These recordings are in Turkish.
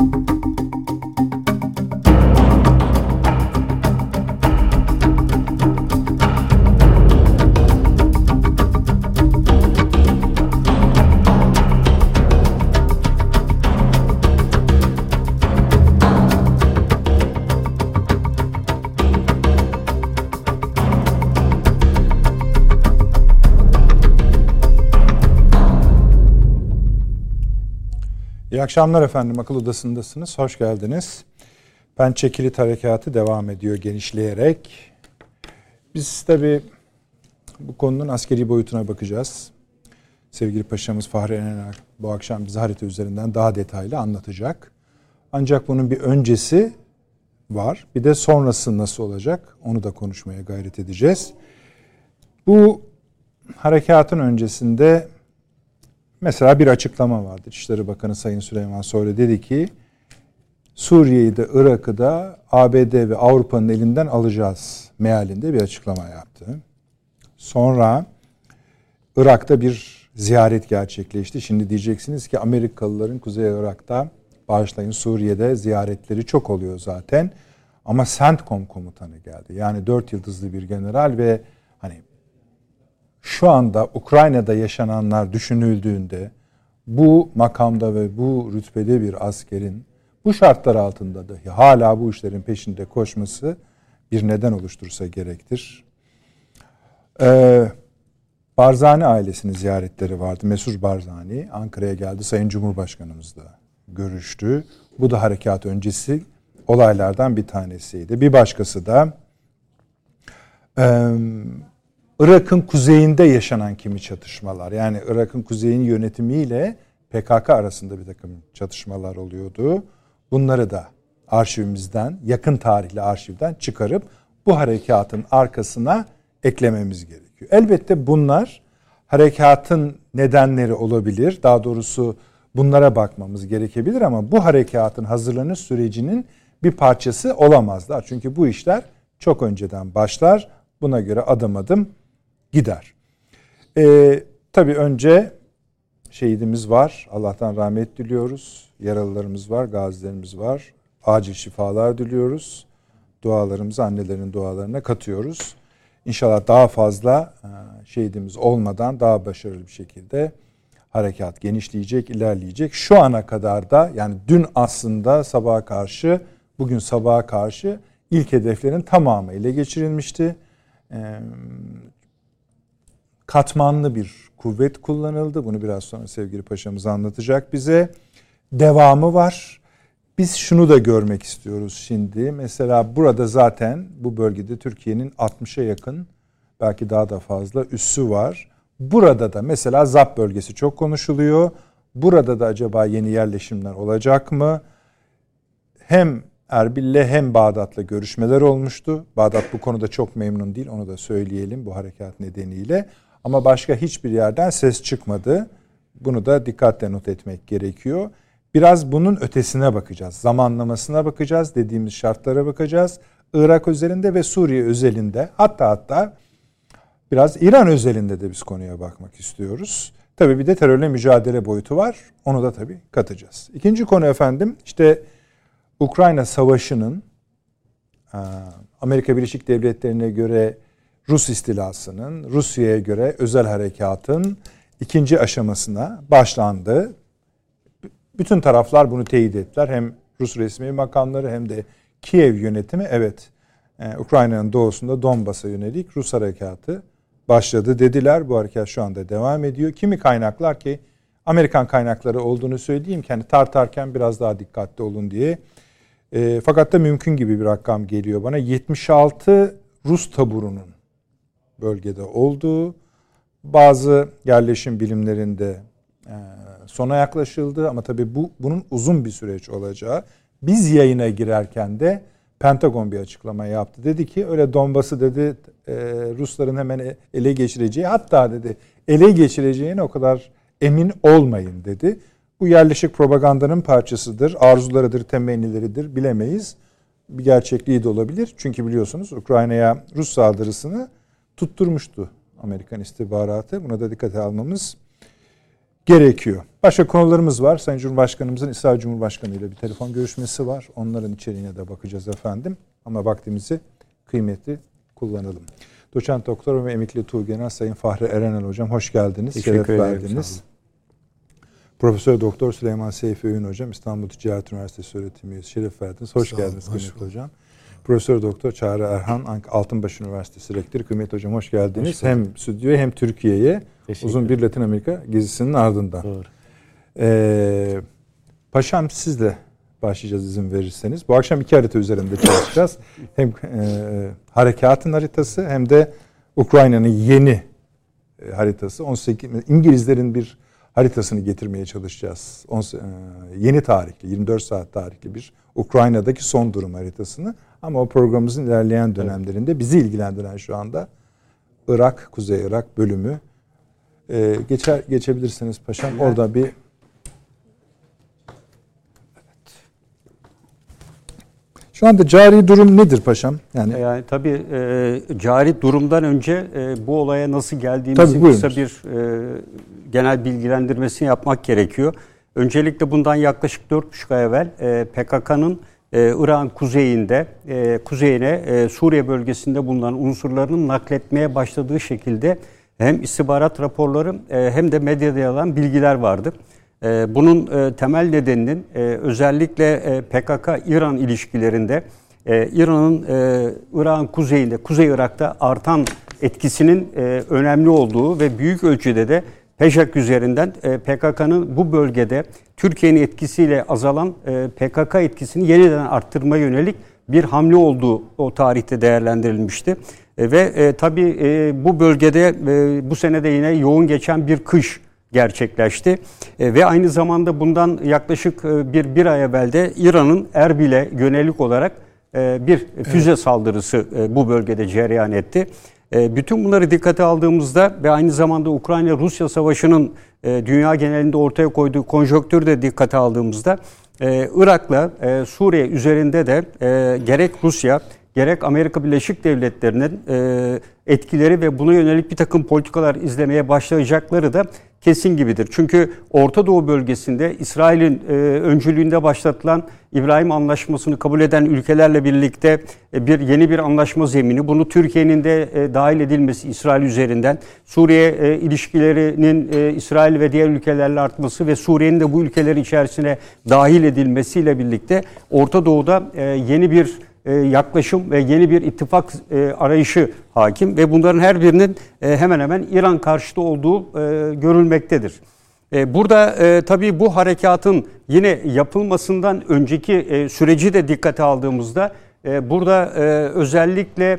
İyi akşamlar efendim. Akıl Odası'ndasınız. Hoş geldiniz. Pençe Kilit Harekatı devam ediyor genişleyerek. Biz tabi bu konunun askeri boyutuna bakacağız. Sevgili Paşamız Fahri Enener bu akşam bize harita üzerinden daha detaylı anlatacak. Ancak bunun bir öncesi var. Bir de sonrası nasıl olacak onu da konuşmaya gayret edeceğiz. Bu harekatın öncesinde Mesela bir açıklama vardı. İçişleri Bakanı Sayın Süleyman Soylu dedi ki Suriye'yi de Irak'ı da ABD ve Avrupa'nın elinden alacağız mealinde bir açıklama yaptı. Sonra Irak'ta bir ziyaret gerçekleşti. Şimdi diyeceksiniz ki Amerikalıların Kuzey Irak'ta bağışlayın Suriye'de ziyaretleri çok oluyor zaten. Ama CENTCOM komutanı geldi. Yani dört yıldızlı bir general ve şu anda Ukrayna'da yaşananlar düşünüldüğünde bu makamda ve bu rütbede bir askerin bu şartlar altında dahi hala bu işlerin peşinde koşması bir neden oluştursa gerektir. Ee, Barzani ailesinin ziyaretleri vardı. Mesur Barzani Ankara'ya geldi. Sayın Cumhurbaşkanımız da görüştü. Bu da harekat öncesi olaylardan bir tanesiydi. Bir başkası da Irak'ın kuzeyinde yaşanan kimi çatışmalar yani Irak'ın kuzeyinin yönetimiyle PKK arasında bir takım çatışmalar oluyordu. Bunları da arşivimizden, yakın tarihli arşivden çıkarıp bu harekatın arkasına eklememiz gerekiyor. Elbette bunlar harekatın nedenleri olabilir. Daha doğrusu bunlara bakmamız gerekebilir ama bu harekatın hazırlanış sürecinin bir parçası olamazlar. Çünkü bu işler çok önceden başlar. Buna göre adım adım gider. Ee, tabii önce şehidimiz var. Allah'tan rahmet diliyoruz. Yaralılarımız var, gazilerimiz var. Acil şifalar diliyoruz. Dualarımızı annelerin dualarına katıyoruz. İnşallah daha fazla e, şehidimiz olmadan daha başarılı bir şekilde harekat genişleyecek, ilerleyecek. Şu ana kadar da yani dün aslında sabaha karşı, bugün sabaha karşı ilk hedeflerin tamamı ele geçirilmişti katmanlı bir kuvvet kullanıldı. Bunu biraz sonra sevgili paşamız anlatacak bize. Devamı var. Biz şunu da görmek istiyoruz şimdi. Mesela burada zaten bu bölgede Türkiye'nin 60'a yakın belki daha da fazla üssü var. Burada da mesela ZAP bölgesi çok konuşuluyor. Burada da acaba yeni yerleşimler olacak mı? Hem Erbil'le hem Bağdat'la görüşmeler olmuştu. Bağdat bu konuda çok memnun değil. Onu da söyleyelim bu harekat nedeniyle. Ama başka hiçbir yerden ses çıkmadı. Bunu da dikkatle not etmek gerekiyor. Biraz bunun ötesine bakacağız. Zamanlamasına bakacağız. Dediğimiz şartlara bakacağız. Irak özelinde ve Suriye özelinde hatta hatta biraz İran özelinde de biz konuya bakmak istiyoruz. Tabii bir de terörle mücadele boyutu var. Onu da tabii katacağız. İkinci konu efendim işte Ukrayna Savaşı'nın Amerika Birleşik Devletleri'ne göre Rus istilasının Rusya'ya göre özel harekatın ikinci aşamasına başlandı. Bütün taraflar bunu teyit ettiler. Hem Rus resmi makamları hem de Kiev yönetimi evet e, Ukrayna'nın doğusunda Donbas'a yönelik Rus harekatı başladı dediler. Bu harekat şu anda devam ediyor. Kimi kaynaklar ki Amerikan kaynakları olduğunu söyleyeyim ki hani tartarken biraz daha dikkatli olun diye. E, fakat da mümkün gibi bir rakam geliyor bana. 76 Rus taburunun bölgede olduğu, bazı yerleşim bilimlerinde e, sona yaklaşıldı ama tabii bu bunun uzun bir süreç olacağı. Biz yayına girerken de Pentagon bir açıklama yaptı. Dedi ki öyle Donbas'ı dedi e, Rusların hemen e, ele geçireceği hatta dedi ele geçireceğine o kadar emin olmayın dedi. Bu yerleşik propagandanın parçasıdır, arzularıdır, temennileridir bilemeyiz. Bir gerçekliği de olabilir. Çünkü biliyorsunuz Ukrayna'ya Rus saldırısını tutturmuştu Amerikan istihbaratı. Buna da dikkate almamız gerekiyor. Başka konularımız var. Sayın Cumhurbaşkanımızın İsrail Cumhurbaşkanı ile bir telefon görüşmesi var. Onların içeriğine de bakacağız efendim. Ama vaktimizi kıymetli kullanalım. Doçent Doktor ve Emekli Tuğgenel Sayın Fahri Erenel Hocam hoş geldiniz. Teşekkür Şeref verdiniz. Profesör Doktor Süleyman Seyfi Öğün Hocam İstanbul Ticaret Üniversitesi öğretim üyesi. Şeref verdiniz. Hoş geldiniz kıymetli hocam. Profesör Doktor Çağrı Erhan Altınbaş Üniversitesi Rektörü. Kıymetli hocam hoş geldiniz. Hoş hem stüdyoya hem Türkiye'ye uzun bir Latin Amerika gezisinin ardından. Doğru. Ee, paşam sizle başlayacağız izin verirseniz. Bu akşam iki harita üzerinde çalışacağız. hem e, harekatın haritası hem de Ukrayna'nın yeni e, haritası. 18 İngilizlerin bir haritasını getirmeye çalışacağız. 10, e, yeni tarihli 24 saat tarihli bir Ukrayna'daki son durum haritasını. Ama o programımızın ilerleyen dönemlerinde bizi ilgilendiren şu anda Irak, Kuzey Irak bölümü. Ee, geçer geçebilirsiniz paşam. Orada bir Şu anda cari durum nedir paşam? Yani, yani tabii e, cari durumdan önce e, bu olaya nasıl geldiğimizi kısa bir e, genel bilgilendirmesini yapmak gerekiyor. Öncelikle bundan yaklaşık 4,5 ay evvel e, PKK'nın e, İran kuzeyinde, kuzeyine e, Suriye bölgesinde bulunan unsurlarının nakletmeye başladığı şekilde hem istihbarat raporları e, hem de medyada yer alan bilgiler vardı. E, bunun temel nedeninin özellikle PKK-İran ilişkilerinde İran'ın e, İran kuzeyinde, Kuzey Irak'ta artan etkisinin önemli olduğu ve büyük ölçüde de PEJAK üzerinden e, PKK'nın bu bölgede Türkiye'nin etkisiyle azalan e, PKK etkisini yeniden arttırma yönelik bir hamle olduğu o tarihte değerlendirilmişti. E, ve e, tabii e, bu bölgede e, bu senede yine yoğun geçen bir kış gerçekleşti. E, ve aynı zamanda bundan yaklaşık e, bir, bir ay evvel de İran'ın Erbil'e yönelik olarak e, bir füze evet. saldırısı e, bu bölgede cereyan etti. E, bütün bunları dikkate aldığımızda ve aynı zamanda Ukrayna-Rusya savaşının e, dünya genelinde ortaya koyduğu konjonktürü de dikkate aldığımızda e, Irak'la Suriye üzerinde de gerek Rusya gerek Amerika Birleşik Devletleri'nin etkileri ve buna yönelik bir takım politikalar izlemeye başlayacakları da kesin gibidir. Çünkü Orta Doğu bölgesinde İsrail'in e, öncülüğünde başlatılan İbrahim Anlaşması'nı kabul eden ülkelerle birlikte e, bir yeni bir anlaşma zemini, bunu Türkiye'nin de e, dahil edilmesi İsrail üzerinden, Suriye e, ilişkilerinin e, İsrail ve diğer ülkelerle artması ve Suriye'nin de bu ülkeler içerisine dahil edilmesiyle birlikte Orta Doğu'da e, yeni bir yaklaşım ve yeni bir ittifak e, arayışı hakim ve bunların her birinin e, hemen hemen İran karşıtı olduğu görülmektedir. Burada tabii bu harekatın yine yapılmasından önceki süreci de dikkate aldığımızda burada özellikle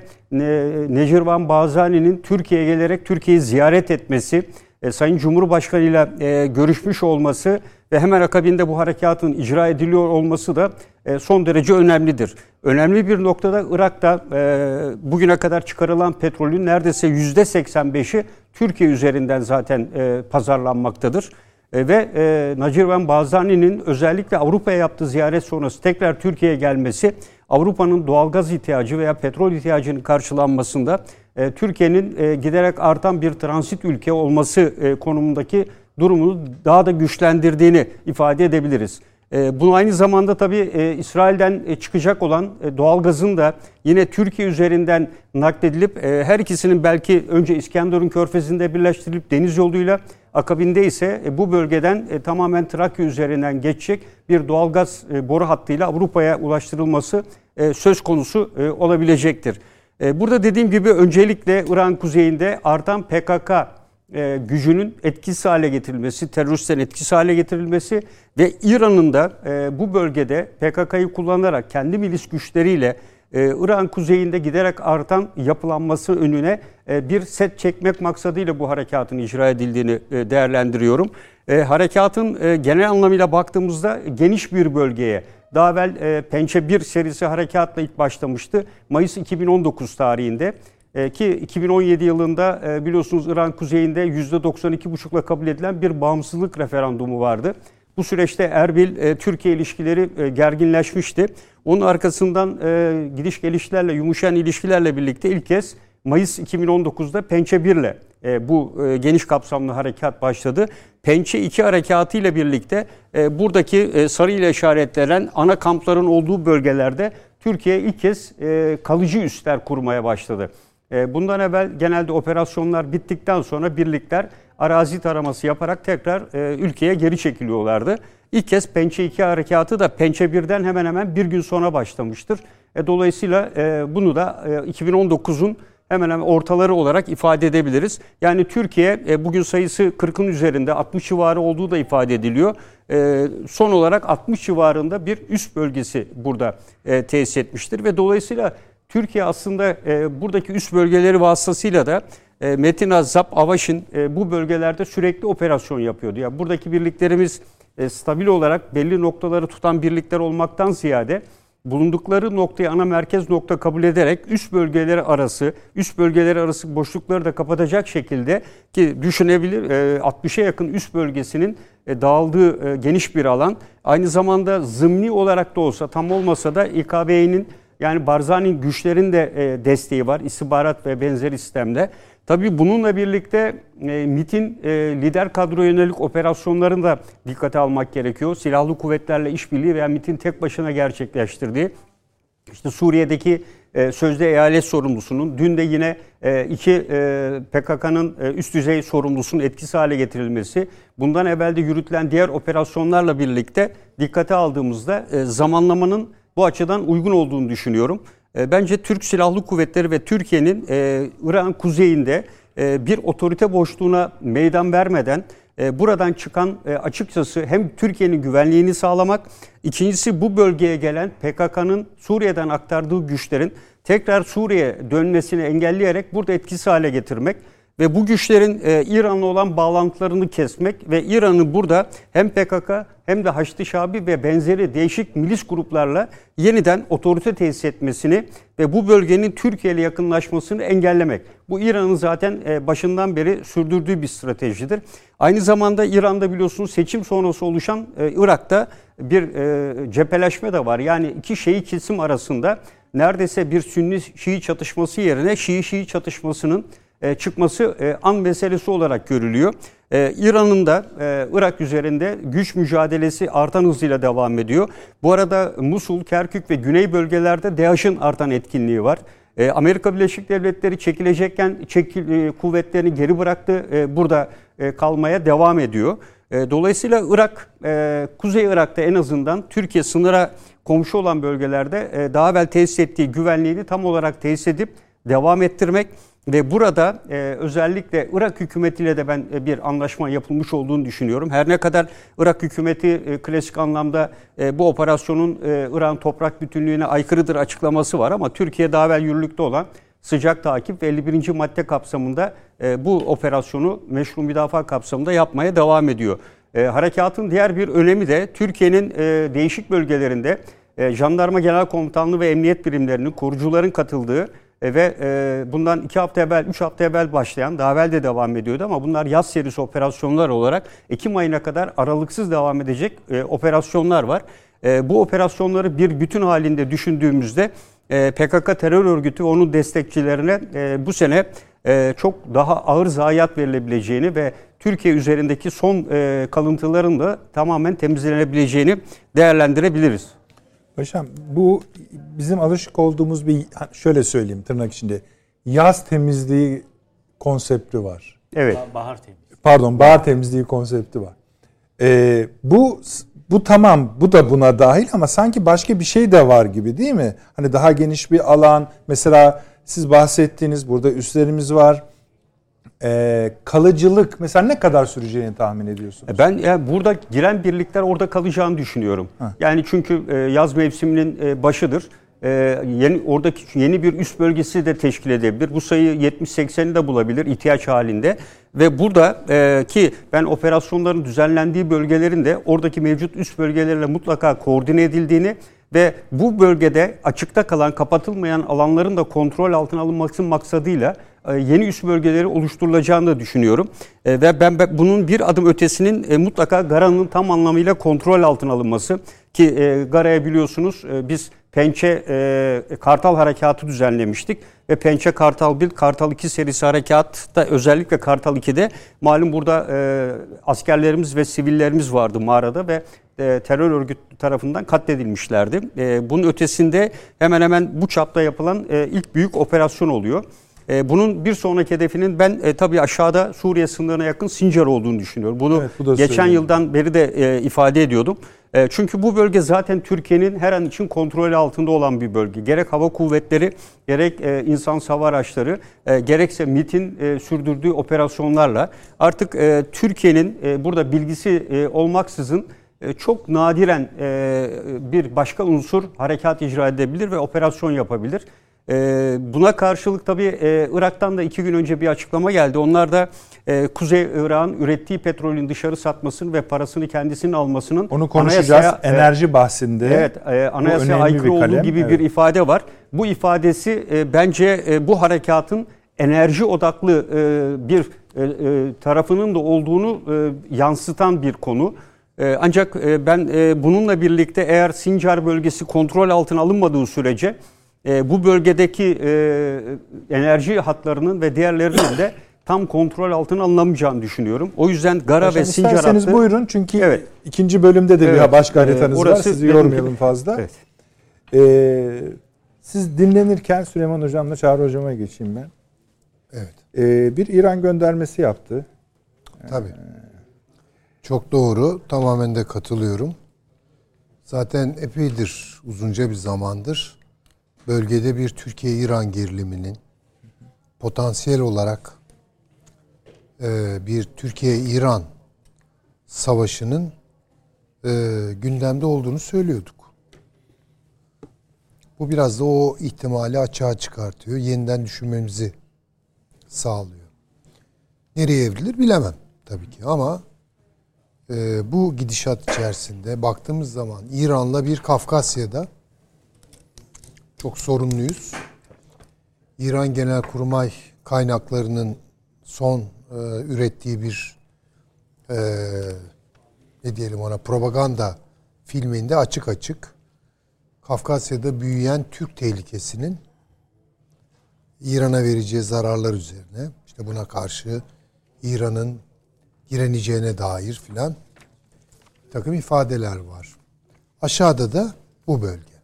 Necirvan Bazani'nin Türkiye'ye gelerek Türkiye'yi ziyaret etmesi, Sayın Cumhurbaşkanı ile görüşmüş olması ve hemen akabinde bu harekatın icra ediliyor olması da e, son derece önemlidir. Önemli bir noktada Irak'ta e, bugüne kadar çıkarılan petrolün neredeyse yüzde 85'i Türkiye üzerinden zaten e, pazarlanmaktadır. Ve Nacirvan Bazani'nin özellikle Avrupa'ya yaptığı ziyaret sonrası tekrar Türkiye'ye gelmesi Avrupa'nın doğalgaz ihtiyacı veya petrol ihtiyacının karşılanmasında Türkiye'nin giderek artan bir transit ülke olması konumundaki durumunu daha da güçlendirdiğini ifade edebiliriz. E, bunu aynı zamanda tabii e, İsrail'den e, çıkacak olan doğal gazın da yine Türkiye üzerinden nakledilip her ikisinin belki önce İskenderun Körfezi'nde birleştirilip deniz yoluyla akabinde ise bu bölgeden tamamen Trakya üzerinden geçecek bir doğalgaz boru hattıyla Avrupa'ya ulaştırılması söz konusu olabilecektir. Burada dediğim gibi öncelikle İran kuzeyinde artan PKK e, gücünün etkisiz hale getirilmesi, teröristlerin etkisiz hale getirilmesi ve İran'ın da e, bu bölgede PKK'yı kullanarak kendi milis güçleriyle e, İran kuzeyinde giderek artan yapılanması önüne bir set çekmek maksadıyla bu harekatın icra edildiğini değerlendiriyorum. Harekatın genel anlamıyla baktığımızda geniş bir bölgeye, daha evvel Pençe 1 serisi harekatla ilk başlamıştı. Mayıs 2019 tarihinde. E, ki 2017 yılında e, biliyorsunuz İran kuzeyinde %92,5'la kabul edilen bir bağımsızlık referandumu vardı. Bu süreçte Erbil e, ilişkileri gerginleşmişti. Onun arkasından gidiş gelişlerle, yumuşayan ilişkilerle birlikte ilk kez Mayıs 2019'da Pençe 1 ile bu geniş kapsamlı harekat başladı. Pençe 2 harekatı ile birlikte buradaki sarı ile işaretlenen ana kampların olduğu bölgelerde Türkiye ilk kez kalıcı üsler kurmaya başladı. E, bundan evvel genelde operasyonlar bittikten sonra birlikler arazi taraması yaparak tekrar e, ülkeye geri çekiliyorlardı. İlk kez Pençe 2 harekatı da Pençe 1'den hemen hemen bir gün sonra başlamıştır. E, dolayısıyla e, bunu da e, 2019'un hemen hemen ortaları olarak ifade edebiliriz. Yani Türkiye bugün sayısı 40'ın üzerinde 60 civarı olduğu da ifade ediliyor. Son olarak 60 civarında bir üst bölgesi burada tesis etmiştir ve dolayısıyla Türkiye aslında buradaki üst bölgeleri vasıtasıyla da Metin Azap, Avaş'ın bu bölgelerde sürekli operasyon yapıyordu. Yani buradaki birliklerimiz stabil olarak belli noktaları tutan birlikler olmaktan ziyade bulundukları noktayı ana merkez nokta kabul ederek üst bölgeleri arası, üst bölgeleri arası boşlukları da kapatacak şekilde ki düşünebilir 60'a yakın üst bölgesinin e, dağıldığı e, geniş bir alan. Aynı zamanda zımni olarak da olsa tam olmasa da İKB'nin yani Barzani güçlerin de e, desteği var istihbarat ve benzeri sistemde. Tabii bununla birlikte e, MIT'in e, lider kadro yönelik operasyonlarını da dikkate almak gerekiyor. Silahlı kuvvetlerle işbirliği veya MIT'in tek başına gerçekleştirdiği işte Suriye'deki e, sözde eyalet sorumlusunun dün de yine e, iki PKK'nın üst düzey sorumlusunun etkisi hale getirilmesi, bundan evvel de yürütülen diğer operasyonlarla birlikte dikkate aldığımızda zamanlamanın bu açıdan uygun olduğunu düşünüyorum. E, bence Türk Silahlı Kuvvetleri ve Türkiye'nin e, İran kuzeyinde e, bir otorite boşluğuna meydan vermeden e, buradan çıkan açıkçası hem Türkiye'nin güvenliğini sağlamak, ikincisi bu bölgeye gelen PKK'nın Suriye'den aktardığı güçlerin tekrar Suriye dönmesini engelleyerek burada etkisi hale getirmek ve bu güçlerin e, İran'la olan bağlantılarını kesmek ve İran'ı burada hem PKK hem de Haçlı Şabi ve benzeri değişik milis gruplarla yeniden otorite tesis etmesini ve bu bölgenin Türkiye ile yakınlaşmasını engellemek. Bu İran'ın zaten e, başından beri sürdürdüğü bir stratejidir. Aynı zamanda İran'da biliyorsunuz seçim sonrası oluşan e, Irak'ta bir e, cepheleşme de var. Yani iki Şii kesim arasında neredeyse bir Sünni Şii çatışması yerine Şii Şii çatışmasının çıkması e, an meselesi olarak görülüyor. E, İran'ın da Irak üzerinde güç mücadelesi artan hızıyla devam ediyor. Bu arada Musul, Kerkük ve güney bölgelerde DAEŞ'in artan etkinliği var. Amerika Birleşik Devletleri çekilecekken çekil, kuvvetlerini geri bıraktı. Burada kalmaya devam ediyor. Dolayısıyla Irak, Kuzey Irak'ta en azından Türkiye sınıra komşu olan bölgelerde daha evvel tesis ettiği güvenliğini tam olarak tesis edip devam ettirmek ve burada e, özellikle Irak hükümetiyle de ben e, bir anlaşma yapılmış olduğunu düşünüyorum. Her ne kadar Irak hükümeti e, klasik anlamda e, bu operasyonun e, İran toprak bütünlüğüne aykırıdır açıklaması var ama Türkiye daha evvel yürürlükte olan sıcak takip ve 51. madde kapsamında e, bu operasyonu meşru müdafaa kapsamında yapmaya devam ediyor. E, harekatın diğer bir önemi de Türkiye'nin e, değişik bölgelerinde e, Jandarma Genel Komutanlığı ve Emniyet birimlerinin, korucuların katıldığı ve e, bundan iki hafta evvel, üç hafta evvel başlayan, daha evvel de devam ediyordu ama bunlar yaz serisi operasyonlar olarak Ekim ayına kadar aralıksız devam edecek e, operasyonlar var. E, bu operasyonları bir bütün halinde düşündüğümüzde e, PKK terör örgütü ve onun destekçilerine e, bu sene e, çok daha ağır zayiat verilebileceğini ve Türkiye üzerindeki son e, kalıntıların da tamamen temizlenebileceğini değerlendirebiliriz. Paşam bu bizim alışık olduğumuz bir şöyle söyleyeyim tırnak içinde yaz temizliği konsepti var. Evet. Bahar temizliği. Pardon bahar temizliği konsepti var. Ee, bu bu tamam bu da buna dahil ama sanki başka bir şey de var gibi değil mi? Hani daha geniş bir alan mesela siz bahsettiğiniz burada üstlerimiz var e, kalıcılık mesela ne kadar süreceğini tahmin ediyorsunuz? E, ben yani burada giren birlikler orada kalacağını düşünüyorum. Heh. Yani çünkü e, yaz mevsiminin e, başıdır. E, yeni oradaki yeni bir üst bölgesi de teşkil edebilir. Bu sayı 70-80'i de bulabilir ihtiyaç halinde. Ve burada e, ki ben operasyonların düzenlendiği bölgelerin de oradaki mevcut üst bölgelerle mutlaka koordine edildiğini ve bu bölgede açıkta kalan kapatılmayan alanların da kontrol altına alınması maksadıyla yeni üst bölgeleri oluşturulacağını da düşünüyorum. E, ve ben bunun bir adım ötesinin e, mutlaka Gara'nın tam anlamıyla kontrol altına alınması ki Gara'ya biliyorsunuz biz Pençe e, Kartal Harekatı düzenlemiştik. Ve Pençe Kartal 1, Kartal 2 serisi harekatta özellikle Kartal 2'de malum burada e, askerlerimiz ve sivillerimiz vardı mağarada ve e, terör örgütü tarafından katledilmişlerdi. E, bunun ötesinde hemen hemen bu çapta yapılan e, ilk büyük operasyon oluyor. E, bunun bir sonraki hedefinin ben e, tabii aşağıda Suriye sınırına yakın Sincar olduğunu düşünüyorum. Bunu evet, bu geçen söyleyeyim. yıldan beri de e, ifade ediyordum. E, çünkü bu bölge zaten Türkiye'nin her an için kontrolü altında olan bir bölge. Gerek hava kuvvetleri, gerek e, insan hava araçları, e, gerekse MIT'in e, sürdürdüğü operasyonlarla artık e, Türkiye'nin e, burada bilgisi e, olmaksızın e, çok nadiren e, bir başka unsur harekat icra edebilir ve operasyon yapabilir. E, buna karşılık tabii Irak'tan da iki gün önce bir açıklama geldi. Onlar da Kuzey Irak'ın ürettiği petrolün dışarı satmasını ve parasını kendisinin almasının onu konuşacağız enerji bahsinde. Evet, anayasaya aykırı olduğu gibi evet. bir ifade var. Bu ifadesi bence bu harekatın enerji odaklı bir tarafının da olduğunu yansıtan bir konu. Ee, ancak e, ben e, bununla birlikte eğer Sincar bölgesi kontrol altına alınmadığı sürece e, bu bölgedeki enerji hatlarının ve diğerlerinin de tam kontrol altına alınamayacağını düşünüyorum. O yüzden Gara Hocam, ve Sincar hattı... isterseniz buyurun çünkü evet. ikinci bölümde de evet. bir başka haritanız Orası var. Sizi yormayalım gibi. fazla. Evet. Ee, siz dinlenirken Süleyman Hocam'la Çağrı Hocam'a geçeyim ben. Evet. Ee, bir İran göndermesi yaptı. Tabii. Ee, çok doğru. Tamamen de katılıyorum. Zaten epeydir, uzunca bir zamandır bölgede bir Türkiye-İran geriliminin potansiyel olarak e, bir Türkiye-İran savaşının e, gündemde olduğunu söylüyorduk. Bu biraz da o ihtimali açığa çıkartıyor. Yeniden düşünmemizi sağlıyor. Nereye evrilir bilemem tabii ki ama e, bu gidişat içerisinde baktığımız zaman İran'la bir Kafkasya'da çok sorunluyuz. İran Genelkurmay kaynaklarının son e, ürettiği bir e, ne diyelim ona propaganda filminde açık açık Kafkasya'da büyüyen Türk tehlikesinin İran'a vereceği zararlar üzerine işte buna karşı İran'ın direneceğine dair filan takım ifadeler var. Aşağıda da bu bölge.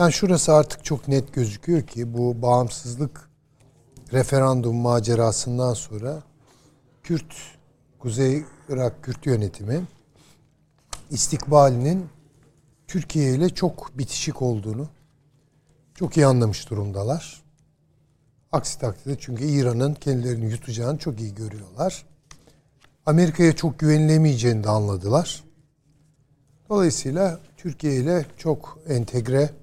Yani şurası artık çok net gözüküyor ki bu bağımsızlık referandum macerasından sonra Kürt, Kuzey Irak Kürt yönetimi istikbalinin Türkiye ile çok bitişik olduğunu çok iyi anlamış durumdalar. Aksi takdirde çünkü İran'ın kendilerini yutacağını çok iyi görüyorlar. Amerika'ya çok güvenilemeyeceğini de anladılar. Dolayısıyla Türkiye ile çok entegre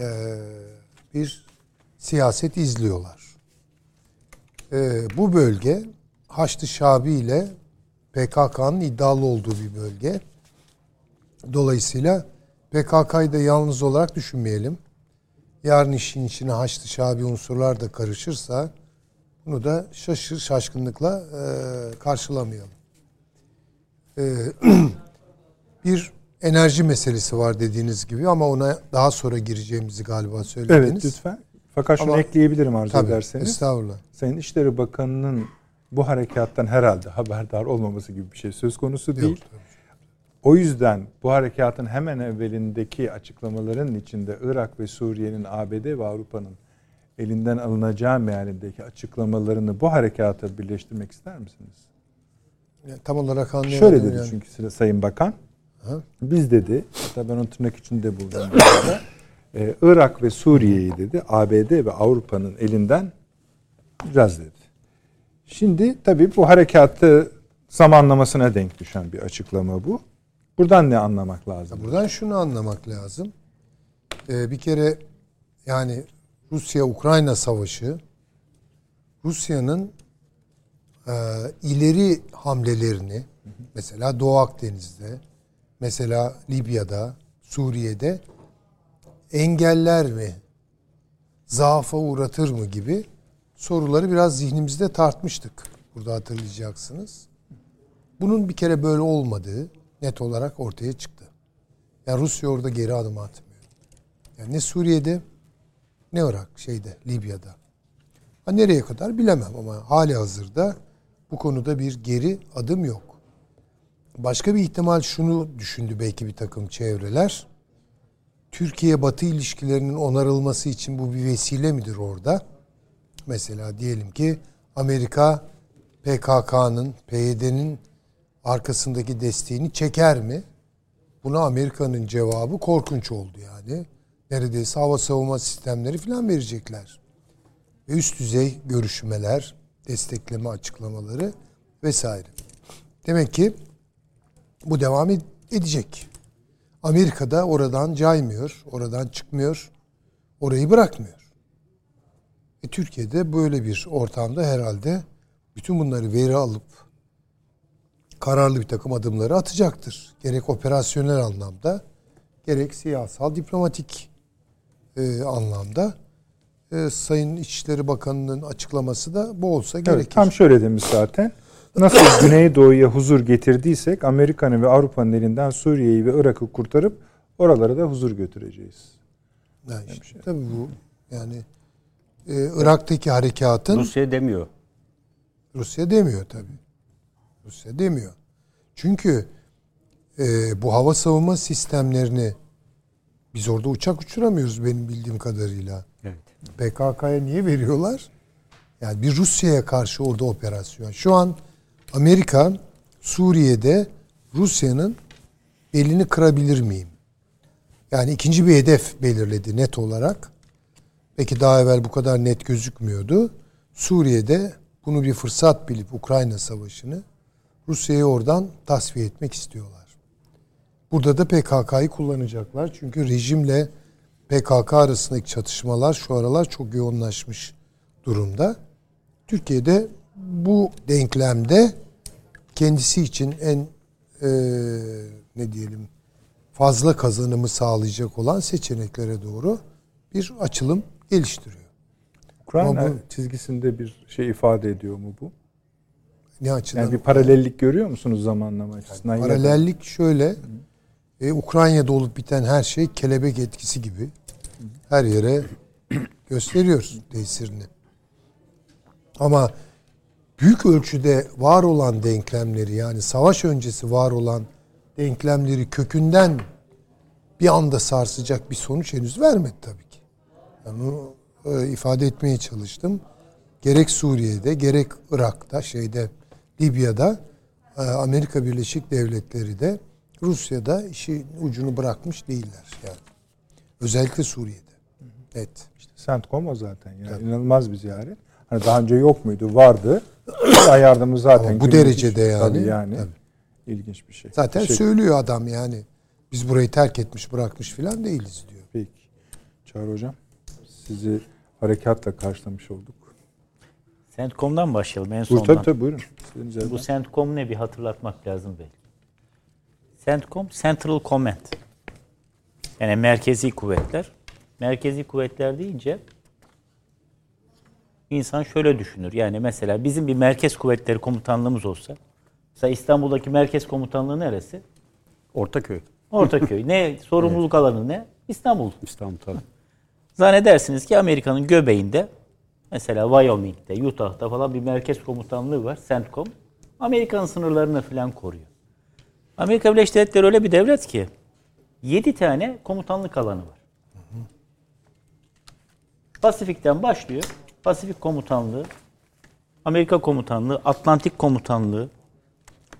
e, bir siyaset izliyorlar. E, bu bölge Haçlı Şabi ile PKK'nın iddialı olduğu bir bölge. Dolayısıyla PKK'yı da yalnız olarak düşünmeyelim yarın işin içine Haçlı Şabi unsurlar da karışırsa bunu da şaşır şaşkınlıkla e, karşılamayalım. E, bir enerji meselesi var dediğiniz gibi ama ona daha sonra gireceğimizi galiba söylediniz. Evet lütfen. Fakat şunu ama, ekleyebilirim arzu tabii, ederseniz. Estağfurullah. Sayın İşleri Bakanı'nın bu harekattan herhalde haberdar olmaması gibi bir şey söz konusu değil. Yok, tabii. O yüzden bu harekatın hemen evvelindeki açıklamaların içinde Irak ve Suriye'nin ABD ve Avrupa'nın elinden alınacağı mealindeki açıklamalarını bu harekata birleştirmek ister misiniz? tam olarak anlayamadım. Şöyle dedi yani. çünkü Sayın Bakan. Ha? Biz dedi, hatta ben onun tırnak içinde buldum. ee, Irak ve Suriye'yi dedi ABD ve Avrupa'nın elinden biraz dedi. Şimdi tabii bu harekatı zamanlamasına denk düşen bir açıklama bu. Buradan ne anlamak lazım? Buradan şunu anlamak lazım. Ee, bir kere yani Rusya-Ukrayna savaşı Rusya'nın e, ileri hamlelerini mesela Doğu Akdeniz'de mesela Libya'da Suriye'de engeller mi zaafa uğratır mı gibi soruları biraz zihnimizde tartmıştık. Burada hatırlayacaksınız. Bunun bir kere böyle olmadığı net olarak ortaya çıktı. Yani Rusya orada geri adım atmıyor. Yani ne Suriye'de ne Irak şeyde Libya'da. Ha nereye kadar bilemem ama hali hazırda bu konuda bir geri adım yok. Başka bir ihtimal şunu düşündü belki bir takım çevreler. Türkiye-Batı ilişkilerinin onarılması için bu bir vesile midir orada? Mesela diyelim ki Amerika PKK'nın, PYD'nin arkasındaki desteğini çeker mi? Buna Amerika'nın cevabı korkunç oldu yani. Neredeyse hava savunma sistemleri falan verecekler. Ve üst düzey görüşmeler, destekleme açıklamaları vesaire. Demek ki bu devam edecek. Amerika'da oradan caymıyor, oradan çıkmıyor, orayı bırakmıyor. E Türkiye'de böyle bir ortamda herhalde bütün bunları veri alıp kararlı bir takım adımları atacaktır. Gerek operasyonel anlamda, gerek siyasal, diplomatik e, anlamda. E, Sayın İçişleri Bakanı'nın açıklaması da bu olsa gerekir. Evet, tam şöyle demiş zaten. Nasıl Güneydoğu'ya huzur getirdiysek Amerika'nın ve Avrupa'nın elinden Suriye'yi ve Irak'ı kurtarıp oralara da huzur götüreceğiz. Yani işte, tabii bu yani e, Irak'taki harekatın Rusya demiyor. Rusya demiyor tabii. Rusya demiyor. Çünkü e, bu hava savunma sistemlerini biz orada uçak uçuramıyoruz benim bildiğim kadarıyla. Evet. PKK'ya niye veriyorlar? Yani bir Rusya'ya karşı orada operasyon. Şu an Amerika Suriye'de Rusya'nın belini kırabilir miyim? Yani ikinci bir hedef belirledi net olarak. Peki daha evvel bu kadar net gözükmüyordu. Suriye'de bunu bir fırsat bilip Ukrayna Savaşı'nı Rusya'yı oradan tasfiye etmek istiyorlar. Burada da PKK'yı kullanacaklar. Çünkü rejimle PKK arasındaki çatışmalar şu aralar çok yoğunlaşmış durumda. Türkiye'de bu denklemde kendisi için en e, ne diyelim fazla kazanımı sağlayacak olan seçeneklere doğru bir açılım geliştiriyor. Ukrayna bu, çizgisinde bir şey ifade ediyor mu bu? Ne açıdan? Yani bir paralellik görüyor musunuz zamanlama açısından? Yani paralellik yakın. şöyle. E, Ukrayna'da olup biten her şey kelebek etkisi gibi her yere gösteriyoruz tesirini. Ama büyük ölçüde var olan denklemleri yani savaş öncesi var olan denklemleri kökünden bir anda sarsacak bir sonuç henüz vermedi tabii ki. Yani onu e, ifade etmeye çalıştım. Gerek Suriye'de gerek Irak'ta şeyde Libya'da e, Amerika Birleşik Devletleri de Rusya'da işin ucunu bırakmış değiller yani. Özellikle Suriye'de. Evet. İşte CENTCOM o zaten. Yani Tabii. inanılmaz bir ziyaret. Hani daha önce yok muydu? Vardı. Yardımı zaten. Ama bu derecede yani. Tabii yani. Tabii. İlginç bir şey. Zaten şey... söylüyor adam yani. Biz burayı terk etmiş bırakmış filan değiliz diyor. Peki. Çağrı Hocam sizi harekatla karşılamış olduk. CENTCOM'dan başlayalım en sondan. Tabii tabii buyurun. Bu CENTCOM ne bir hatırlatmak lazım belki. CENTCOM Central Command. Yani merkezi kuvvetler. Merkezi kuvvetler deyince insan şöyle düşünür. Yani mesela bizim bir merkez kuvvetleri komutanlığımız olsa mesela İstanbul'daki merkez komutanlığı neresi? Ortaköy. Ortaköy. ne sorumluluk evet. alanı ne? İstanbul. İstanbul tabii. Zannedersiniz ki Amerika'nın göbeğinde mesela Wyoming'de, Utah'ta falan bir merkez komutanlığı var. CENTCOM. Amerika'nın sınırlarını falan koruyor. Amerika Birleşik Devletleri öyle bir devlet ki 7 tane komutanlık alanı var. Pasifik'ten başlıyor. Pasifik Komutanlığı, Amerika Komutanlığı, Atlantik Komutanlığı,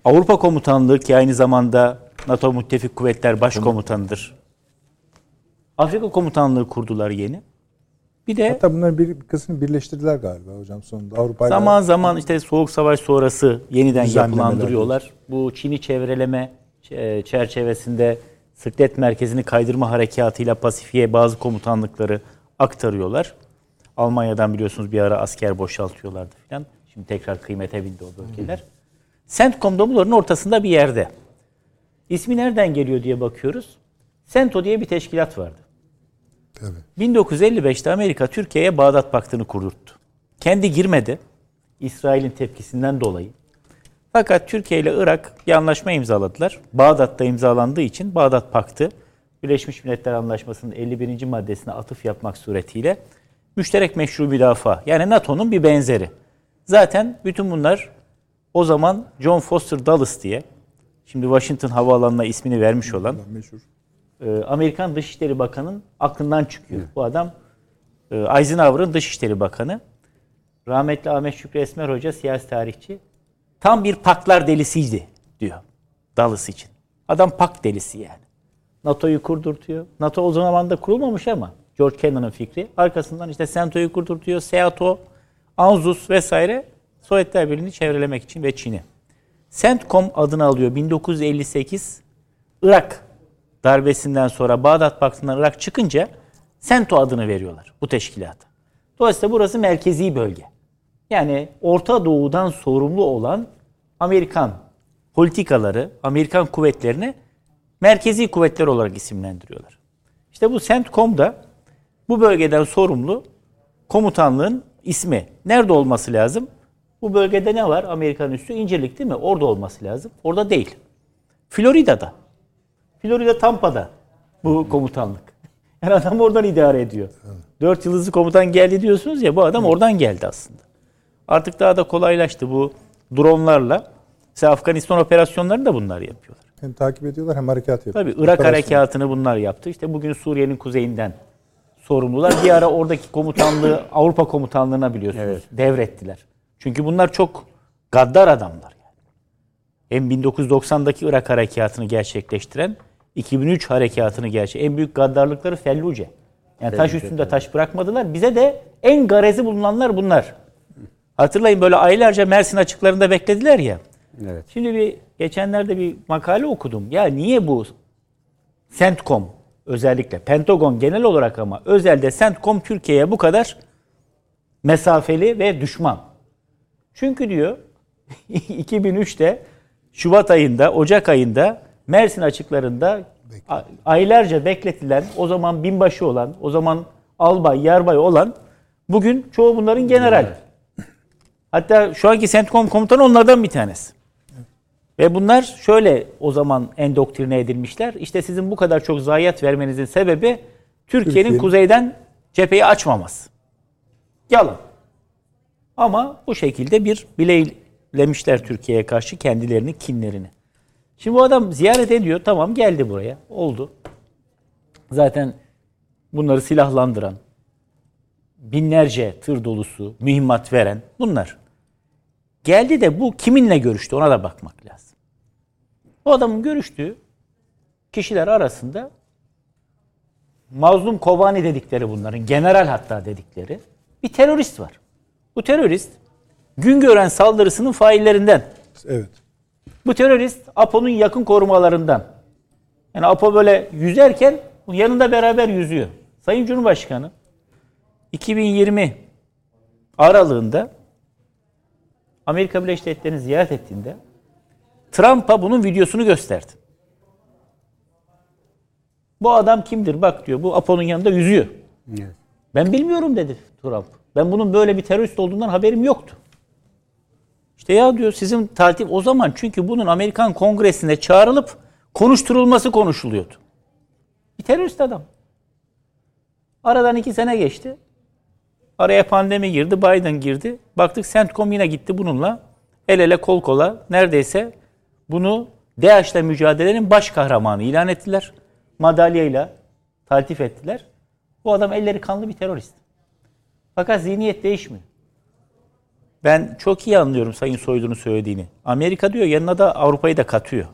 Avrupa Komutanlığı ki aynı zamanda NATO Müttefik Kuvvetler Başkomutanıdır. Afrika Komutanlığı kurdular yeni. Bir de Hatta bunların bir kısmını birleştirdiler galiba hocam sonunda. Avrupa zaman zaman işte Soğuk Savaş sonrası yeniden yapılandırıyorlar. Bu Çin'i çevreleme e, çerçevesinde Sırtlet Merkezi'ni kaydırma harekatıyla Pasifik'e bazı komutanlıkları aktarıyorlar. Almanya'dan biliyorsunuz bir ara asker boşaltıyorlardı falan. Şimdi tekrar kıymete bindi o bölgeler. Hmm. CENTCOM'da bunların ortasında bir yerde. İsmi nereden geliyor diye bakıyoruz. CENTO diye bir teşkilat vardı. Tabii. 1955'te Amerika Türkiye'ye Bağdat Paktı'nı kurdurttu. Kendi girmedi. İsrail'in tepkisinden dolayı. Fakat Türkiye ile Irak bir anlaşma imzaladılar. Bağdat'ta imzalandığı için Bağdat Paktı Birleşmiş Milletler Anlaşması'nın 51. maddesine atıf yapmak suretiyle müşterek meşru müdafaa yani NATO'nun bir benzeri. Zaten bütün bunlar o zaman John Foster Dulles diye şimdi Washington Havaalanı'na ismini vermiş olan meşhur. E, Amerikan Dışişleri Bakanı'nın aklından çıkıyor. Bu adam e, Eisenhower'ın Dışişleri Bakanı. Rahmetli Ahmet Şükrü Esmer Hoca siyasi tarihçi. Tam bir paklar delisiydi diyor Dulles için. Adam pak delisi yani. NATO'yu kurdurtuyor. NATO o zaman da kurulmamış ama George Kennan'ın fikri. Arkasından işte SENTO'yu kurdurtuyor. SEATO, ANZUS vesaire Sovyetler Birliği'ni çevrelemek için ve Çin'i. CENTCOM adını alıyor 1958 Irak darbesinden sonra Bağdat Paktı'ndan Irak çıkınca CENTO adını veriyorlar bu teşkilata. Dolayısıyla burası merkezi bölge. Yani Orta Doğu'dan sorumlu olan Amerikan politikaları, Amerikan kuvvetlerini merkezi kuvvetler olarak isimlendiriyorlar. İşte bu CENTCOM'da bu bölgeden sorumlu komutanlığın ismi. Nerede olması lazım? Bu bölgede ne var? Amerikan üssü İncirlik değil mi? Orada olması lazım. Orada değil. Florida'da. Florida Tampa'da bu komutanlık. Yani adam oradan idare ediyor. Dört yıldızlı komutan geldi diyorsunuz ya bu adam oradan geldi aslında. Artık daha da kolaylaştı bu dronlarla. Mesela Afganistan operasyonlarını da bunlar yapıyorlar. Hem takip ediyorlar hem harekat yapıyorlar. Tabii Irak harekatını bunlar yaptı. İşte bugün Suriye'nin kuzeyinden sorumlular. Bir ara oradaki komutanlığı Avrupa komutanlığına biliyorsunuz evet. devrettiler. Çünkü bunlar çok gaddar adamlar. Yani. Hem 1990'daki Irak harekatını gerçekleştiren 2003 harekatını gerçi en büyük gaddarlıkları Felluce. Yani taş üstünde taş bırakmadılar. Bize de en garezi bulunanlar bunlar. Hatırlayın böyle aylarca Mersin açıklarında beklediler ya. Evet. Şimdi bir geçenlerde bir makale okudum. Ya niye bu CENTCOM özellikle Pentagon genel olarak ama özelde CENTCOM Türkiye'ye bu kadar mesafeli ve düşman. Çünkü diyor 2003'te Şubat ayında, Ocak ayında Mersin açıklarında aylarca bekletilen, o zaman binbaşı olan, o zaman albay, yarbay olan bugün çoğu bunların general. Hatta şu anki CENTCOM komutanı onlardan bir tanesi. Ve bunlar şöyle o zaman endoktrine edilmişler. İşte sizin bu kadar çok zayiat vermenizin sebebi Türkiye'nin Türkiye. kuzeyden cepheyi açmaması. Yalan. Ama bu şekilde bir bileylemişler Türkiye'ye karşı kendilerini, kinlerini. Şimdi bu adam ziyaret ediyor. Tamam geldi buraya. Oldu. Zaten bunları silahlandıran, binlerce tır dolusu mühimmat veren bunlar. Geldi de bu kiminle görüştü ona da bakmak lazım. Bu adamın görüştüğü kişiler arasında mazlum Kobani dedikleri bunların, general hatta dedikleri bir terörist var. Bu terörist Güngören saldırısının faillerinden. Evet. Bu terörist APO'nun yakın korumalarından. Yani APO böyle yüzerken yanında beraber yüzüyor. Sayın Cumhurbaşkanı 2020 aralığında Amerika Birleşik Devletleri'ni ziyaret ettiğinde Trump'a bunun videosunu gösterdi. Bu adam kimdir bak diyor. Bu Apo'nun yanında yüzüyor. Evet. Ben bilmiyorum dedi Trump. Ben bunun böyle bir terörist olduğundan haberim yoktu. İşte ya diyor sizin taltif o zaman çünkü bunun Amerikan Kongresi'ne çağrılıp konuşturulması konuşuluyordu. Bir terörist adam. Aradan iki sene geçti. Araya pandemi girdi, Biden girdi. Baktık CENTCOM yine gitti bununla. El ele kol kola neredeyse bunu DAEŞ'le mücadelenin baş kahramanı ilan ettiler. Madalyayla taltif ettiler. Bu adam elleri kanlı bir terörist. Fakat zihniyet değişmiyor. Ben çok iyi anlıyorum Sayın Soylu'nun söylediğini. Amerika diyor yanına da Avrupa'yı da katıyor.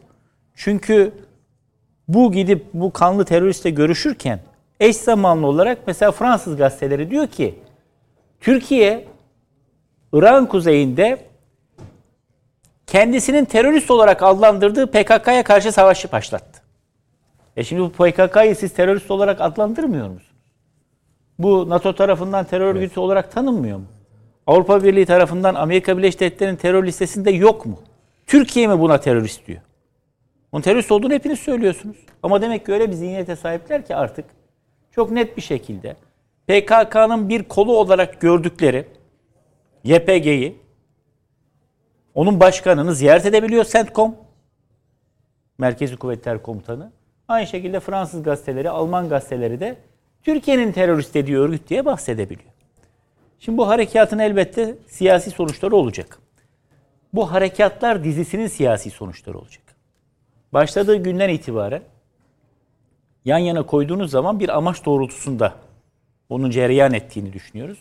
Çünkü bu gidip bu kanlı teröristle görüşürken eş zamanlı olarak mesela Fransız gazeteleri diyor ki Türkiye İran kuzeyinde kendisinin terörist olarak adlandırdığı PKK'ya karşı savaşı başlattı. E şimdi bu PKK'yı siz terörist olarak adlandırmıyor musunuz? Bu NATO tarafından terör örgütü evet. olarak tanınmıyor mu? Avrupa Birliği tarafından Amerika Birleşik Devletleri'nin terör listesinde yok mu? Türkiye mi buna terörist diyor? Onun terörist olduğunu hepiniz söylüyorsunuz. Ama demek ki öyle bir zihniyete sahipler ki artık çok net bir şekilde PKK'nın bir kolu olarak gördükleri YPG'yi onun başkanını ziyaret edebiliyor CENTCOM Merkezi Kuvvetler Komutanı. Aynı şekilde Fransız gazeteleri, Alman gazeteleri de Türkiye'nin terörist dediği örgüt diye bahsedebiliyor. Şimdi bu harekatın elbette siyasi sonuçları olacak. Bu harekatlar dizisinin siyasi sonuçları olacak. Başladığı günden itibaren yan yana koyduğunuz zaman bir amaç doğrultusunda onun cereyan ettiğini düşünüyoruz.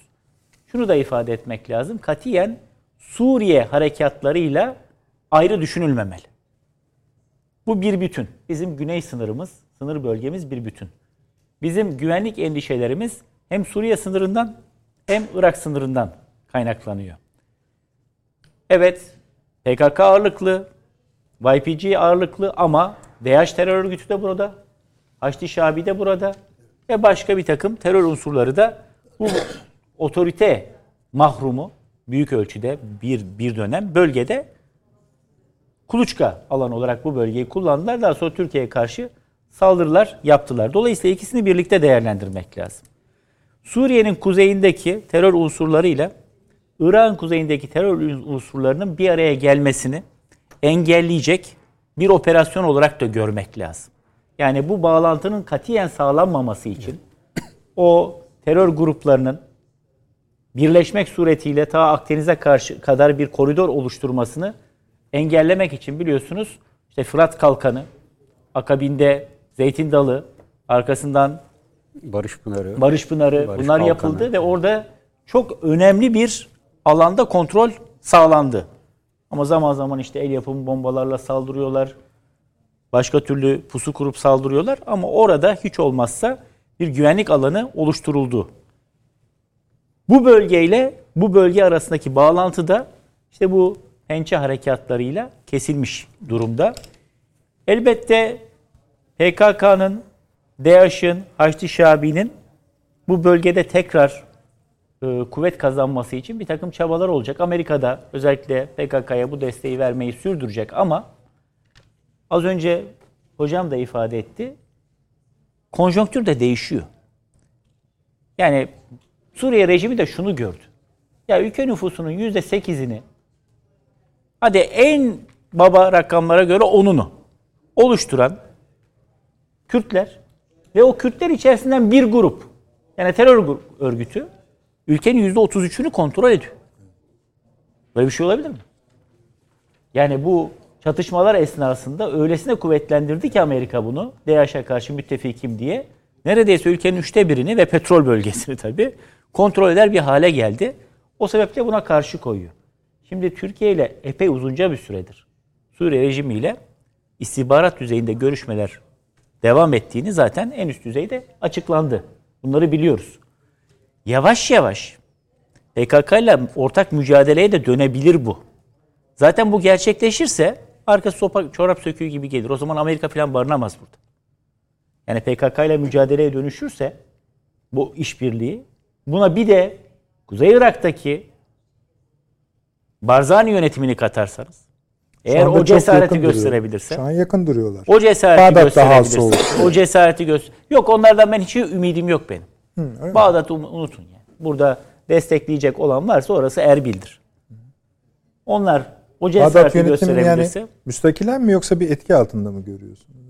Şunu da ifade etmek lazım. Katiyen Suriye harekatlarıyla ayrı düşünülmemeli. Bu bir bütün. Bizim güney sınırımız, sınır bölgemiz bir bütün. Bizim güvenlik endişelerimiz hem Suriye sınırından hem Irak sınırından kaynaklanıyor. Evet, PKK ağırlıklı, YPG ağırlıklı ama DH terör örgütü de burada, Haçlı Şabi de burada ve başka bir takım terör unsurları da bu otorite mahrumu büyük ölçüde bir, bir dönem bölgede kuluçka alan olarak bu bölgeyi kullandılar. Daha sonra Türkiye'ye karşı saldırılar yaptılar. Dolayısıyla ikisini birlikte değerlendirmek lazım. Suriye'nin kuzeyindeki terör unsurlarıyla Irak'ın kuzeyindeki terör unsurlarının bir araya gelmesini engelleyecek bir operasyon olarak da görmek lazım. Yani bu bağlantının katiyen sağlanmaması için o terör gruplarının birleşmek suretiyle ta Akdeniz'e karşı kadar bir koridor oluşturmasını engellemek için biliyorsunuz işte Fırat Kalkanı, akabinde Zeytin Dalı, arkasından Barış Pınarı, Barış Pınarı Barış bunlar Kalkanı. yapıldı ve orada çok önemli bir alanda kontrol sağlandı. Ama zaman zaman işte el yapımı bombalarla saldırıyorlar. Başka türlü pusu kurup saldırıyorlar ama orada hiç olmazsa bir güvenlik alanı oluşturuldu. Bu bölgeyle bu bölge arasındaki bağlantı da işte bu pençe harekatlarıyla kesilmiş durumda. Elbette PKK'nın, DAEŞ'in, Haçlı Şabi'nin bu bölgede tekrar e, kuvvet kazanması için bir takım çabalar olacak. Amerika'da özellikle PKK'ya bu desteği vermeyi sürdürecek ama az önce hocam da ifade etti. Konjonktür de değişiyor. Yani Suriye rejimi de şunu gördü. Ya ülke nüfusunun yüzde sekizini hadi en baba rakamlara göre onunu oluşturan Kürtler ve o Kürtler içerisinden bir grup yani terör örgütü ülkenin yüzde otuz üçünü kontrol ediyor. Böyle bir şey olabilir mi? Yani bu çatışmalar esnasında öylesine kuvvetlendirdi ki Amerika bunu DAEŞ'e karşı müttefikim diye neredeyse ülkenin üçte birini ve petrol bölgesini tabii kontrol eder bir hale geldi. O sebeple buna karşı koyuyor. Şimdi Türkiye ile epey uzunca bir süredir Suriye rejimiyle istihbarat düzeyinde görüşmeler devam ettiğini zaten en üst düzeyde açıklandı. Bunları biliyoruz. Yavaş yavaş PKK ile ortak mücadeleye de dönebilir bu. Zaten bu gerçekleşirse arkası sopa çorap söküğü gibi gelir. O zaman Amerika falan barınamaz burada. Yani PKK ile mücadeleye dönüşürse bu işbirliği buna bir de Kuzey Irak'taki Barzani yönetimini katarsanız eğer o cesareti gösterebilirse. Şu an yakın duruyorlar. O cesareti Bağdat gösterebilirse. O cesareti göster. Yok onlardan ben hiç ümidim yok benim. Hı, Bağdat'ı unutun yani. Burada destekleyecek olan varsa orası Erbil'dir. Onlar o cesareti gösterebilirse. yani müstakilen mi yoksa bir etki altında mı görüyorsunuz?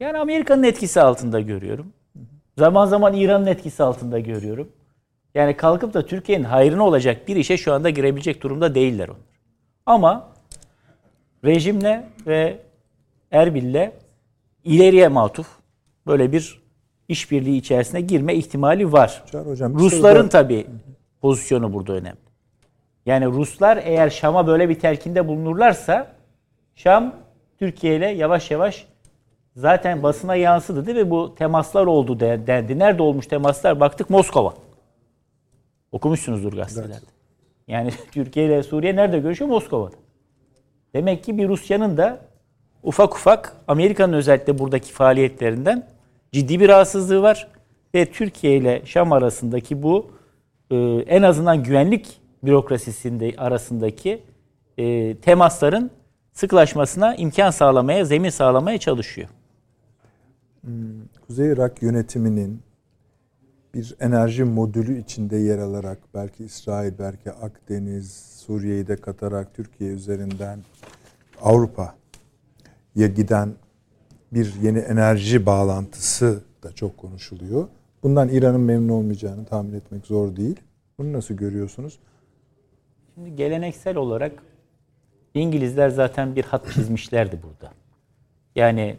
Yani Amerika'nın etkisi altında görüyorum. Zaman zaman İran'ın etkisi altında görüyorum. Yani kalkıp da Türkiye'nin hayrına olacak bir işe şu anda girebilecek durumda değiller onlar. Ama rejimle ve Erbil'le ileriye matuf böyle bir işbirliği içerisine girme ihtimali var. Hocam, bir Rusların tabii pozisyonu burada önemli. Yani Ruslar eğer Şam'a böyle bir telkinde bulunurlarsa Şam Türkiye ile yavaş yavaş zaten basına yansıdı değil mi? Bu temaslar oldu de- dendi. Nerede olmuş temaslar? Baktık Moskova. Okumuşsunuzdur gazetelerde. Yani Türkiye ile Suriye nerede görüşüyor? Moskova'da. Demek ki bir Rusya'nın da ufak ufak Amerika'nın özellikle buradaki faaliyetlerinden ciddi bir rahatsızlığı var. Ve Türkiye ile Şam arasındaki bu e, en azından güvenlik bürokrasisinde arasındaki e, temasların sıklaşmasına imkan sağlamaya, zemin sağlamaya çalışıyor. Kuzey Irak yönetiminin bir enerji modülü içinde yer alarak belki İsrail, belki Akdeniz, Suriye'yi de katarak Türkiye üzerinden Avrupa'ya giden bir yeni enerji bağlantısı da çok konuşuluyor. Bundan İran'ın memnun olmayacağını tahmin etmek zor değil. Bunu nasıl görüyorsunuz? Şimdi geleneksel olarak İngilizler zaten bir hat çizmişlerdi burada. Yani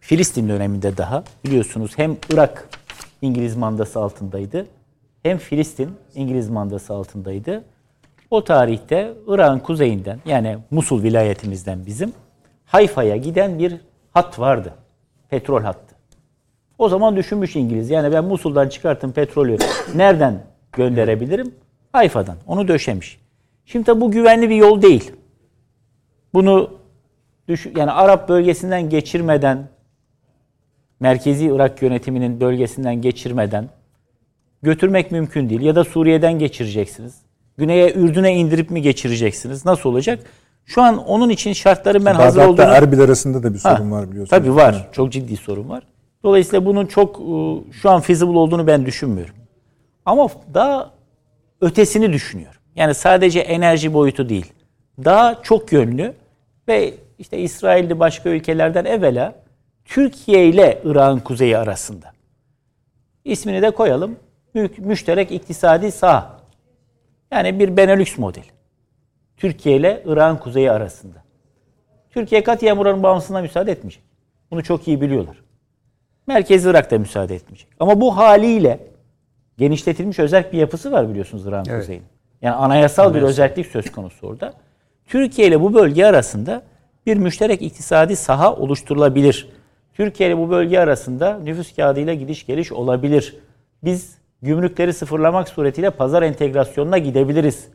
Filistin döneminde daha biliyorsunuz hem Irak İngiliz mandası altındaydı hem Filistin İngiliz mandası altındaydı. O tarihte Irak'ın kuzeyinden yani Musul vilayetimizden bizim Hayfa'ya giden bir hat vardı. Petrol hattı. O zaman düşünmüş İngiliz. Yani ben Musul'dan çıkarttım petrolü nereden gönderebilirim? Hayfa'dan. Onu döşemiş. Şimdi tabi bu güvenli bir yol değil. Bunu düşün, yani Arap bölgesinden geçirmeden merkezi Irak yönetiminin bölgesinden geçirmeden götürmek mümkün değil. Ya da Suriye'den geçireceksiniz. Güney'e Ürdün'e indirip mi geçireceksiniz? Nasıl olacak? Şu an onun için şartların ben hazır olduğunu... Erbil arasında da bir sorun ha, var biliyorsunuz. Tabii var. Ha. Çok ciddi sorun var. Dolayısıyla bunun çok ıı, şu an feasible olduğunu ben düşünmüyorum. Ama daha ötesini düşünüyorum. Yani sadece enerji boyutu değil. Daha çok yönlü ve işte İsrail'de başka ülkelerden evvela Türkiye ile Irak'ın kuzeyi arasında. İsmini de koyalım. Müşterek iktisadi saha. Yani bir Benelux modeli. Türkiye ile Irak'ın kuzeyi arasında. Türkiye katiyen buranın bağımsızlığına müsaade etmeyecek. Bunu çok iyi biliyorlar. Merkezi Irak da müsaade etmeyecek. Ama bu haliyle genişletilmiş özel bir yapısı var biliyorsunuz Irak'ın evet. kuzeyinin. Yani anayasal, anayasal bir özellik söz konusu orada. Türkiye ile bu bölge arasında bir müşterek iktisadi saha oluşturulabilir. Türkiye ile bu bölge arasında nüfus kağıdıyla gidiş geliş olabilir. Biz gümrükleri sıfırlamak suretiyle pazar entegrasyonuna gidebiliriz.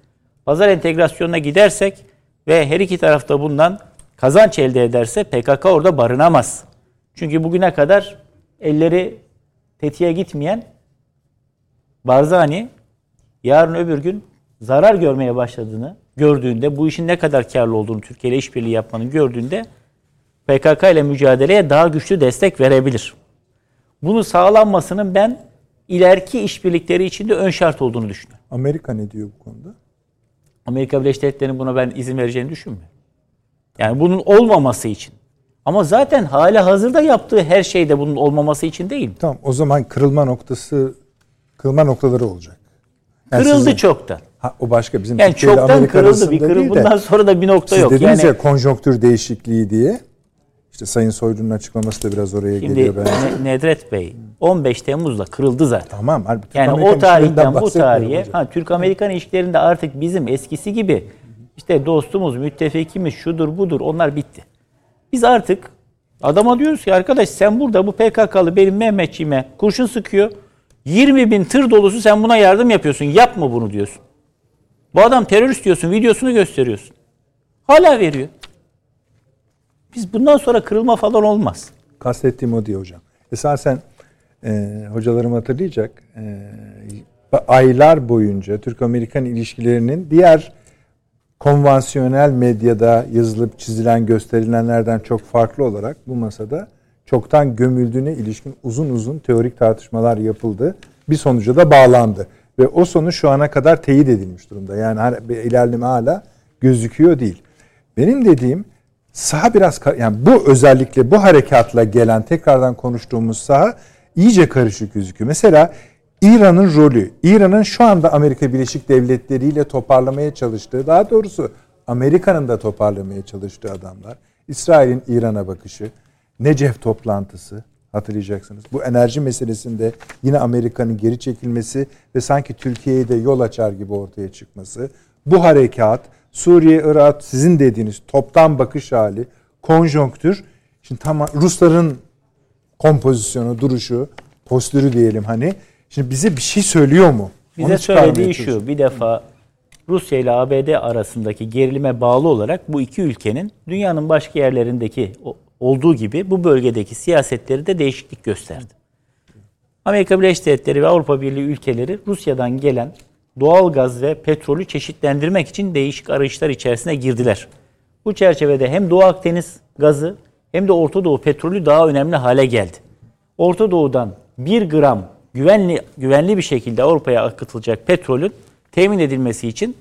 Pazar entegrasyonuna gidersek ve her iki tarafta bundan kazanç elde ederse PKK orada barınamaz. Çünkü bugüne kadar elleri tetiğe gitmeyen Barzani yarın öbür gün zarar görmeye başladığını gördüğünde, bu işin ne kadar karlı olduğunu Türkiye ile işbirliği yapmanın gördüğünde PKK ile mücadeleye daha güçlü destek verebilir. Bunu sağlanmasının ben ileriki işbirlikleri içinde ön şart olduğunu düşünüyorum. Amerika ne diyor bu konuda? Amerika Birleşik Devletleri'nin buna ben izin vereceğini düşünmüyorum. Yani bunun olmaması için. Ama zaten hala hazırda yaptığı her şeyde bunun olmaması için değil. Tamam o zaman kırılma noktası kırılma noktaları olacak. Yani Kırıldı sizin, çoktan. Ha, o başka bizim yani çoktan Amerika kırıldı bir kırıl bundan sonra da bir nokta siz yok. dediniz yani, ya konjonktür değişikliği diye. İşte Sayın Soylu'nun açıklaması da biraz oraya Şimdi, geliyor bence. Nedret Bey 15 Temmuz'da kırıldı zaten. Tamam. Abi, Türk yani o tarihten bu tarihe ha, Türk-Amerikan ilişkilerinde artık bizim eskisi gibi işte dostumuz, müttefikimiz, şudur budur onlar bitti. Biz artık adama diyoruz ki arkadaş sen burada bu PKK'lı benim Mehmetçiğime kurşun sıkıyor. 20 bin tır dolusu sen buna yardım yapıyorsun. Yapma bunu diyorsun. Bu adam terörist diyorsun. Videosunu gösteriyorsun. Hala veriyor. Biz bundan sonra kırılma falan olmaz. Kastettiğim o diyor hocam. Esasen e, hocalarım hatırlayacak. E, aylar boyunca Türk-Amerikan ilişkilerinin diğer konvansiyonel medyada yazılıp çizilen gösterilenlerden çok farklı olarak bu masada çoktan gömüldüğüne ilişkin uzun uzun teorik tartışmalar yapıldı. Bir sonuca da bağlandı. Ve o sonuç şu ana kadar teyit edilmiş durumda. Yani ilerleme hala gözüküyor değil. Benim dediğim saha biraz yani bu özellikle bu harekatla gelen tekrardan konuştuğumuz saha iyice karışık gözüküyor. Mesela İran'ın rolü, İran'ın şu anda Amerika Birleşik Devletleri ile toparlamaya çalıştığı, daha doğrusu Amerika'nın da toparlamaya çalıştığı adamlar. İsrail'in İran'a bakışı, Necef toplantısı hatırlayacaksınız. Bu enerji meselesinde yine Amerika'nın geri çekilmesi ve sanki Türkiye'ye de yol açar gibi ortaya çıkması. Bu harekat, Suriye, Irak sizin dediğiniz toptan bakış hali, konjonktür. Şimdi tam Rusların kompozisyonu, duruşu, postürü diyelim hani. Şimdi bize bir şey söylüyor mu? Bize söylediği şu. Bir defa Rusya ile ABD arasındaki gerilime bağlı olarak bu iki ülkenin dünyanın başka yerlerindeki olduğu gibi bu bölgedeki siyasetleri de değişiklik gösterdi. Amerika Birleşik Devletleri ve Avrupa Birliği ülkeleri Rusya'dan gelen doğal gaz ve petrolü çeşitlendirmek için değişik arayışlar içerisine girdiler. Bu çerçevede hem Doğu Akdeniz gazı hem de Orta Doğu petrolü daha önemli hale geldi. Orta Doğu'dan 1 gram güvenli güvenli bir şekilde Avrupa'ya akıtılacak petrolün temin edilmesi için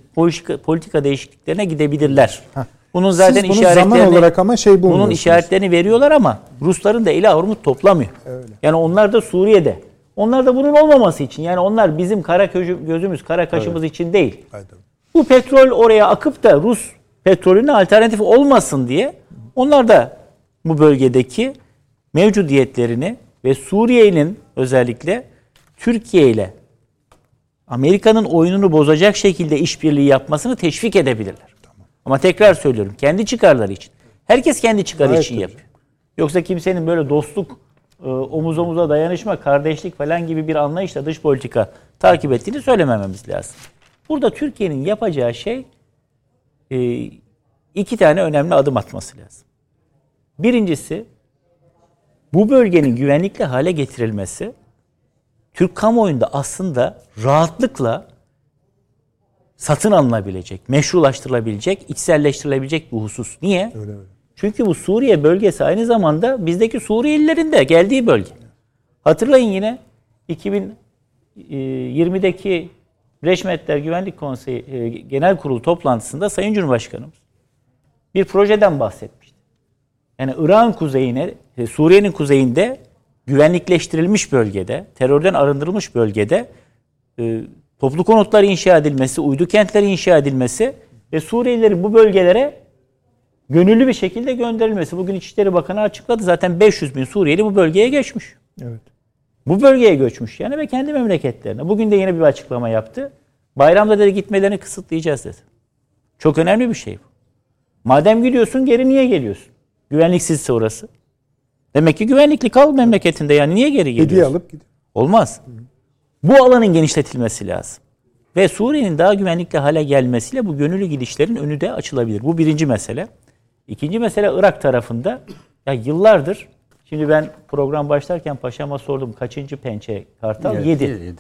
politika, değişikliklerine gidebilirler. Heh. Bunun zaten Siz bunun işaretlerini zaman olarak ama şey Bunun işaretlerini veriyorlar ama Rusların da eli armut toplamıyor. Öyle. Yani onlar da Suriye'de. Onlar da bunun olmaması için. Yani onlar bizim kara gözümüz, kara kaşımız evet. için değil. Evet. Bu petrol oraya akıp da Rus petrolüne alternatif olmasın diye onlar da bu bölgedeki mevcudiyetlerini ve Suriye'nin özellikle Türkiye ile Amerika'nın oyununu bozacak şekilde işbirliği yapmasını teşvik edebilirler. Ama tekrar söylüyorum kendi çıkarları için. Herkes kendi çıkarı Gayet için yapıyor. Yoksa kimsenin böyle dostluk, e, omuz omuza dayanışma, kardeşlik falan gibi bir anlayışla dış politika takip ettiğini söylemememiz lazım. Burada Türkiye'nin yapacağı şey e, iki tane önemli adım atması lazım. Birincisi bu bölgenin güvenlikli hale getirilmesi Türk kamuoyunda aslında rahatlıkla satın alınabilecek, meşrulaştırılabilecek, içselleştirilebilecek bir husus. Niye? Öyle öyle. Çünkü bu Suriye bölgesi aynı zamanda bizdeki Suriyelilerin de geldiği bölge. Hatırlayın yine 2020'deki Reşmetler Güvenlik Konseyi e, Genel Kurulu toplantısında Sayın Cumhurbaşkanımız bir projeden bahsetmişti. Yani Irak'ın kuzeyine, e, Suriye'nin kuzeyinde güvenlikleştirilmiş bölgede, terörden arındırılmış bölgede e, toplu konutlar inşa edilmesi, uydu kentler inşa edilmesi ve Suriyelilerin bu bölgelere gönüllü bir şekilde gönderilmesi. Bugün İçişleri Bakanı açıkladı. Zaten 500 bin Suriyeli bu bölgeye geçmiş. Evet. Bu bölgeye göçmüş yani ve kendi memleketlerine. Bugün de yine bir açıklama yaptı. Bayramda dedi gitmelerini kısıtlayacağız dedi. Çok önemli bir şey bu. Madem gidiyorsun geri niye geliyorsun? Güvenliksizse orası. Demek ki güvenlikli kal memleketinde yani niye geri geliyorsun? Hediye alıp gidiyor. Olmaz. Bu alanın genişletilmesi lazım. Ve Suriye'nin daha güvenlikli hale gelmesiyle bu gönüllü gidişlerin önü de açılabilir. Bu birinci mesele. İkinci mesele Irak tarafında. Ya yıllardır Şimdi ben program başlarken paşama sordum kaçıncı pençe kartal? 7. Evet,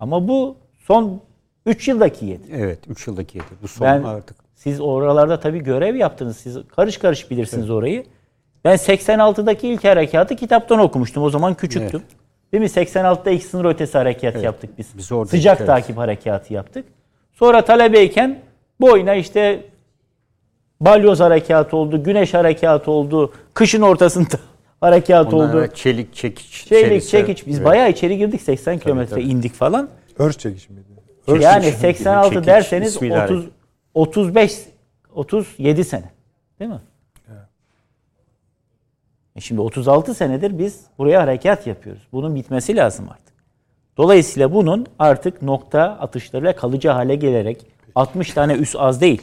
Ama bu son 3 yıldaki 7. Evet 3 yıldaki 7. Bu son ben, artık. Siz oralarda tabii görev yaptınız. Siz karış karış bilirsiniz evet. orayı. Ben 86'daki ilk harekatı kitaptan okumuştum. O zaman küçüktüm. Evet. Değil mi? 86'da ilk sınır ötesi harekat evet. yaptık biz. biz orada Sıcak evet. takip harekatı yaptık. Sonra talebeyken bu oyuna işte balyoz harekatı oldu, güneş harekatı oldu, kışın ortasında harekat Onlar oldu. Çelik çekiç. Çelik çekiç. Biz evet. bayağı içeri girdik 80 kilometre indik falan. Örs çekiç miydi? Örs yani çekiç 86 çekiç, derseniz 30 35 37 sene. Değil mi? E şimdi 36 senedir biz buraya harekat yapıyoruz. Bunun bitmesi lazım artık. Dolayısıyla bunun artık nokta atışlarıyla kalıcı hale gelerek 60 tane üs az değil.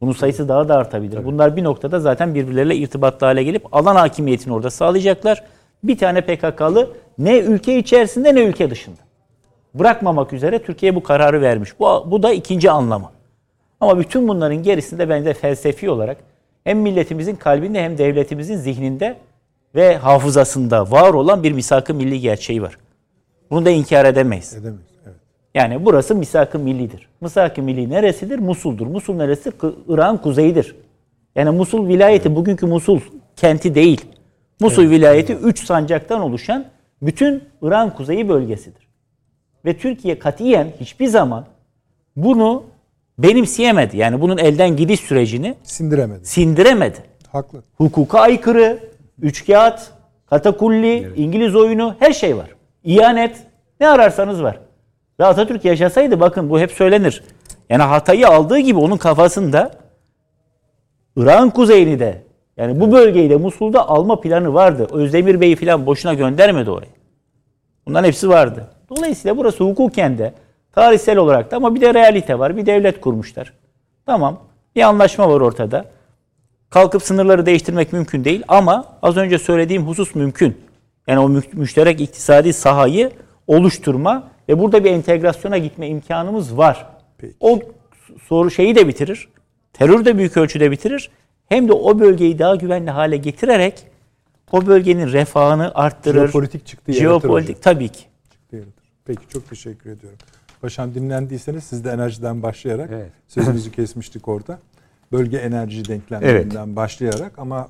Bunun sayısı daha da artabilir. Tabii. Bunlar bir noktada zaten birbirleriyle irtibatlı hale gelip alan hakimiyetini orada sağlayacaklar. Bir tane PKK'lı ne ülke içerisinde ne ülke dışında. Bırakmamak üzere Türkiye bu kararı vermiş. Bu, bu da ikinci anlamı. Ama bütün bunların gerisinde bence felsefi olarak hem milletimizin kalbinde hem devletimizin zihninde ve hafızasında var olan bir misak-ı milli gerçeği var. Bunu da inkar edemeyiz. Edemeyiz. Yani burası misak-ı millidir. Misak-ı milli neresidir? Musul'dur. Musul neresi? Irak'ın kuzeyidir. Yani Musul vilayeti bugünkü Musul kenti değil. Musul evet. vilayeti 3 sancaktan oluşan bütün Irak'ın kuzeyi bölgesidir. Ve Türkiye katiyen hiçbir zaman bunu benimseyemedi. Yani bunun elden gidiş sürecini sindiremedi. Sindiremedi. Haklı. Hukuka aykırı, üçkağıt, katakulli, evet. İngiliz oyunu her şey var. İhanet ne ararsanız var. Ve Atatürk yaşasaydı bakın bu hep söylenir. Yani Hatay'ı aldığı gibi onun kafasında Irak'ın kuzeyini de yani bu bölgeyi de Musul'da alma planı vardı. Özdemir Bey'i falan boşuna göndermedi oraya. Bunların hepsi vardı. Dolayısıyla burası hukuken de tarihsel olarak da ama bir de realite var. Bir devlet kurmuşlar. Tamam. Bir anlaşma var ortada. Kalkıp sınırları değiştirmek mümkün değil ama az önce söylediğim husus mümkün. Yani o müşterek iktisadi sahayı oluşturma ve burada bir entegrasyona gitme imkanımız var. Peki. O soru şeyi de bitirir. Terör de büyük ölçüde bitirir. Hem de o bölgeyi daha güvenli hale getirerek o bölgenin refahını arttırır. Jeopolitik çıktı Jeopolitik tabii ki. Çıktı yaratır. Peki çok teşekkür ediyorum. Paşam dinlendiyseniz siz de enerjiden başlayarak evet. sözümüzü kesmiştik orada. Bölge enerji denklemlerinden evet. başlayarak ama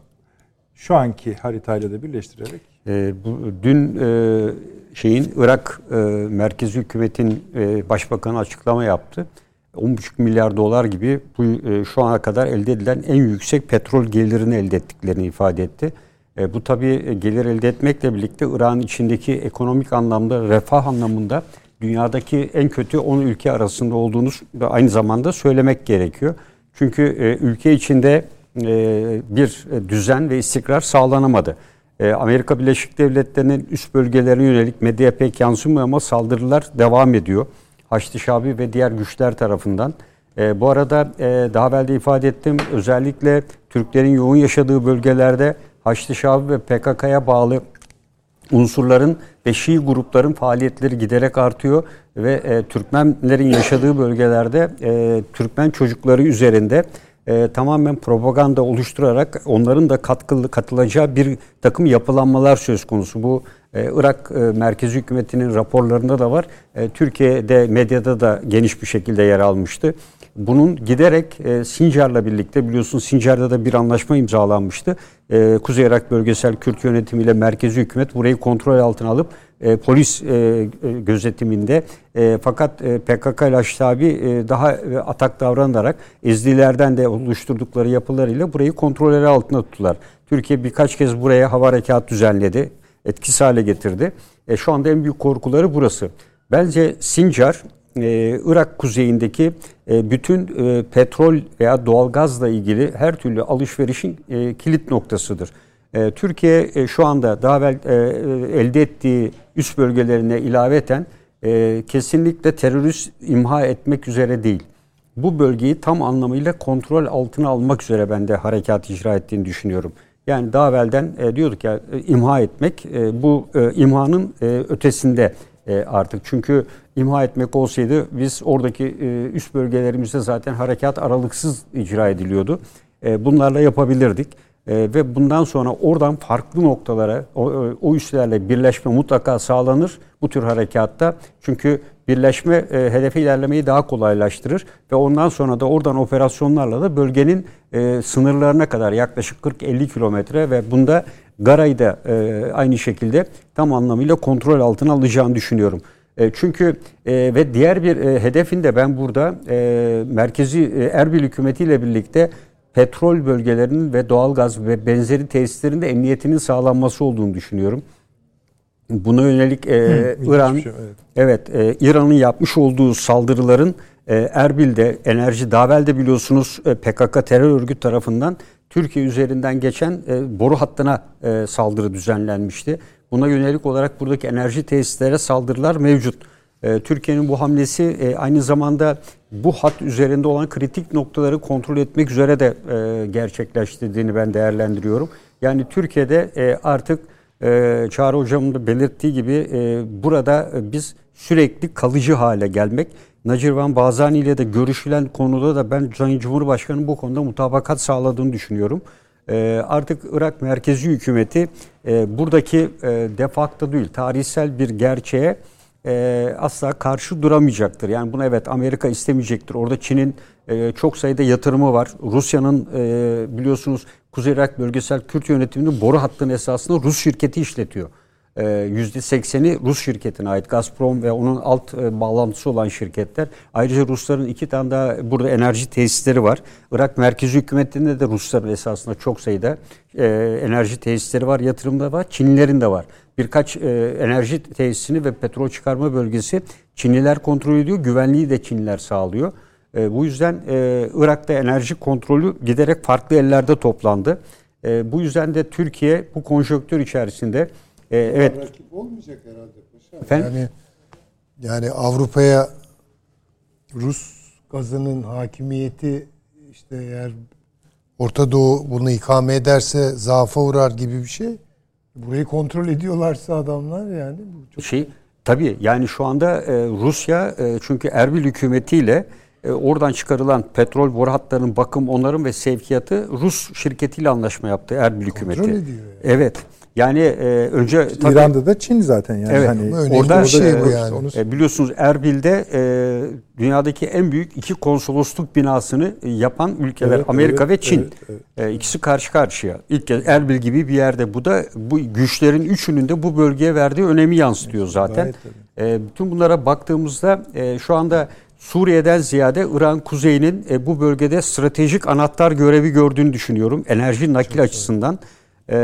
şu anki haritayla da birleştirerek. E, bu, dün e, şeyin Irak e, merkezi hükümetin e, başbakanı açıklama yaptı. 10,5 milyar dolar gibi bu e, şu ana kadar elde edilen en yüksek petrol gelirini elde ettiklerini ifade etti. E, bu tabii gelir elde etmekle birlikte Irak'ın içindeki ekonomik anlamda, refah anlamında dünyadaki en kötü 10 ülke arasında olduğunu aynı zamanda söylemek gerekiyor. Çünkü e, ülke içinde e, bir düzen ve istikrar sağlanamadı. E, Amerika Birleşik Devletleri'nin üst bölgelerine yönelik medyaya pek yansımıyor ama saldırılar devam ediyor. Haçlı Şabi ve diğer güçler tarafından. E, bu arada e, daha evvel de ifade ettim özellikle Türklerin yoğun yaşadığı bölgelerde Haçlı Şabi ve PKK'ya bağlı unsurların ve Şii grupların faaliyetleri giderek artıyor ve e, Türkmenlerin yaşadığı bölgelerde e, Türkmen çocukları üzerinde e, tamamen propaganda oluşturarak onların da katkılı katılacağı bir takım yapılanmalar söz konusu. Bu Irak e, merkezi hükümetinin raporlarında da var. E, Türkiye'de medyada da geniş bir şekilde yer almıştı. Bunun giderek e, Sincar'la birlikte biliyorsun Sincar'da da bir anlaşma imzalanmıştı. E, Kuzey Irak Bölgesel Kürt Yönetimi ile merkezi hükümet burayı kontrol altına alıp e, polis e, e, gözetiminde e, fakat e, PKK ile Aştabi e, daha e, atak davranarak ezdilerden de oluşturdukları yapılarıyla burayı kontrolleri altına tuttular. Türkiye birkaç kez buraya hava harekat düzenledi, etkisiz hale getirdi. E, şu anda en büyük korkuları burası. Bence Sincar e, Irak kuzeyindeki e, bütün e, petrol veya doğalgazla ilgili her türlü alışverişin e, kilit noktasıdır. E, Türkiye e, şu anda daha evvel e, e, elde ettiği üst bölgelerine ilaveten e, kesinlikle terörist imha etmek üzere değil. Bu bölgeyi tam anlamıyla kontrol altına almak üzere ben de harekat icra ettiğini düşünüyorum. Yani daha evvelden e, diyorduk ya e, imha etmek e, bu e, imhanın e, ötesinde e, artık. Çünkü imha etmek olsaydı biz oradaki e, üst bölgelerimizde zaten harekat aralıksız icra ediliyordu. E, bunlarla yapabilirdik. E, ve bundan sonra oradan farklı noktalara o, o üslerle birleşme mutlaka sağlanır bu tür harekatta. Çünkü birleşme e, hedefe ilerlemeyi daha kolaylaştırır ve ondan sonra da oradan operasyonlarla da bölgenin e, sınırlarına kadar yaklaşık 40-50 kilometre ve bunda Gara'yı da e, aynı şekilde tam anlamıyla kontrol altına alacağını düşünüyorum. E, çünkü e, ve diğer bir e, hedefin de ben burada e, merkezi e, Erbil hükümetiyle birlikte petrol bölgelerinin ve doğalgaz ve benzeri tesislerin de emniyetinin sağlanması olduğunu düşünüyorum. Buna yönelik e, İran şey, evet, evet e, İran'ın yapmış olduğu saldırıların e, Erbil'de enerji Davel'de biliyorsunuz e, PKK terör örgütü tarafından Türkiye üzerinden geçen e, boru hattına e, saldırı düzenlenmişti. Buna yönelik olarak buradaki enerji tesislere saldırılar mevcut. E, Türkiye'nin bu hamlesi e, aynı zamanda bu hat üzerinde olan kritik noktaları kontrol etmek üzere de e, gerçekleştirdiğini ben değerlendiriyorum. Yani Türkiye'de e, artık Çağrı Hocam'ın da belirttiği gibi burada biz sürekli kalıcı hale gelmek. Nacirvan Bazani ile de görüşülen konuda da ben Sayın Cumhurbaşkanı'nın bu konuda mutabakat sağladığını düşünüyorum. Artık Irak merkezi hükümeti buradaki defakta değil tarihsel bir gerçeğe e, asla karşı duramayacaktır. Yani bunu evet Amerika istemeyecektir. Orada Çin'in e, çok sayıda yatırımı var. Rusya'nın e, biliyorsunuz Kuzey Irak Bölgesel Kürt Yönetimi'nin boru hattının esasında Rus şirketi işletiyor. %80'i e, Rus şirketine ait. Gazprom ve onun alt e, bağlantısı olan şirketler. Ayrıca Rusların iki tane daha burada enerji tesisleri var. Irak merkezi hükümetinde de Rusların esasında çok sayıda e, enerji tesisleri var, yatırımda var, Çinlilerin de var. Birkaç enerji tesisini ve petrol çıkarma bölgesi Çinliler kontrol ediyor, güvenliği de Çinliler sağlıyor. bu yüzden Irak'ta enerji kontrolü giderek farklı ellerde toplandı. bu yüzden de Türkiye bu konjonktür içerisinde e, evet. Rakip olmayacak herhalde paşa. Efendim? Yani, yani Avrupa'ya Rus gazının hakimiyeti işte eğer Orta Doğu bunu ikame ederse zaafa uğrar gibi bir şey. Burayı kontrol ediyorlarsa adamlar yani. Bu çok şey tabii yani şu anda e, Rusya e, çünkü Erbil hükümetiyle e, oradan çıkarılan petrol boru hatlarının bakım onların ve sevkiyatı Rus şirketiyle anlaşma yaptı Erbil kontrol hükümeti. Ediyor yani. Evet. Yani e, önce tabii, İran'da da Çin zaten yani. Evet. Hani orada bir şey bu yani. E, biliyorsunuz Erbil'de e, dünyadaki en büyük iki konsolosluk binasını yapan ülkeler evet, Amerika evet, ve Çin. Evet, evet. E, ikisi karşı karşıya. İlk kez Erbil gibi bir yerde bu da bu güçlerin üçünün de bu bölgeye verdiği önemi yansıtıyor zaten. e, bütün bunlara baktığımızda e, şu anda Suriye'den ziyade İran kuzeyinin e, bu bölgede stratejik anahtar görevi gördüğünü düşünüyorum. Enerji nakil Çok açısından. E,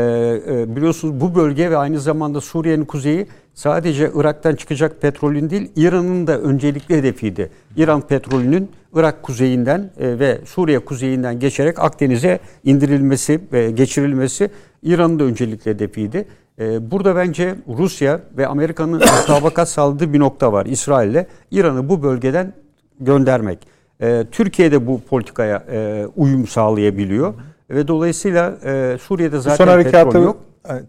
e, biliyorsunuz bu bölge ve aynı zamanda Suriye'nin kuzeyi sadece Irak'tan çıkacak petrolün değil İran'ın da öncelikli hedefiydi. İran petrolünün Irak kuzeyinden e, ve Suriye kuzeyinden geçerek Akdeniz'e indirilmesi ve geçirilmesi İran'ın da öncelikli hedefiydi. E, burada bence Rusya ve Amerika'nın mutabakat sağladığı bir nokta var İsrail'le. İran'ı bu bölgeden göndermek. E, Türkiye'de bu politikaya uyum sağlayabiliyor. Ve dolayısıyla Suriye'de zaten petrol yok.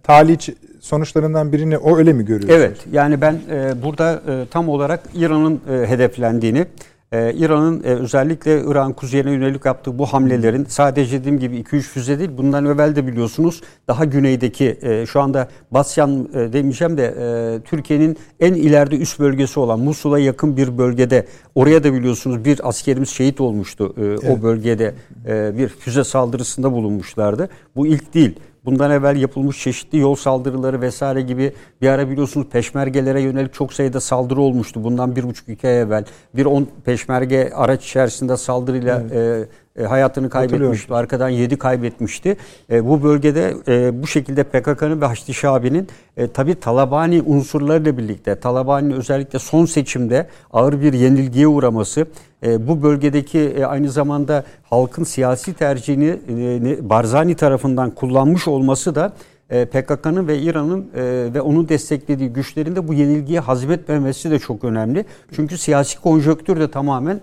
Talih sonuçlarından birini o öyle mi görüyorsunuz? Evet. Yani ben burada tam olarak İran'ın hedeflendiğini ee, İran'ın e, özellikle İran kuzeyine yönelik yaptığı bu hamlelerin sadece dediğim gibi 2-3 füze değil bundan evvel de biliyorsunuz daha güneydeki e, şu anda Basyan e, demeyeceğim de e, Türkiye'nin en ileride üst bölgesi olan Musul'a yakın bir bölgede oraya da biliyorsunuz bir askerimiz şehit olmuştu e, evet. o bölgede e, bir füze saldırısında bulunmuşlardı. Bu ilk değil bundan evvel yapılmış çeşitli yol saldırıları vesaire gibi bir ara biliyorsunuz peşmergelere yönelik çok sayıda saldırı olmuştu. Bundan bir buçuk iki ay evvel bir on peşmerge araç içerisinde saldırıyla evet. e, e, hayatını kaybetmişti. Arkadan 7 kaybetmişti. E, bu bölgede e, bu şekilde PKK'nın ve Haçlı Şabi'nin e, tabi Talabani unsurlarıyla birlikte Talabani'nin özellikle son seçimde ağır bir yenilgiye uğraması e, bu bölgedeki e, aynı zamanda halkın siyasi tercihini e, Barzani tarafından kullanmış olması da PKK'nın ve İran'ın ve onun desteklediği güçlerin de bu yenilgiye hazmetmemesi de çok önemli. Çünkü siyasi konjöktür de tamamen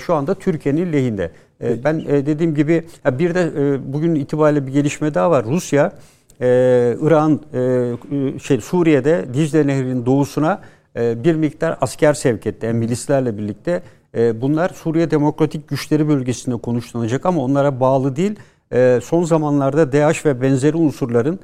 şu anda Türkiye'nin lehinde. E, ben e, dediğim gibi bir de e, bugün itibariyle bir gelişme daha var. Rusya İran şey Suriye'de Dicle Nehri'nin doğusuna bir miktar asker sevk etti. milislerle birlikte. Bunlar Suriye Demokratik Güçleri bölgesinde konuşlanacak ama onlara bağlı değil. Son zamanlarda DAEŞ ve benzeri unsurların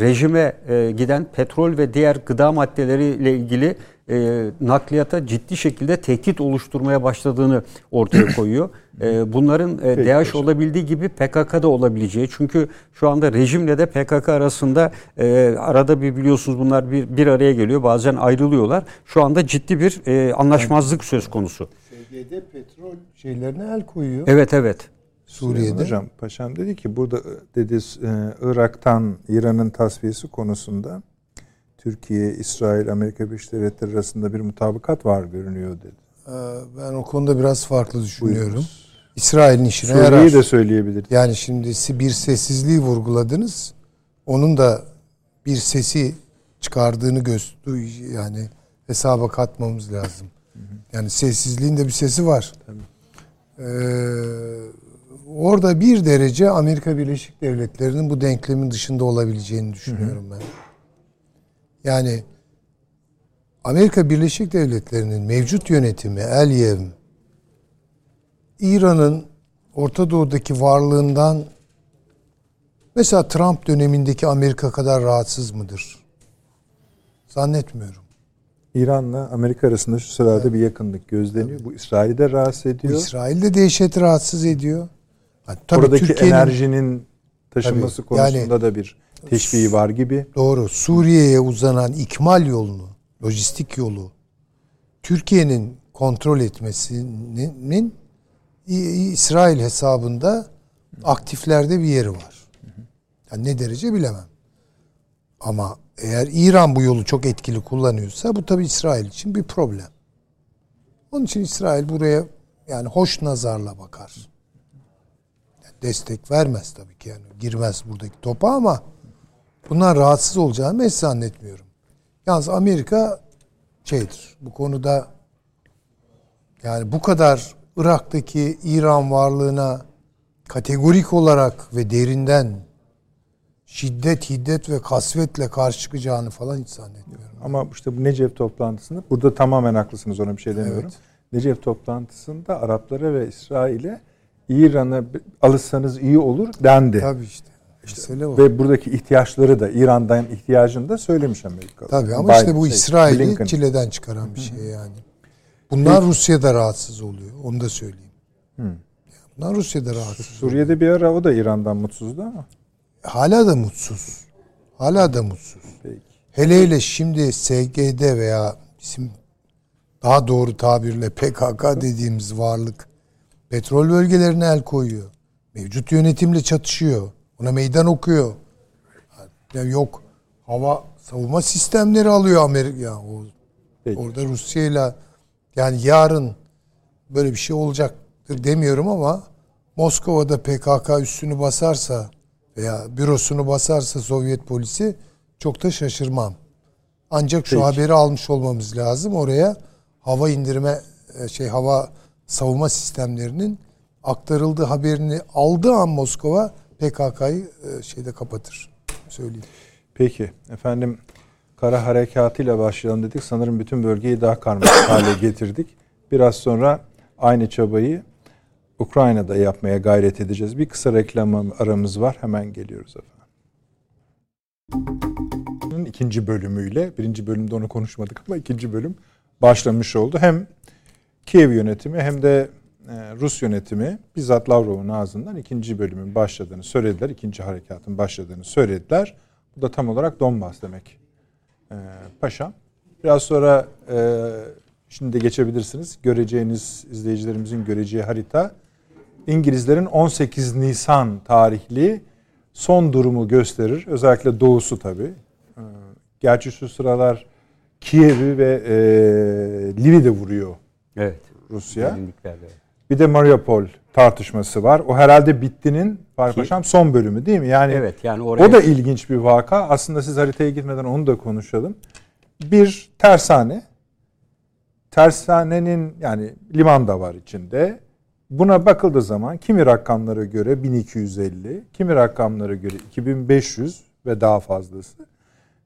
rejime giden petrol ve diğer gıda maddeleriyle ilgili e, nakliyata ciddi şekilde tehdit oluşturmaya başladığını ortaya koyuyor. e, bunların e, DAEŞ olabildiği gibi PKK'da olabileceği. Çünkü şu anda rejimle de PKK arasında e, arada bir biliyorsunuz bunlar bir, bir araya geliyor. Bazen ayrılıyorlar. Şu anda ciddi bir e, anlaşmazlık söz konusu. SGD petrol şeylerine el koyuyor. Evet evet. Suriye'de. Hocam Paşam dedi ki burada dedi e, Irak'tan İran'ın tasfiyesi konusunda Türkiye, İsrail, Amerika Birleşik Devletleri arasında bir mutabakat var görünüyor dedi. Ee, ben o konuda biraz farklı düşünüyorum. Buyurunuz. İsrail'in işine Suriye'yi yarar. de söyleyebilir. Yani şimdi bir sessizliği vurguladınız. Onun da bir sesi çıkardığını gösteriyor. Yani hesaba katmamız lazım. Yani sessizliğin de bir sesi var. Ee, orada bir derece Amerika Birleşik Devletleri'nin bu denklemin dışında olabileceğini düşünüyorum ben. Yani Amerika Birleşik Devletleri'nin mevcut yönetimi El İran'ın Orta Doğu'daki varlığından mesela Trump dönemindeki Amerika kadar rahatsız mıdır? Zannetmiyorum. İran'la Amerika arasında şu sırada evet. bir yakınlık gözleniyor. Tabii. Bu İsrail'i de rahatsız ediyor. Bu İsrail'de dehşet rahatsız ediyor. Yani, tabii Oradaki enerjinin taşınması tabii, konusunda yani, da bir teşviği var gibi. Doğru. Suriye'ye uzanan ikmal yolunu, lojistik yolu Türkiye'nin kontrol etmesinin İsrail hesabında aktiflerde bir yeri var. Yani ne derece bilemem. Ama eğer İran bu yolu çok etkili kullanıyorsa bu tabi İsrail için bir problem. Onun için İsrail buraya yani hoş nazarla bakar. Yani destek vermez tabii ki yani girmez buradaki topa ama bunlar rahatsız olacağını hiç zannetmiyorum. Yalnız Amerika şeydir bu konuda yani bu kadar Irak'taki İran varlığına kategorik olarak ve derinden şiddet, hiddet ve kasvetle karşı çıkacağını falan hiç zannetmiyorum. Ama işte bu Necef toplantısında burada tamamen haklısınız ona bir şey demiyorum. Evet. Necef toplantısında Araplara ve İsrail'e İran'a alırsanız iyi olur dendi. Tabii işte. İşte, ve buradaki ihtiyaçları da İran'dan ihtiyacını da söylemiş Amerika. Tabii ama Biden, işte bu şey, İsrail'i Blinken. çileden çıkaran bir şey yani. Bunlar Rusya'da rahatsız oluyor. Onu da söyleyeyim. Hı. Bunlar Rusya'da rahatsız. Suriye'de oluyor. bir ara o da İran'dan mutsuzdu ama. Hala da mutsuz. Hala da mutsuz. Peki. Hele hele şimdi SGD veya bizim daha doğru tabirle PKK dediğimiz varlık petrol bölgelerine el koyuyor. Mevcut yönetimle çatışıyor. Ona meydan okuyor. Yani yok hava savunma sistemleri alıyor Amerika. Ya, o, orada Rusya ile yani yarın böyle bir şey olacaktır demiyorum ama Moskova'da PKK üstünü basarsa veya bürosunu basarsa Sovyet polisi çok da şaşırmam. Ancak şu Peki. haberi almış olmamız lazım. Oraya hava indirme e, şey hava savunma sistemlerinin aktarıldığı haberini aldığı an Moskova PKK'yı e, şeyde kapatır. Söyleyeyim. Peki efendim kara harekatıyla başlayalım dedik. Sanırım bütün bölgeyi daha karmaşık hale getirdik. Biraz sonra aynı çabayı Ukrayna'da yapmaya gayret edeceğiz. Bir kısa reklam aramız var. Hemen geliyoruz efendim. ikinci bölümüyle, birinci bölümde onu konuşmadık ama ikinci bölüm başlamış oldu. Hem Kiev yönetimi hem de e, Rus yönetimi bizzat Lavrov'un ağzından ikinci bölümün başladığını söylediler. ikinci harekatın başladığını söylediler. Bu da tam olarak Donbas demek. Ee, paşam. Biraz sonra e, şimdi de geçebilirsiniz. Göreceğiniz, izleyicilerimizin göreceği harita İngilizlerin 18 Nisan tarihli son durumu gösterir. Özellikle doğusu tabii. Ee, gerçi şu sıralar Kiev'i ve e, Lviv'i de vuruyor evet. Rusya. Bir de Mariupol tartışması var. O herhalde bittinin Paşam son bölümü değil mi? Yani, evet, yani oraya... o da ilginç bir vaka. Aslında siz haritaya gitmeden onu da konuşalım. Bir tersane. Tersanenin yani liman da var içinde. Buna bakıldığı zaman kimi rakamlara göre 1250, kimi rakamlara göre 2500 ve daha fazlası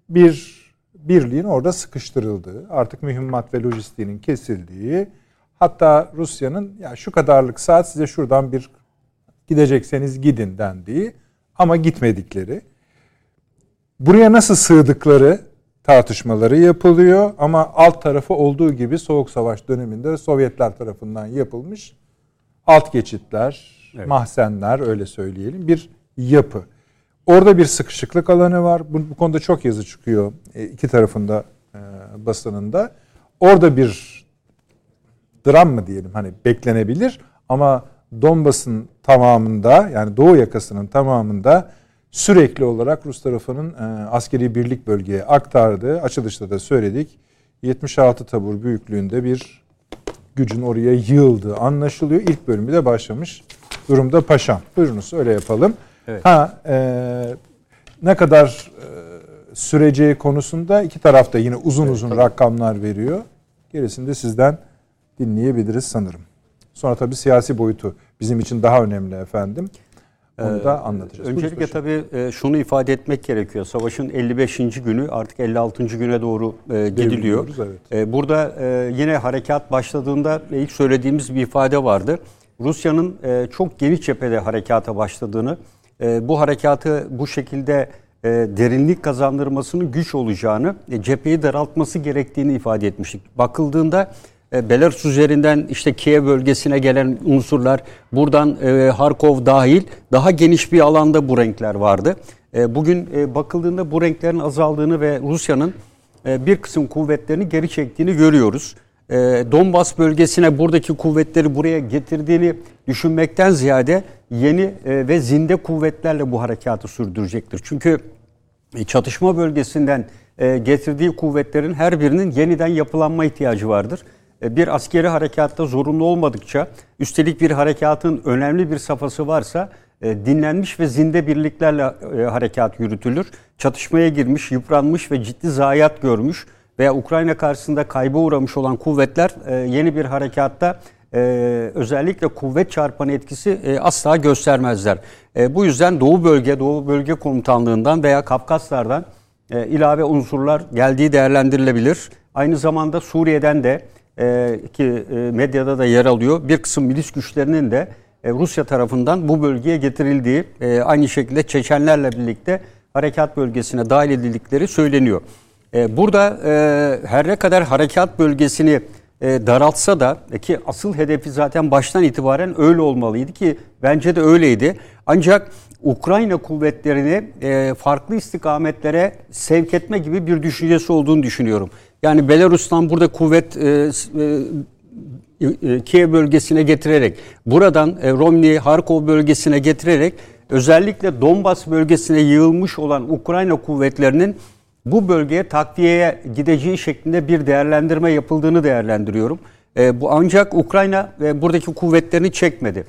bir birliğin orada sıkıştırıldığı, artık mühimmat ve lojistiğinin kesildiği, hatta Rusya'nın ya şu kadarlık saat size şuradan bir gidecekseniz gidin dendiği ama gitmedikleri. Buraya nasıl sığdıkları tartışmaları yapılıyor ama alt tarafı olduğu gibi Soğuk Savaş döneminde Sovyetler tarafından yapılmış alt geçitler, evet. mahzenler öyle söyleyelim bir yapı. Orada bir sıkışıklık alanı var. Bu, bu konuda çok yazı çıkıyor e, iki tarafında e, basınında. Orada bir dram mı diyelim hani beklenebilir ama Donbas'ın tamamında yani Doğu yakasının tamamında sürekli olarak Rus tarafının e, askeri birlik bölgeye aktardığı açılışta da söyledik. 76 tabur büyüklüğünde bir gücün oraya yığıldığı anlaşılıyor. İlk bölümü de başlamış durumda paşam. Buyurunuz öyle yapalım. Evet. Ha e, ne kadar e, süreceği konusunda iki tarafta yine uzun evet, uzun tabii. rakamlar veriyor. Gerisini de sizden dinleyebiliriz sanırım. Sonra tabii siyasi boyutu bizim için daha önemli efendim. Onu da ee, anlatacağız. Öncelikle tabii e, şunu ifade etmek gerekiyor. Savaşın 55. günü artık 56. güne doğru e, gidiliyor. Evet. E, burada yine harekat başladığında ilk söylediğimiz bir ifade vardı. Rusya'nın çok geniş cephede harekata başladığını, bu harekatı bu şekilde derinlik kazandırmasının güç olacağını, cepheyi daraltması gerektiğini ifade etmiştik. Bakıldığında e, Belarus üzerinden işte Kiev bölgesine gelen unsurlar buradan e, Harkov dahil daha geniş bir alanda bu renkler vardı. E, bugün e, bakıldığında bu renklerin azaldığını ve Rusya'nın bir kısım kuvvetlerini geri çektiğini görüyoruz. Donbas bölgesine buradaki kuvvetleri buraya getirdiğini düşünmekten ziyade yeni ve zinde kuvvetlerle bu harekatı sürdürecektir. Çünkü çatışma bölgesinden getirdiği kuvvetlerin her birinin yeniden yapılanma ihtiyacı vardır. E, bir askeri harekatta zorunlu olmadıkça, üstelik bir harekatın önemli bir safhası varsa e, dinlenmiş ve zinde birliklerle e, harekat yürütülür. Çatışmaya girmiş, yıpranmış ve ciddi zayiat görmüş veya Ukrayna karşısında kayba uğramış olan kuvvetler yeni bir harekatta özellikle kuvvet çarpanı etkisi asla göstermezler. Bu yüzden Doğu Bölge, Doğu Bölge Komutanlığından veya Kafkaslardan ilave unsurlar geldiği değerlendirilebilir. Aynı zamanda Suriye'den de e, ki e, medyada da yer alıyor. Bir kısım milis güçlerinin de e, Rusya tarafından bu bölgeye getirildiği, e, aynı şekilde Çeçenlerle birlikte harekat bölgesine dahil edildikleri söyleniyor. E, burada e, her ne kadar harekat bölgesini e, daraltsa da e, ki asıl hedefi zaten baştan itibaren öyle olmalıydı ki bence de öyleydi. Ancak Ukrayna kuvvetlerini e, farklı istikametlere sevk etme gibi bir düşüncesi olduğunu düşünüyorum. Yani Belarus'tan burada kuvvet e, e, Kiev bölgesine getirerek, buradan e, Romny, Harkov bölgesine getirerek özellikle Donbas bölgesine yığılmış olan Ukrayna kuvvetlerinin bu bölgeye takviyeye gideceği şeklinde bir değerlendirme yapıldığını değerlendiriyorum. E, bu ancak Ukrayna e, buradaki kuvvetlerini çekmedi.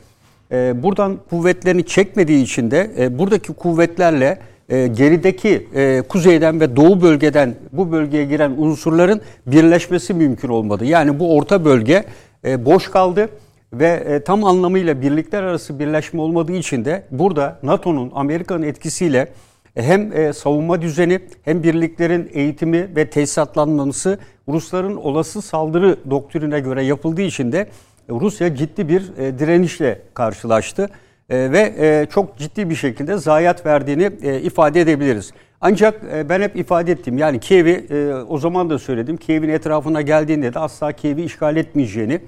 E, buradan kuvvetlerini çekmediği için de e, buradaki kuvvetlerle e, gerideki e, kuzeyden ve doğu bölgeden bu bölgeye giren unsurların birleşmesi mümkün olmadı. Yani bu orta bölge e, boş kaldı ve e, tam anlamıyla birlikler arası birleşme olmadığı için de burada NATO'nun Amerika'nın etkisiyle hem e, savunma düzeni hem birliklerin eğitimi ve tesisatlanması Rusların olası saldırı doktrine göre yapıldığı için de Rusya ciddi bir e, direnişle karşılaştı e, ve e, çok ciddi bir şekilde zayiat verdiğini e, ifade edebiliriz. Ancak e, ben hep ifade ettim yani Kiev'i o zaman da söyledim. Kiev'in etrafına geldiğinde de asla Kiev'i işgal etmeyeceğini,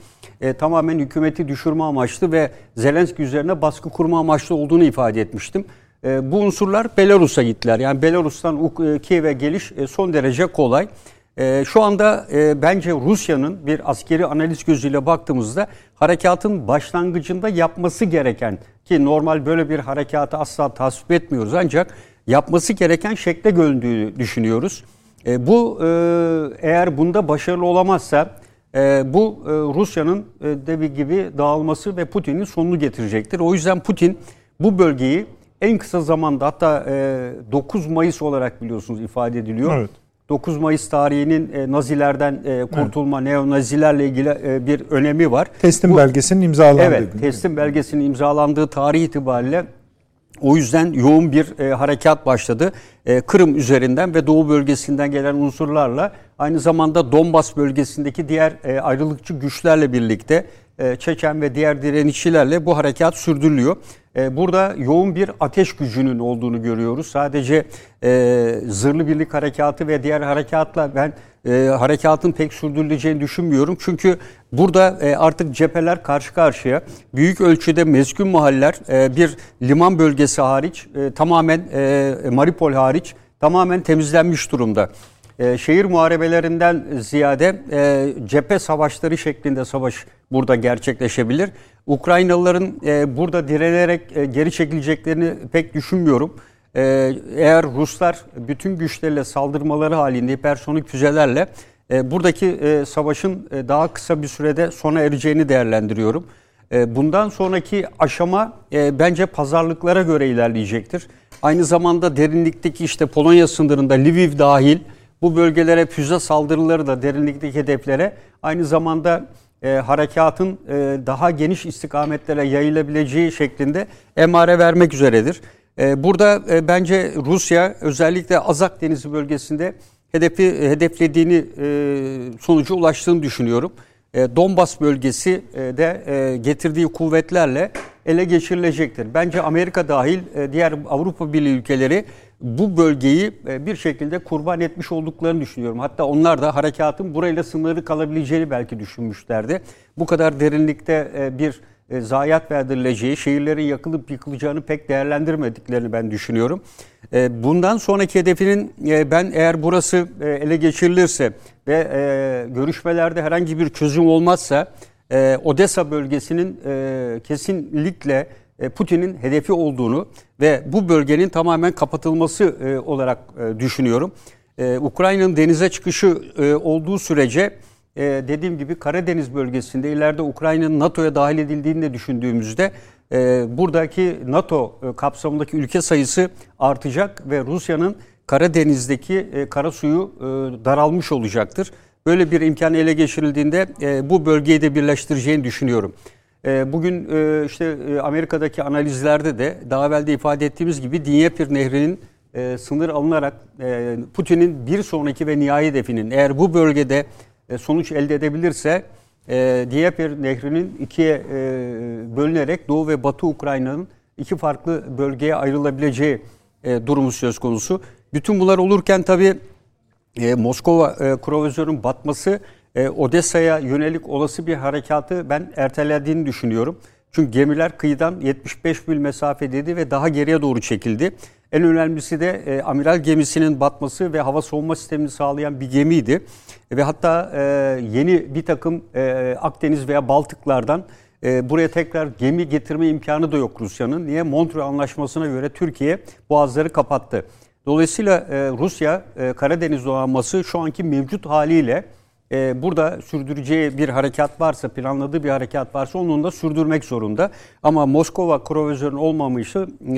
tamamen hükümeti düşürme amaçlı ve Zelenski üzerine baskı kurma amaçlı olduğunu ifade etmiştim. Bu unsurlar Belarus'a gittiler. Yani Belarus'tan Kiev'e geliş son derece kolay. Şu anda bence Rusya'nın bir askeri analiz gözüyle baktığımızda harekatın başlangıcında yapması gereken ki normal böyle bir harekatı asla tasvip etmiyoruz ancak yapması gereken şekle göründüğünü düşünüyoruz. E, bu e, eğer bunda başarılı olamazsa e, bu e, Rusya'nın e, devi gibi dağılması ve Putin'in sonunu getirecektir. O yüzden Putin bu bölgeyi en kısa zamanda hatta e, 9 Mayıs olarak biliyorsunuz ifade ediliyor. Evet. 9 Mayıs tarihinin e, Nazilerden e, kurtulma, evet. neo-Nazilerle ilgili e, bir önemi var. Teslim Bu, belgesinin imzalandığı Evet, gün. teslim belgesinin imzalandığı tarih itibariyle o yüzden yoğun bir e, harekat başladı. E, Kırım üzerinden ve Doğu bölgesinden gelen unsurlarla aynı zamanda Donbas bölgesindeki diğer e, ayrılıkçı güçlerle birlikte Çeçen ve diğer direnişçilerle bu harekat sürdürülüyor. E, burada yoğun bir ateş gücünün olduğunu görüyoruz. Sadece e, zırhlı birlik harekatı ve diğer harekatla ben e, harekatın pek sürdürüleceğini düşünmüyorum. Çünkü burada e, artık cepheler karşı karşıya. Büyük ölçüde mezgün mahaller e, bir liman bölgesi hariç e, tamamen e, Maripol hariç tamamen temizlenmiş durumda. E, şehir muharebelerinden ziyade e, cephe savaşları şeklinde savaş burada gerçekleşebilir. Ukraynalıların e, burada direnerek e, geri çekileceklerini pek düşünmüyorum. E, eğer Ruslar bütün güçleriyle saldırmaları halinde hipersonik füzelerle buradaki savaşın daha kısa bir sürede sona ereceğini değerlendiriyorum. Bundan sonraki aşama bence pazarlıklara göre ilerleyecektir. Aynı zamanda derinlikteki işte Polonya sınırında Lviv dahil bu bölgelere füze saldırıları da derinlikteki hedeflere aynı zamanda e, harekatın e, daha geniş istikametlere yayılabileceği şeklinde emare vermek üzeredir. E, burada e, bence Rusya özellikle Azak Denizi bölgesinde hedefi hedeflediğini e, sonuca ulaştığını düşünüyorum. E, Donbas bölgesi e, de e, getirdiği kuvvetlerle ele geçirilecektir. Bence Amerika dahil e, diğer Avrupa Birliği ülkeleri bu bölgeyi e, bir şekilde kurban etmiş olduklarını düşünüyorum. Hatta onlar da harekatın burayla sınırlı kalabileceğini belki düşünmüşlerdi. Bu kadar derinlikte e, bir e, zayiat verdirileceği, şehirlerin yakılıp yıkılacağını pek değerlendirmediklerini ben düşünüyorum. Bundan sonraki hedefinin ben eğer burası ele geçirilirse ve görüşmelerde herhangi bir çözüm olmazsa Odessa bölgesinin kesinlikle Putin'in hedefi olduğunu ve bu bölgenin tamamen kapatılması e, olarak e, düşünüyorum. Ukrayna'nın denize çıkışı olduğu sürece dediğim gibi Karadeniz bölgesinde ileride Ukrayna'nın NATO'ya dahil edildiğini de düşündüğümüzde buradaki NATO kapsamındaki ülke sayısı artacak ve Rusya'nın Karadeniz'deki kara suyu daralmış olacaktır. Böyle bir imkan ele geçirildiğinde bu bölgeyi de birleştireceğini düşünüyorum. Ee, bugün e, işte e, Amerika'daki analizlerde de daha evvel de ifade ettiğimiz gibi Dnieper Nehri'nin e, sınır alınarak Putin'in bir sonraki ve nihai hedefinin eğer bu bölgede sonuç elde edebilirse Dnieper Nehri'nin ikiye bölünerek Doğu ve Batı Ukrayna'nın iki farklı bölgeye ayrılabileceği durumu söz konusu. Bütün bunlar olurken tabii Moskova e, batması e, Odessa'ya yönelik olası bir harekatı ben ertelediğini düşünüyorum. Çünkü gemiler kıyıdan 75 mil mesafedeydi ve daha geriye doğru çekildi. En önemlisi de e, amiral gemisinin batması ve hava savunma sistemini sağlayan bir gemiydi. Ve hatta e, yeni bir takım e, Akdeniz veya Baltıklardan e, buraya tekrar gemi getirme imkanı da yok Rusya'nın. Niye? Montreux Anlaşması'na göre Türkiye boğazları kapattı. Dolayısıyla e, Rusya e, Karadeniz donanması şu anki mevcut haliyle e, burada sürdüreceği bir harekat varsa, planladığı bir harekat varsa onun da sürdürmek zorunda. Ama Moskova krovizörün olmamışı e,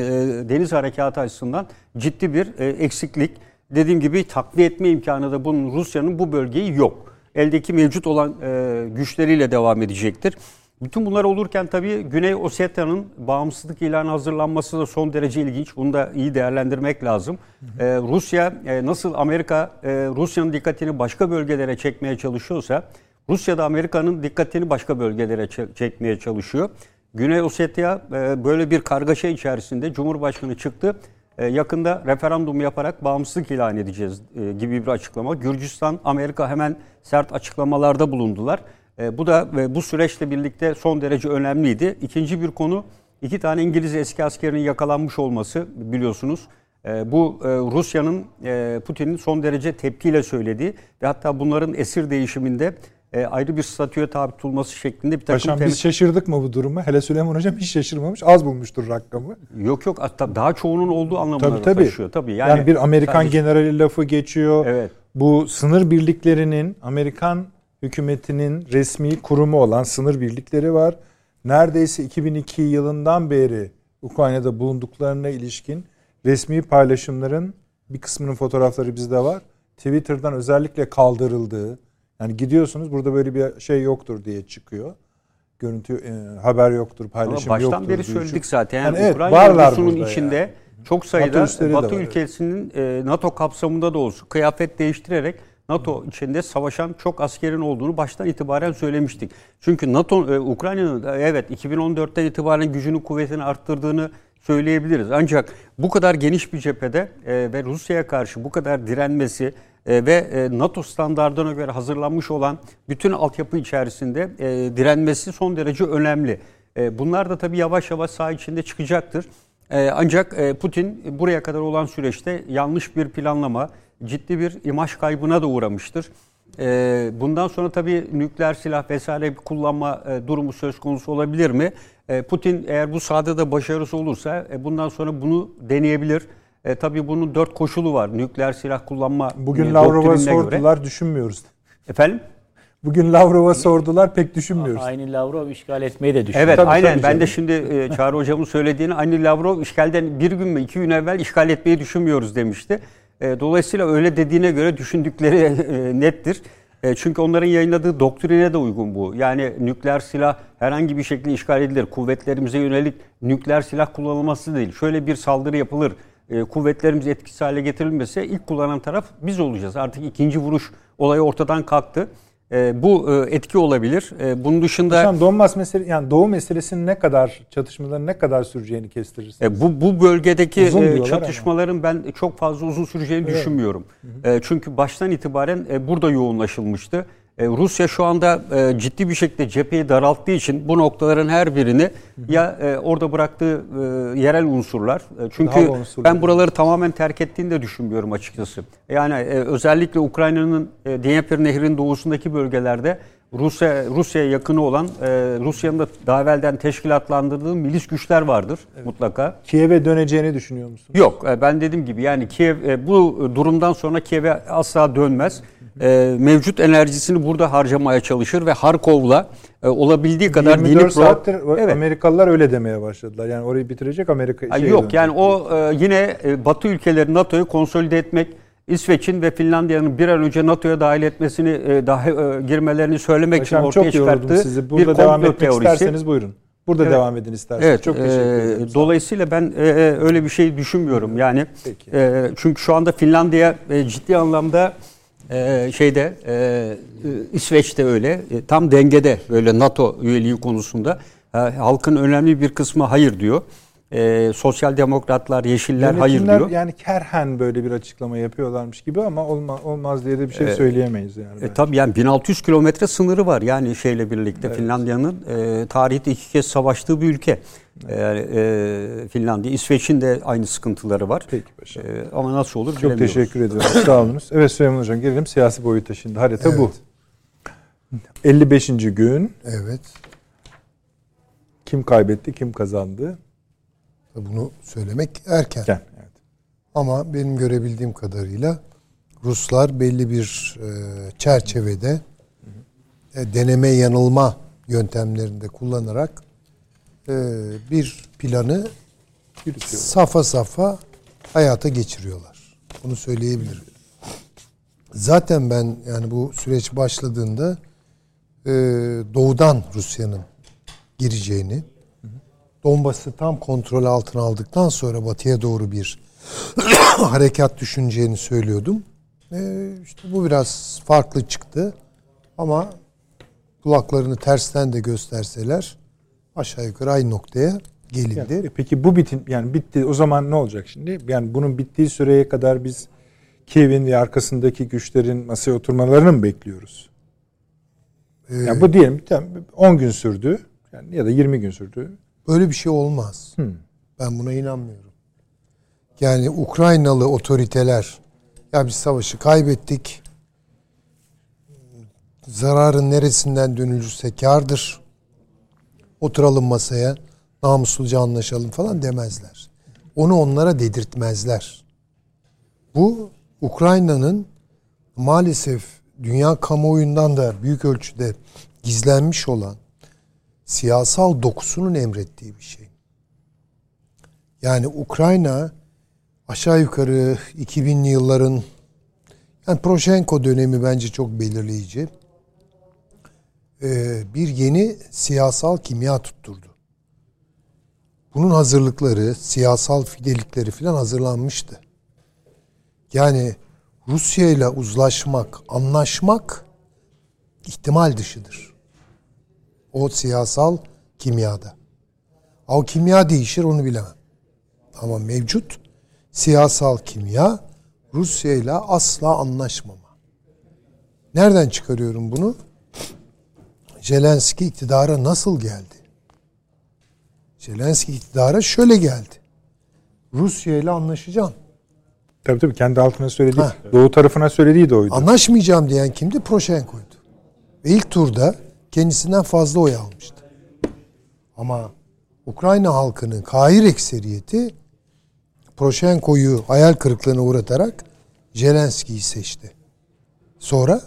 deniz harekatı açısından ciddi bir e, eksiklik. Dediğim gibi takviye etme imkanı da bunun Rusya'nın bu bölgeyi yok. Eldeki mevcut olan e, güçleriyle devam edecektir. Bütün bunlar olurken tabii Güney Osetya'nın bağımsızlık ilanı hazırlanması da son derece ilginç. Bunu da iyi değerlendirmek lazım. Ee, Rusya e, nasıl Amerika e, Rusya'nın dikkatini başka bölgelere çekmeye çalışıyorsa Rusya da Amerika'nın dikkatini başka bölgelere çekmeye çalışıyor. Güney Ossetya e, böyle bir kargaşa içerisinde Cumhurbaşkanı çıktı. E, yakında referandum yaparak bağımsızlık ilan edeceğiz e, gibi bir açıklama. Gürcistan, Amerika hemen sert açıklamalarda bulundular. E, bu da ve bu süreçle birlikte son derece önemliydi. İkinci bir konu iki tane İngiliz eski askerinin yakalanmış olması biliyorsunuz. E, bu e, Rusya'nın e, Putin'in son derece tepkiyle söylediği ve hatta bunların esir değişiminde e, ayrı bir statüye tabi tutulması şeklinde bir takım... Paşam biz şaşırdık mı bu duruma? Hele Süleyman Hocam hiç şaşırmamış. Az bulmuştur rakamı. Yok yok hatta daha çoğunun olduğu anlamına tabii, tabii. taşıyor. Tabii. Yani, yani bir Amerikan sadece... generali lafı geçiyor. Evet. Bu sınır birliklerinin Amerikan hükümetinin resmi kurumu olan sınır birlikleri var. Neredeyse 2002 yılından beri Ukrayna'da bulunduklarına ilişkin resmi paylaşımların bir kısmının fotoğrafları bizde var. Twitter'dan özellikle kaldırıldığı, yani gidiyorsunuz burada böyle bir şey yoktur diye çıkıyor. Görüntü e, haber yoktur, paylaşım Ama baştan baştan beri söyledik zaten. Yani, yani Ukrayna evet, ordusunun içinde yani. çok sayıda NATO Batı ülkesinin e, NATO kapsamında da olsun kıyafet değiştirerek NATO içinde savaşan çok askerin olduğunu baştan itibaren söylemiştik. Çünkü NATO e, Ukrayna'nın evet 2014'ten itibaren gücünü kuvvetini arttırdığını söyleyebiliriz. Ancak bu kadar geniş bir cephede e, ve Rusya'ya karşı bu kadar direnmesi e, ve e, NATO standartlarına göre hazırlanmış olan bütün altyapı içerisinde e, direnmesi son derece önemli. E, bunlar da tabii yavaş yavaş saha içinde çıkacaktır. E, ancak e, Putin buraya kadar olan süreçte yanlış bir planlama, ciddi bir imaj kaybına da uğramıştır. Ee, bundan sonra tabii nükleer silah vesaire bir kullanma e, durumu söz konusu olabilir mi? E, Putin eğer bu sahada da başarısı olursa e, bundan sonra bunu deneyebilir. E, tabii bunun dört koşulu var. Nükleer silah kullanma Bugün Lavrov'a sordular göre. düşünmüyoruz. Efendim? Bugün Lavrov'a sordular pek düşünmüyoruz. Aynı Lavrov işgal etmeyi de düşünüyor. Evet tabii, aynen tabii, ben de şimdi e, Çağrı Hocam'ın söylediğini aynı Lavrov işgalden bir gün mü iki gün evvel işgal etmeyi düşünmüyoruz demişti. E, dolayısıyla öyle dediğine göre düşündükleri e, nettir. E, çünkü onların yayınladığı doktrine de uygun bu. Yani nükleer silah herhangi bir şekilde işgal edilir. Kuvvetlerimize yönelik nükleer silah kullanılması değil. Şöyle bir saldırı yapılır. Kuvvetlerimiz etkisiz hale getirilmese ilk kullanan taraf biz olacağız. Artık ikinci vuruş olayı ortadan kalktı. E, bu e, etki olabilir. E, bunun dışında Hocam Donbas mesele yani Doğu meselesinin ne kadar çatışmaların ne kadar süreceğini kestirirsiniz. E, bu bu bölgedeki e, çatışmaların ama. ben çok fazla uzun süreceğini evet. düşünmüyorum. Hı hı. E, çünkü baştan itibaren e, burada yoğunlaşılmıştı. E, Rusya şu anda e, ciddi bir şekilde cepheyi daralttığı için bu noktaların her birini ya e, orada bıraktığı yerel unsurlar. çünkü ben buraları tamamen terk ettiğini de düşünmüyorum açıkçası. Yani özellikle Ukrayna'nın Dnieper Nehri'nin doğusundaki bölgelerde Rusya Rusya'ya yakını olan Rusya'nın da daha evvelden teşkilatlandırdığı milis güçler vardır evet. mutlaka. Kiev'e döneceğini düşünüyor musun? Yok ben dediğim gibi yani Kiev bu durumdan sonra Kiev'e asla dönmez e, mevcut enerjisini burada harcamaya çalışır ve Harkov'la e, olabildiği kadar 24 Dnipro, saattir evet. Amerikalılar öyle demeye başladılar. Yani orayı bitirecek Amerika. Şey yok yani o e, yine e, Batı ülkeleri NATO'yu konsolide etmek İsveç'in ve Finlandiya'nın bir an önce NATO'ya dahil etmesini e, dahi e, girmelerini söylemek Başkanım, için ortaya çıkarttığı sizi. Burada bir devam etmek teorisi. isterseniz buyurun. Burada evet. devam edin isterseniz. Evet, Çok teşekkür e, ederim. dolayısıyla ben e, e, öyle bir şey düşünmüyorum. Yani e, çünkü şu anda Finlandiya e, ciddi anlamda ee, şeyde e, İsveç'te öyle e, tam dengede böyle NATO üyeliği konusunda e, halkın önemli bir kısmı hayır diyor. E, sosyal demokratlar, yeşiller hayır diyor. Yani kerhen böyle bir açıklama yapıyorlarmış gibi ama olma, olmaz diye de bir şey e, söyleyemeyiz yani. E, tabii yani 1600 kilometre sınırı var yani şeyle birlikte evet. Finlandiya'nın e, tarihte iki kez savaştığı bir ülke. Evet. E, Finlandiya, İsveç'in de aynı sıkıntıları var. Peki paşam. E, ama nasıl olur Çok teşekkür ediyorum. Sağ olunuz. Evet Süleyman Hocam gelelim siyasi boyuta şimdi. Harita evet. bu. 55. gün. Evet. Kim kaybetti, kim kazandı? Bunu söylemek erken. erken evet. Ama benim görebildiğim kadarıyla Ruslar belli bir e, çerçevede e, deneme yanılma yöntemlerinde kullanarak e, bir planı safa safa hayata geçiriyorlar. Bunu söyleyebilirim. Zaten ben yani bu süreç başladığında e, doğudan Rusya'nın gireceğini, Donbas'ı tam kontrol altına aldıktan sonra batıya doğru bir harekat düşüneceğini söylüyordum. E, işte bu biraz farklı çıktı. Ama kulaklarını tersten de gösterseler aşağı yukarı aynı noktaya gelindi. Yani, peki bu bitin yani bitti o zaman ne olacak şimdi? Yani bunun bittiği süreye kadar biz Kiev'in ve arkasındaki güçlerin masaya oturmalarını mı bekliyoruz? Ee, yani bu diyelim 10 gün sürdü yani ya da 20 gün sürdü. Böyle bir şey olmaz. Hmm. Ben buna inanmıyorum. Yani Ukraynalı otoriteler ya biz savaşı kaybettik. Zararın neresinden dönülürse kardır. Oturalım masaya, namusluca anlaşalım falan demezler. Onu onlara dedirtmezler. Bu Ukrayna'nın maalesef dünya kamuoyundan da büyük ölçüde gizlenmiş olan siyasal dokusunun emrettiği bir şey. Yani Ukrayna aşağı yukarı 2000'li yılların yani Proşenko dönemi bence çok belirleyici. Ee, bir yeni siyasal kimya tutturdu. Bunun hazırlıkları, siyasal fidelikleri falan hazırlanmıştı. Yani Rusya ile uzlaşmak, anlaşmak ihtimal dışıdır. O siyasal kimyada. O kimya değişir onu bilemem. Ama mevcut siyasal kimya Rusya ile asla anlaşmama. Nereden çıkarıyorum bunu? Zelenski iktidara nasıl geldi? Zelenski iktidara şöyle geldi. Rusya ile anlaşacağım. Tabii tabii kendi altına söylediği, ha. doğu tarafına söylediği de oydu. Anlaşmayacağım diyen kimdi? Proşenko'ydu. Ve ilk turda kendisinden fazla oy almıştı. Ama Ukrayna halkının kahir ekseriyeti Proşenko'yu hayal kırıklığına uğratarak Zelenski'yi seçti. Sonra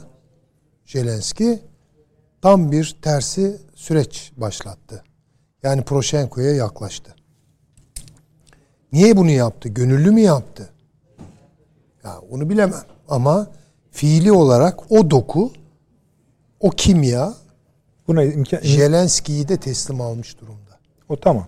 Zelenski tam bir tersi süreç başlattı. Yani Proşenko'ya yaklaştı. Niye bunu yaptı? Gönüllü mü yaptı? Ya onu bilemem ama fiili olarak o doku, o kimya Buna imkan Zelenski'yi de teslim almış durumda. O tamam.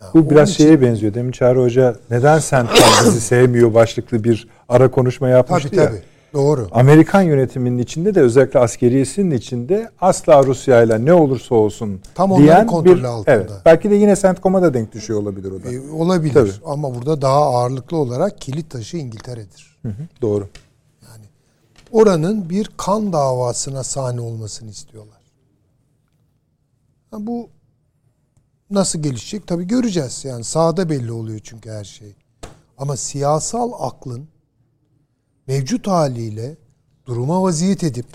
Ya, Bu biraz için, şeye benziyor. Demin Çağrı Hoca neden sen bizi sevmiyor başlıklı bir ara konuşma yapmıştı tabii, ya. Tabii Doğru. Amerikan yönetiminin içinde de özellikle askeriyesinin içinde asla Rusya ile ne olursa olsun Tam diyen kontrolü bir, altında. Evet, belki de yine CENTCOM'a da denk düşüyor olabilir o da. E, olabilir Tabii. ama burada daha ağırlıklı olarak kilit taşı İngiltere'dir. Hı hı, doğru. Yani oranın bir kan davasına sahne olmasını istiyorlar. Bu nasıl gelişecek? Tabii göreceğiz. Yani sahada belli oluyor çünkü her şey. Ama siyasal aklın mevcut haliyle duruma vaziyet edip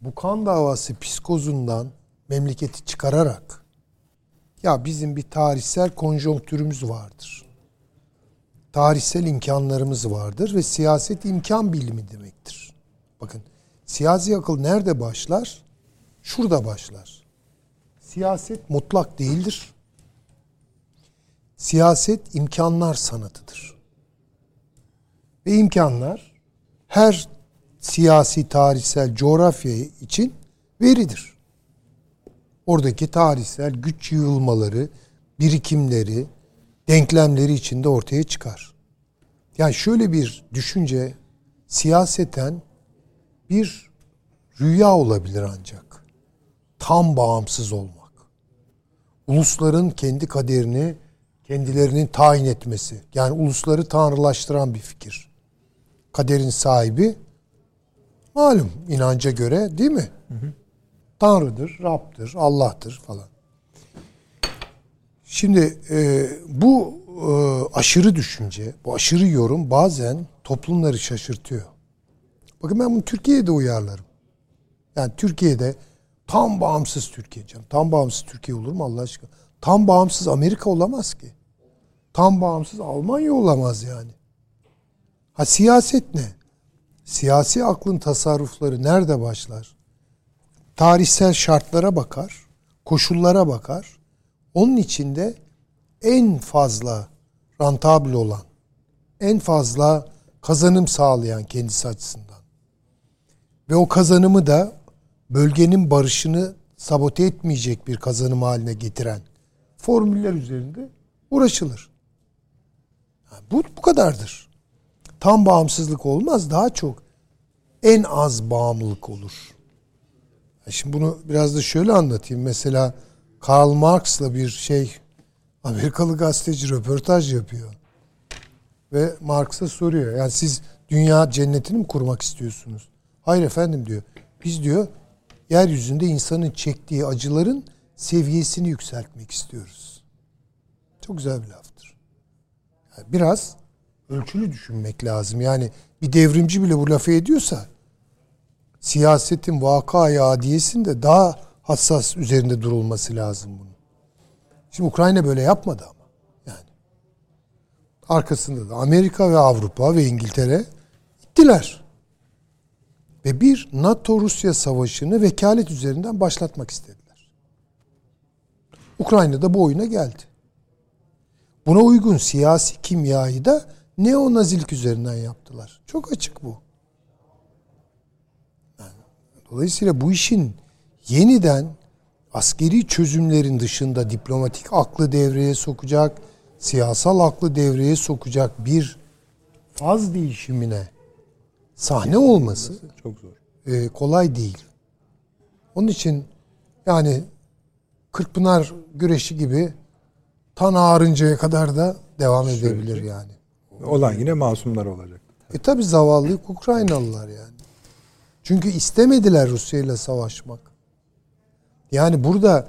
bu kan davası psikozundan memleketi çıkararak ya bizim bir tarihsel konjonktürümüz vardır. Tarihsel imkanlarımız vardır ve siyaset imkan bilimi demektir. Bakın siyasi akıl nerede başlar? Şurada başlar. Siyaset mutlak değildir. Siyaset imkanlar sanatıdır. Ve imkanlar her siyasi, tarihsel coğrafya için veridir. Oradaki tarihsel güç yığılmaları, birikimleri, denklemleri içinde ortaya çıkar. Yani şöyle bir düşünce siyaseten bir rüya olabilir ancak tam bağımsız olmak. ulusların kendi kaderini kendilerinin tayin etmesi. Yani ulusları tanrılaştıran bir fikir. Kaderin sahibi malum inanca göre değil mi? Hı hı. Tanrı'dır, Rab'dır, Allah'tır falan. Şimdi e, bu e, aşırı düşünce, bu aşırı yorum bazen toplumları şaşırtıyor. Bakın ben bunu Türkiye'de uyarlarım. Yani Türkiye'de tam bağımsız Türkiye canım. Tam bağımsız Türkiye olur mu Allah aşkına? Tam bağımsız Amerika olamaz ki. Tam bağımsız Almanya olamaz yani. Ha siyaset ne? Siyasi aklın tasarrufları nerede başlar? Tarihsel şartlara bakar, koşullara bakar. Onun içinde en fazla rantabil olan, en fazla kazanım sağlayan kendisi açısından ve o kazanımı da bölgenin barışını sabote etmeyecek bir kazanım haline getiren formüller üzerinde uğraşılır. Yani bu bu kadardır. Tam bağımsızlık olmaz, daha çok en az bağımlılık olur. Şimdi bunu biraz da şöyle anlatayım. Mesela Karl Marx'la bir şey Amerikalı gazeteci röportaj yapıyor. Ve Marx'a soruyor. Yani siz dünya cennetini mi kurmak istiyorsunuz? Hayır efendim diyor. Biz diyor yeryüzünde insanın çektiği acıların seviyesini yükseltmek istiyoruz. Çok güzel bir laftır. Yani biraz ölçülü düşünmek lazım. Yani bir devrimci bile bu lafı ediyorsa siyasetin vakaya adiyesinde daha hassas üzerinde durulması lazım bunun. Şimdi Ukrayna böyle yapmadı ama. Yani arkasında da Amerika ve Avrupa ve İngiltere gittiler. Ve bir NATO-Rusya savaşını vekalet üzerinden başlatmak istediler. Ukrayna da bu oyuna geldi. Buna uygun siyasi kimyayı da neonazilik üzerinden yaptılar. Çok açık bu. Dolayısıyla bu işin yeniden askeri çözümlerin dışında diplomatik aklı devreye sokacak, siyasal aklı devreye sokacak bir faz değişimine sahne olması çok zor. E, kolay değil. Onun için yani Kırkpınar güreşi gibi tan ağrıncaya kadar da devam Şöyle edebilir yani. Olan yine masumlar olacak. E tabi zavallı Ukraynalılar yani. Çünkü istemediler Rusya ile savaşmak. Yani burada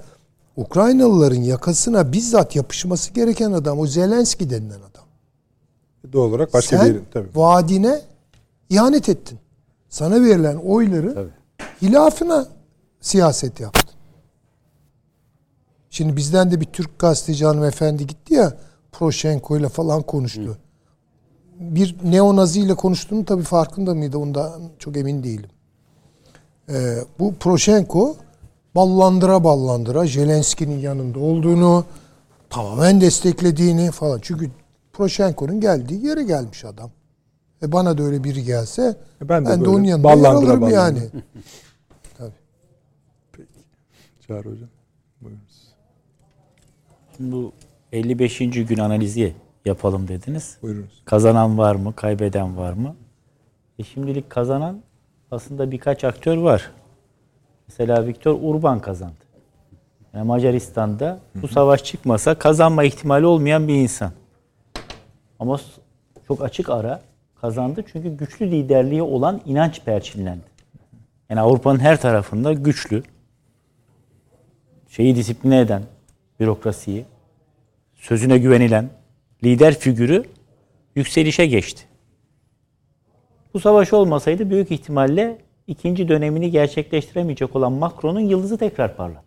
Ukraynalıların yakasına bizzat yapışması gereken adam o Zelenski denilen adam. Doğal olarak başka Sen bir tabii. vaadine ihanet ettin. Sana verilen oyları tabii. hilafına siyaset yaptın. Şimdi bizden de bir Türk gazeteci hanımefendi gitti ya Proşenko ile falan konuştu. Hı. Bir neonazi ile konuştuğunu tabii farkında mıydı? Ondan çok emin değilim. Ee, bu Proşenko ballandıra ballandıra Zelenski'nin yanında olduğunu tamamen desteklediğini falan. Çünkü Proşenko'nun geldiği yere gelmiş adam. E bana da öyle biri gelse e ben de, ben de onun yanında yer alırım ballandıra. yani. Tabii. Peki. Çağrı hocam. Buyurunuz. Bu 55. gün analizi yapalım dediniz. Buyurunuz. Kazanan var mı, kaybeden var mı? E şimdilik kazanan aslında birkaç aktör var. Mesela Viktor Urban kazandı. Yani Macaristan'da bu savaş çıkmasa kazanma ihtimali olmayan bir insan. Ama çok açık ara kazandı çünkü güçlü liderliği olan inanç perçinlendi. Yani Avrupa'nın her tarafında güçlü, şeyi disipline eden bürokrasiyi, sözüne güvenilen lider figürü yükselişe geçti. Bu savaş olmasaydı büyük ihtimalle ikinci dönemini gerçekleştiremeyecek olan Macron'un yıldızı tekrar parladı.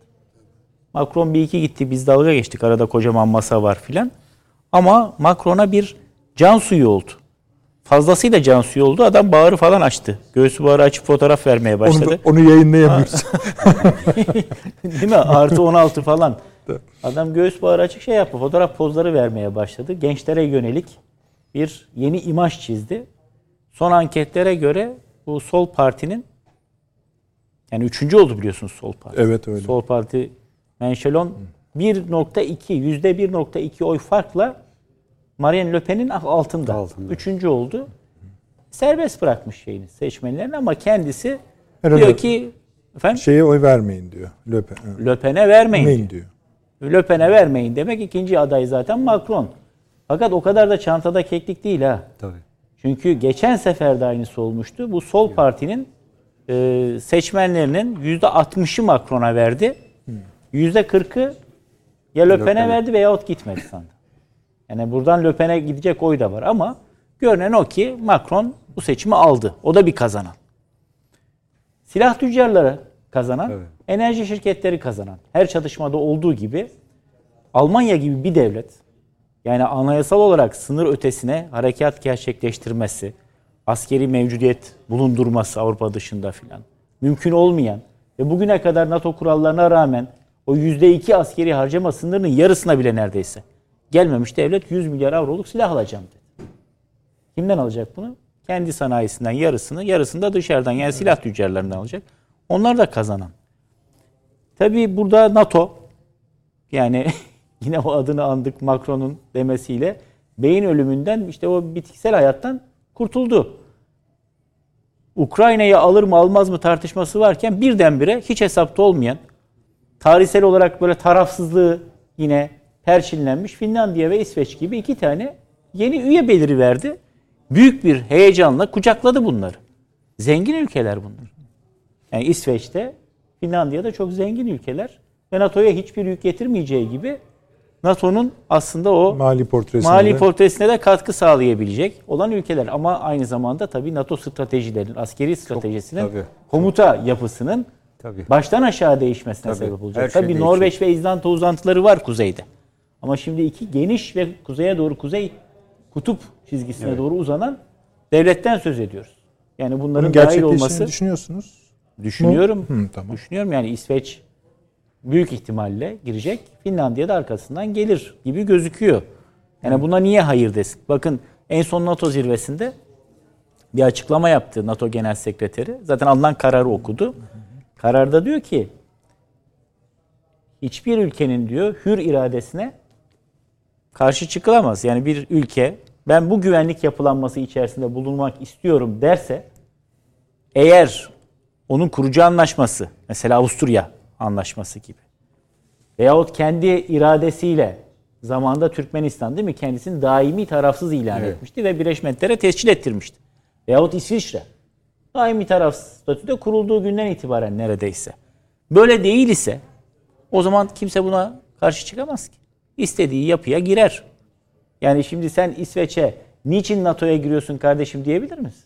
Macron bir iki gitti biz dalga geçtik arada kocaman masa var filan. Ama Macron'a bir can suyu oldu. Fazlasıyla can suyu oldu. Adam bağırı falan açtı. Göğsü bağırı açıp fotoğraf vermeye başladı. Onu, da, onu yayınlayamıyoruz. Değil mi? Artı 16 falan. Adam göğüs bağırı açık şey yaptı. Fotoğraf pozları vermeye başladı. Gençlere yönelik bir yeni imaj çizdi. Son anketlere göre bu Sol Parti'nin yani üçüncü oldu biliyorsunuz Sol Parti. Evet öyle. Sol Parti Menşelon 1.2 yüzde 1.2 oy farkla Marine Le Pen'in altında. altında. Üçüncü oldu. Serbest bırakmış şeyini seçmenlerini ama kendisi Herhalde diyor ki efendim şeye oy vermeyin diyor. Le, Pen, Le Pen'e vermeyin diyor. diyor. Le Pen'e vermeyin demek ikinci aday zaten Macron. Fakat o kadar da çantada keklik değil ha. Tabii. Çünkü geçen sefer de aynısı olmuştu. Bu sol partinin e, seçmenlerinin %60'ı Macron'a verdi. %40'ı ya Le Pen'e verdi veyahut gitmedi sandı. Yani buradan Le Pen'e gidecek oy da var ama görünen o ki Macron bu seçimi aldı. O da bir kazanan. Silah tüccarları kazanan, evet. enerji şirketleri kazanan. Her çatışmada olduğu gibi Almanya gibi bir devlet yani anayasal olarak sınır ötesine harekat gerçekleştirmesi, askeri mevcudiyet bulundurması Avrupa dışında filan mümkün olmayan ve bugüne kadar NATO kurallarına rağmen o %2 askeri harcama sınırının yarısına bile neredeyse gelmemiş devlet 100 milyar avroluk silah alacağım dedi. Kimden alacak bunu? Kendi sanayisinden yarısını, yarısını da dışarıdan yani silah tüccarlarından alacak. Onlar da kazanan. Tabii burada NATO yani yine o adını andık Macron'un demesiyle beyin ölümünden işte o bitkisel hayattan kurtuldu. Ukrayna'yı alır mı almaz mı tartışması varken birdenbire hiç hesapta olmayan tarihsel olarak böyle tarafsızlığı yine perçinlenmiş Finlandiya ve İsveç gibi iki tane yeni üye beliri verdi. Büyük bir heyecanla kucakladı bunları. Zengin ülkeler bunlar. Yani İsveç'te, Finlandiya'da çok zengin ülkeler ve NATO'ya hiçbir yük getirmeyeceği gibi NATO'nun aslında o mali portresine, mali de. portresine de katkı sağlayabilecek olan ülkeler. Ama aynı zamanda tabii NATO stratejilerinin, askeri stratejisinin, çok, tabii, komuta çok. yapısının tabii. baştan aşağı değişmesine tabii, sebep olacak. Şey tabii değişiyor. Norveç ve İzlanda uzantıları var kuzeyde. Ama şimdi iki geniş ve kuzeye doğru kuzey kutup çizgisine evet. doğru uzanan devletten söz ediyoruz. Yani bunların Bunun dahil olması düşünüyorsunuz. Düşünüyorum. Hı, tamam. Düşünüyorum yani İsveç büyük ihtimalle girecek. Finlandiya da arkasından gelir gibi gözüküyor. Yani buna niye hayır desin? Bakın en son NATO zirvesinde bir açıklama yaptı NATO Genel Sekreteri. Zaten alınan kararı okudu. Kararda diyor ki hiçbir ülkenin diyor hür iradesine karşı çıkılamaz. Yani bir ülke ben bu güvenlik yapılanması içerisinde bulunmak istiyorum derse eğer onun kurucu anlaşması mesela Avusturya anlaşması gibi veyahut kendi iradesiyle zamanda Türkmenistan değil mi kendisini daimi tarafsız ilan evet. etmişti ve Birleşmiş Milletler'e tescil ettirmişti. Veyahut İsviçre daimi tarafsız statüde kurulduğu günden itibaren neredeyse. Böyle değil ise o zaman kimse buna karşı çıkamaz ki. İstediği yapıya girer. Yani şimdi sen İsveç'e niçin NATO'ya giriyorsun kardeşim diyebilir misin?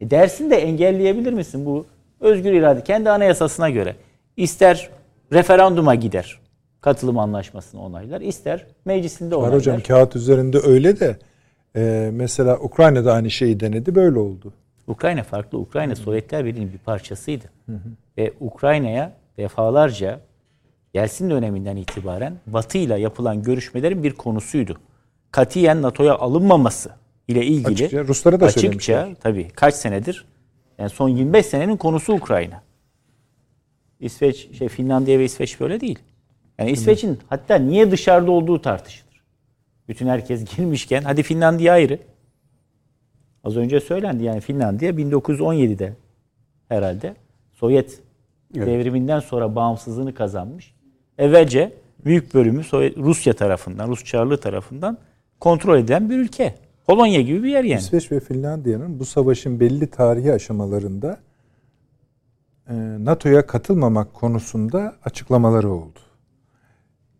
E dersin de engelleyebilir misin bu özgür irade kendi anayasasına göre. ister referanduma gider. Katılım anlaşmasını onaylar. ister meclisinde onaylar. Var hocam kağıt üzerinde öyle de e, mesela Ukrayna'da aynı şeyi denedi böyle oldu. Ukrayna farklı. Ukrayna Sovyetler Birliği'nin bir parçasıydı. Hı hı. Ve Ukrayna'ya defalarca Yeltsin döneminden itibaren Batı ile yapılan görüşmelerin bir konusuydu. Katiyen NATO'ya alınmaması ile ilgili açıkça Ruslara da açıkça tabii kaç senedir yani son 25 senenin konusu Ukrayna. İsveç, şey Finlandiya ve İsveç böyle değil. Yani İsveç'in hatta niye dışarıda olduğu tartışılır. Bütün herkes girmişken hadi Finlandiya ayrı. Az önce söylendi yani Finlandiya 1917'de herhalde Sovyet evet. devriminden sonra bağımsızlığını kazanmış. Evvelce büyük bölümü Sovyet, Rusya tarafından, Rus Çarlığı tarafından kontrol edilen bir ülke. Polonya gibi bir yer yani. İsveç ve Finlandiya'nın bu savaşın belli tarihi aşamalarında e, NATO'ya katılmamak konusunda açıklamaları oldu.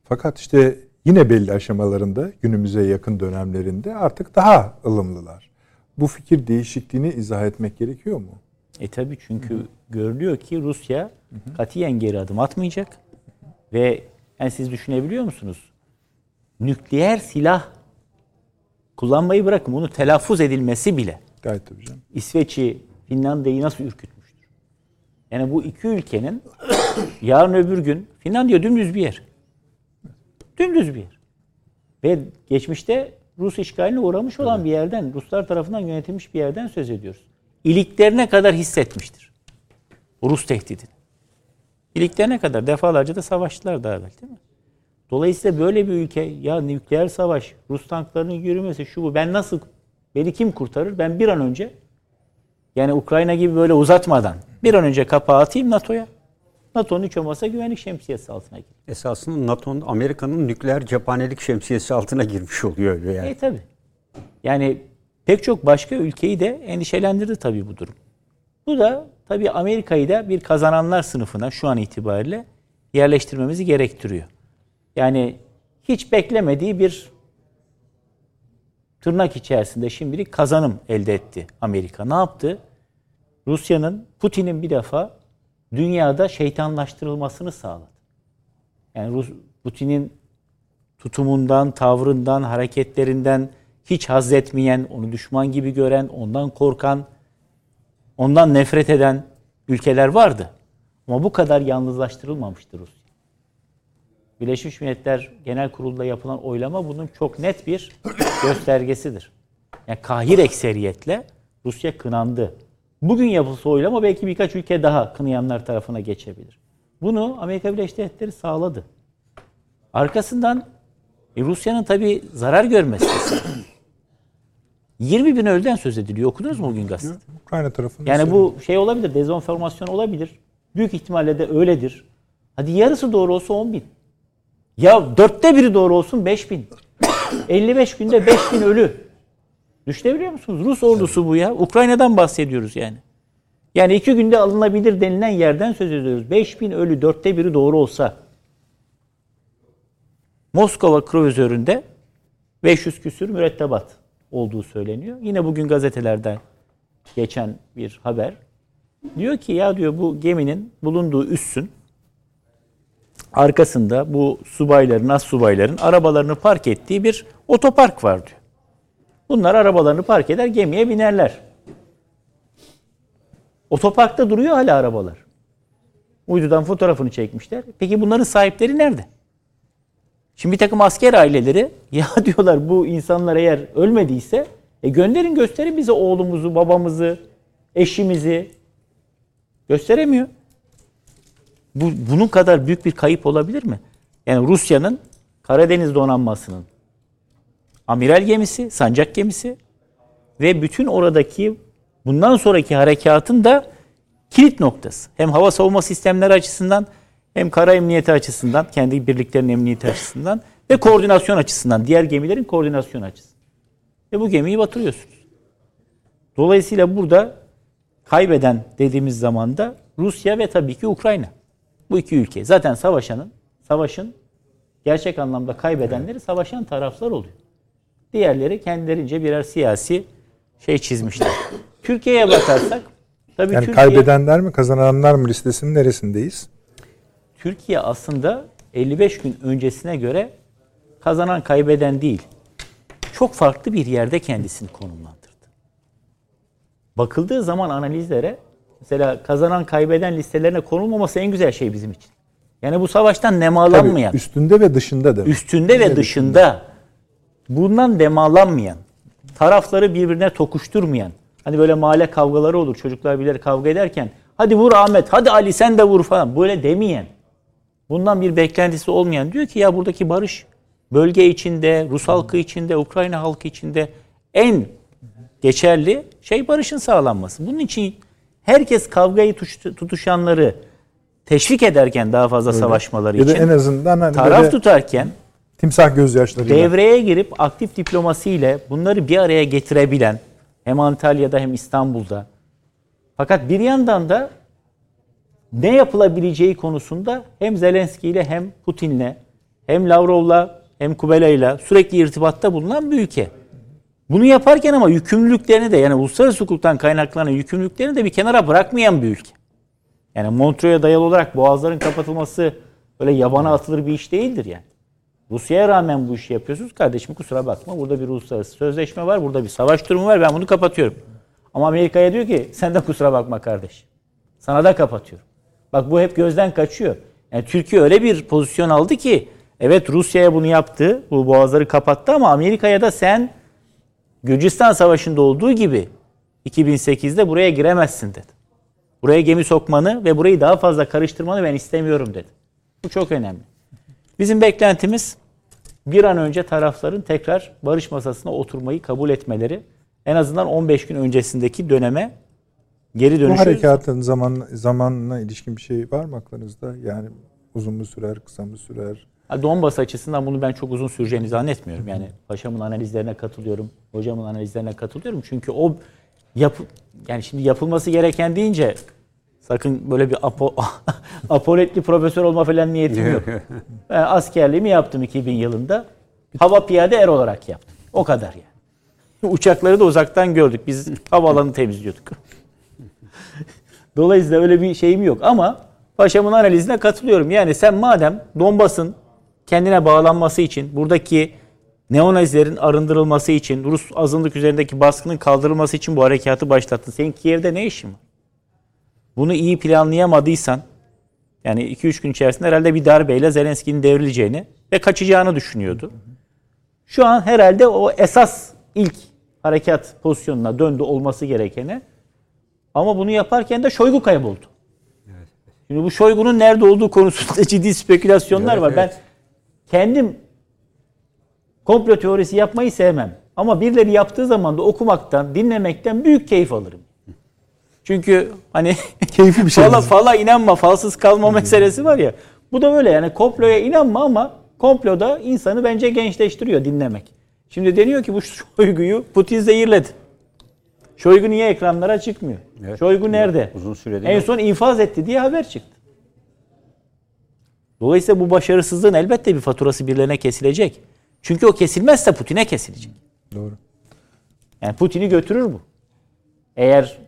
Fakat işte yine belli aşamalarında günümüze yakın dönemlerinde artık daha ılımlılar. Bu fikir değişikliğini izah etmek gerekiyor mu? E tabi çünkü Hı-hı. görülüyor ki Rusya Hı-hı. katiyen geri adım atmayacak ve yani siz düşünebiliyor musunuz? Nükleer silah kullanmayı bırakın bunu telaffuz edilmesi bile Gayet tabii canım. İsveç'i, Finlandiya'yı nasıl ürkütmüştür? Yani bu iki ülkenin yarın öbür gün Finlandiya dümdüz bir yer. Dümdüz bir yer. Ve geçmişte Rus işgaline uğramış olan evet. bir yerden, Ruslar tarafından yönetilmiş bir yerden söz ediyoruz. İliklerine kadar hissetmiştir. Rus tehdidini. İliklerine kadar defalarca da savaştılar daha evvel değil mi? Dolayısıyla böyle bir ülke ya nükleer savaş, Rus tanklarının yürümesi şu bu ben nasıl beni kim kurtarır? Ben bir an önce yani Ukrayna gibi böyle uzatmadan bir an önce kapağı atayım NATO'ya. NATO'nun hiç olmazsa güvenlik şemsiyesi altına giriyor. Esasında NATO'nun Amerika'nın nükleer cephanelik şemsiyesi altına girmiş oluyor yani. E tabi. Yani pek çok başka ülkeyi de endişelendirdi tabii bu durum. Bu da tabii Amerika'yı da bir kazananlar sınıfına şu an itibariyle yerleştirmemizi gerektiriyor. Yani hiç beklemediği bir tırnak içerisinde şimdilik kazanım elde etti Amerika. Ne yaptı? Rusya'nın, Putin'in bir defa dünyada şeytanlaştırılmasını sağladı. Yani Rus, Putin'in tutumundan, tavrından, hareketlerinden hiç haz etmeyen, onu düşman gibi gören, ondan korkan, ondan nefret eden ülkeler vardı. Ama bu kadar yalnızlaştırılmamıştır Rusya. Birleşmiş Milletler Genel Kurulu'nda yapılan oylama bunun çok net bir göstergesidir. Yani kahir ekseriyetle Rusya kınandı. Bugün yapılsa oylama belki birkaç ülke daha kınayanlar tarafına geçebilir. Bunu Amerika Birleşik Devletleri sağladı. Arkasından e, Rusya'nın tabi zarar görmesi. 20 bin ölden söz ediliyor. Okudunuz mu bugün gazete? Ukrayna tarafında. Yani bu şey olabilir, dezenformasyon olabilir. Büyük ihtimalle de öyledir. Hadi yarısı doğru olsa 10 bin. Ya dörtte biri doğru olsun 5 bin. 55 günde 5 bin ölü. Düşünebiliyor musunuz? Rus ordusu bu ya. Ukrayna'dan bahsediyoruz yani. Yani iki günde alınabilir denilen yerden söz ediyoruz. 5 bin ölü dörtte biri doğru olsa. Moskova kruvizöründe 500 küsür mürettebat olduğu söyleniyor. Yine bugün gazetelerden geçen bir haber. Diyor ki ya diyor bu geminin bulunduğu üssün arkasında bu subayların, as subayların arabalarını park ettiği bir otopark var diyor. Bunlar arabalarını park eder, gemiye binerler. Otoparkta duruyor hala arabalar. Uydudan fotoğrafını çekmişler. Peki bunların sahipleri nerede? Şimdi bir takım asker aileleri ya diyorlar bu insanlar eğer ölmediyse e gönderin gösterin bize oğlumuzu, babamızı, eşimizi. Gösteremiyor. Bu, bunun kadar büyük bir kayıp olabilir mi? Yani Rusya'nın Karadeniz donanmasının amiral gemisi, sancak gemisi ve bütün oradaki bundan sonraki harekatın da kilit noktası. Hem hava savunma sistemleri açısından hem kara emniyeti açısından, kendi birliklerin emniyeti açısından ve koordinasyon açısından, diğer gemilerin koordinasyon açısından. Ve bu gemiyi batırıyorsunuz. Dolayısıyla burada kaybeden dediğimiz zaman da Rusya ve tabii ki Ukrayna. Bu iki ülke. Zaten savaşanın, savaşın gerçek anlamda kaybedenleri savaşan taraflar oluyor. Diğerleri kendilerince birer siyasi şey çizmişler. Türkiye'ye bakarsak tabii yani Türkiye, kaybedenler mi kazananlar mı listesinin neresindeyiz? Türkiye aslında 55 gün öncesine göre kazanan kaybeden değil. Çok farklı bir yerde kendisini konumlandırdı. Bakıldığı zaman analizlere mesela kazanan kaybeden listelerine konulmaması en güzel şey bizim için. Yani bu savaştan nemalanmayan. Tabii, üstünde ve dışında da. Üstünde ve dışında. Bundan nemalanmayan. Tarafları birbirine tokuşturmayan. Hani böyle mahalle kavgaları olur. Çocuklar bilir kavga ederken. Hadi vur Ahmet, hadi Ali sen de vur falan. Böyle demeyen. Bundan bir beklentisi olmayan diyor ki ya buradaki barış bölge içinde, Rus halkı içinde, Ukrayna halkı içinde en geçerli şey barışın sağlanması. Bunun için herkes kavgayı tutuşanları teşvik ederken daha fazla Öyle. savaşmaları ya için en azından hani taraf tutarken timsah gözyaşlarıyla devreye girip aktif diplomasiyle bunları bir araya getirebilen hem Antalya'da hem İstanbul'da fakat bir yandan da ne yapılabileceği konusunda hem Zelenski ile hem Putin'le hem Lavrov'la hem Kubela'yla sürekli irtibatta bulunan bir ülke. Bunu yaparken ama yükümlülüklerini de yani uluslararası hukuktan kaynaklanan yükümlülüklerini de bir kenara bırakmayan bir ülke. Yani Montreux'a dayalı olarak boğazların kapatılması öyle yabana atılır bir iş değildir yani. Rusya'ya rağmen bu işi yapıyorsunuz. Kardeşim kusura bakma burada bir uluslararası sözleşme var. Burada bir savaş durumu var. Ben bunu kapatıyorum. Ama Amerika'ya diyor ki sen de kusura bakma kardeş. Sana da kapatıyorum. Bak bu hep gözden kaçıyor. Yani Türkiye öyle bir pozisyon aldı ki evet Rusya'ya bunu yaptı. Bu boğazları kapattı ama Amerika'ya da sen Gürcistan Savaşı'nda olduğu gibi 2008'de buraya giremezsin dedi. Buraya gemi sokmanı ve burayı daha fazla karıştırmanı ben istemiyorum dedi. Bu çok önemli. Bizim beklentimiz bir an önce tarafların tekrar barış masasına oturmayı kabul etmeleri. En azından 15 gün öncesindeki döneme geri dönüşü... Bu harekatın zaman zamanına ilişkin bir şey var mı aklınızda? Yani uzun mu sürer, kısa mı sürer? Donbas açısından bunu ben çok uzun süreceğini zannetmiyorum. Yani paşamın analizlerine katılıyorum, hocamın analizlerine katılıyorum. Çünkü o yap yani şimdi yapılması gereken deyince sakın böyle bir apo, apoletli profesör olma falan niyetim yok. ben askerliğimi yaptım 2000 yılında. Hava piyade er olarak yaptım. O kadar yani. Uçakları da uzaktan gördük. Biz havaalanı temizliyorduk. Dolayısıyla öyle bir şeyim yok ama paşamın analizine katılıyorum. Yani sen madem Donbas'ın kendine bağlanması için, buradaki neonazilerin arındırılması için, Rus azınlık üzerindeki baskının kaldırılması için bu harekatı başlattın. Senin Kiev'de ne işin var? Bunu iyi planlayamadıysan, yani 2-3 gün içerisinde herhalde bir darbeyle Zelenski'nin devrileceğini ve kaçacağını düşünüyordu. Şu an herhalde o esas ilk harekat pozisyonuna döndü olması gerekene. Ama bunu yaparken de Şoygu kayboldu. Şimdi bu Şoygu'nun nerede olduğu konusunda ciddi spekülasyonlar evet, var. Evet. Ben kendim komplo teorisi yapmayı sevmem. Ama birileri yaptığı zaman da okumaktan, dinlemekten büyük keyif alırım. Çünkü hani keyifli bir şey. Fala, fala inanma, falsız kalma meselesi var ya. Bu da böyle yani komploya inanma ama komploda insanı bence gençleştiriyor dinlemek. Şimdi deniyor ki bu Şoygu'yu Putin zehirledi. Şoygu niye ekranlara çıkmıyor? Evet. Şoygu nerede? Uzun süredir. En son infaz etti diye haber çıktı. Dolayısıyla bu başarısızlığın elbette bir faturası birilerine kesilecek. Çünkü o kesilmezse Putin'e kesilecek. Doğru. Yani Putin'i götürür bu. Eğer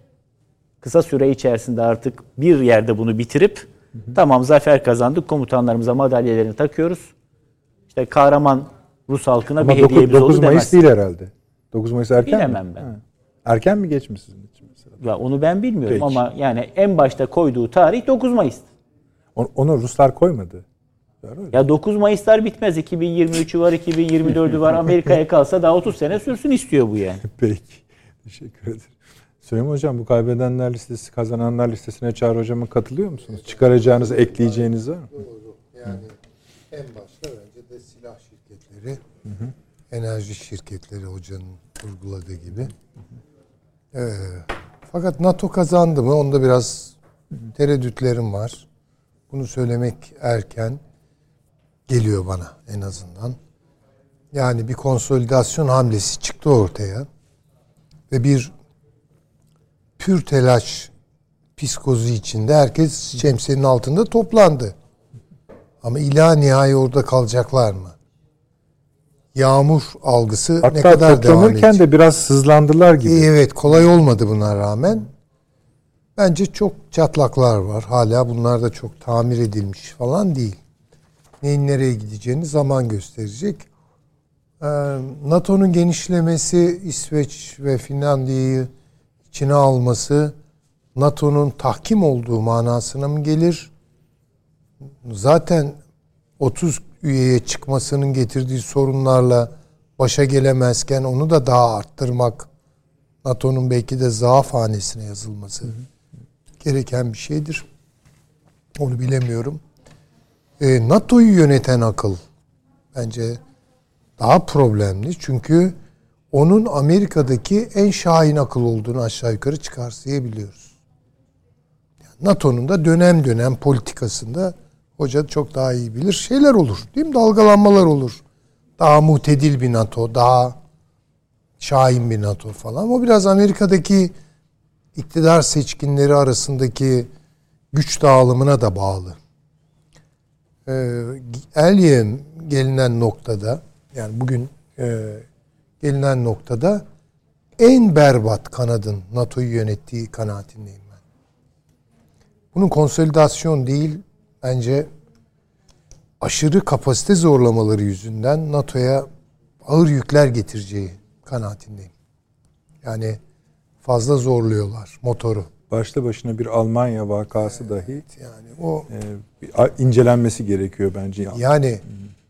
kısa süre içerisinde artık bir yerde bunu bitirip hı hı. tamam zafer kazandık komutanlarımıza madalyelerini takıyoruz. İşte kahraman Rus halkına Ama bir hediyemiz 9, 9 oldu Mayıs değil herhalde. 9 Mayıs erken Bilemem mi? ben. Ha. Erken mi geç mi sizin için mesela? Ya onu ben bilmiyorum Peki. ama yani en başta koyduğu tarih 9 Mayıs. Onu Ruslar koymadı. Ya 9 Mayıslar bitmez. 2023'ü var, 2024'ü var. Amerika'ya kalsa daha 30 sene sürsün istiyor bu yani. Peki. Teşekkür ederim. Süleyman Hocam bu kaybedenler listesi, kazananlar listesine Çağrı Hocam'a katılıyor musunuz? Çıkaracağınız, ekleyeceğiniz var mı? Doğru. Yani Hı. en başta bence de silah şirketleri, hı hı. enerji şirketleri hocanın vurguladığı gibi. Ee, fakat NATO kazandı mı? Onda biraz tereddütlerim var. Bunu söylemek erken geliyor bana en azından. Yani bir konsolidasyon hamlesi çıktı ortaya ve bir pür telaş psikozu içinde herkes şemsiyenin altında toplandı. Ama ilah nihai orada kalacaklar mı? Yağmur algısı Hatta ne kadar devam edecek? de biraz sızlandılar gibi. Evet kolay olmadı buna rağmen. Bence çok çatlaklar var. Hala bunlar da çok tamir edilmiş falan değil. Neyin nereye gideceğini zaman gösterecek. Ee, NATO'nun genişlemesi, İsveç ve Finlandiya'yı içine alması NATO'nun tahkim olduğu manasına mı gelir? Zaten 30 üyeye çıkmasının getirdiği sorunlarla başa gelemezken onu da daha arttırmak NATO'nun belki de zaaf hanesine yazılması hı hı. gereken bir şeydir. Onu bilemiyorum. E, NATO'yu yöneten akıl bence daha problemli. Çünkü onun Amerika'daki en şahin akıl olduğunu aşağı yukarı çıkarsayabiliyoruz. NATO'nun da dönem dönem politikasında hoca çok daha iyi bilir. Şeyler olur değil mi? Dalgalanmalar olur. Daha mutedil bir NATO, daha şahin bir NATO falan. O biraz Amerika'daki iktidar seçkinleri arasındaki güç dağılımına da bağlı. Ee, Elye gelinen noktada yani bugün e, gelinen noktada en berbat kanadın NATO'yu yönettiği kanaatindeyim ben. Bunun konsolidasyon değil bence aşırı kapasite zorlamaları yüzünden NATO'ya ağır yükler getireceği kanaatindeyim. Yani fazla zorluyorlar motoru. Başta başına bir Almanya vakası evet, dahi yani o e, incelenmesi gerekiyor bence. Yani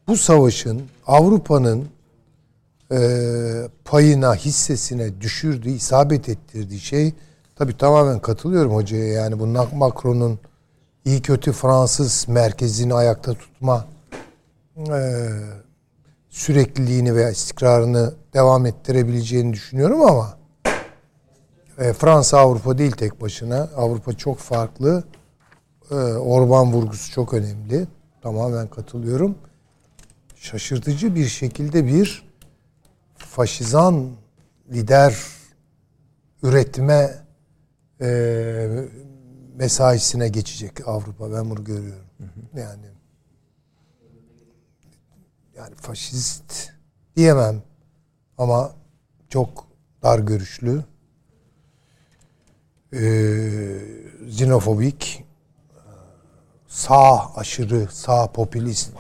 bu savaşın Avrupa'nın e, payına, hissesine düşürdüğü, isabet ettirdiği şey tabi tamamen katılıyorum hocaya. Yani bu Macron'un iyi kötü Fransız merkezini ayakta tutma e, sürekliliğini veya istikrarını devam ettirebileceğini düşünüyorum ama E, Fransa Avrupa değil tek başına. Avrupa çok farklı. E, Orban vurgusu çok önemli. Tamamen katılıyorum. Şaşırtıcı bir şekilde bir faşizan lider üretme e, mesaisine geçecek Avrupa. Ben bunu görüyorum. Hı hı. Yani yani faşist diyemem ama çok dar görüşlü e, xenofobik sağ aşırı sağ popülist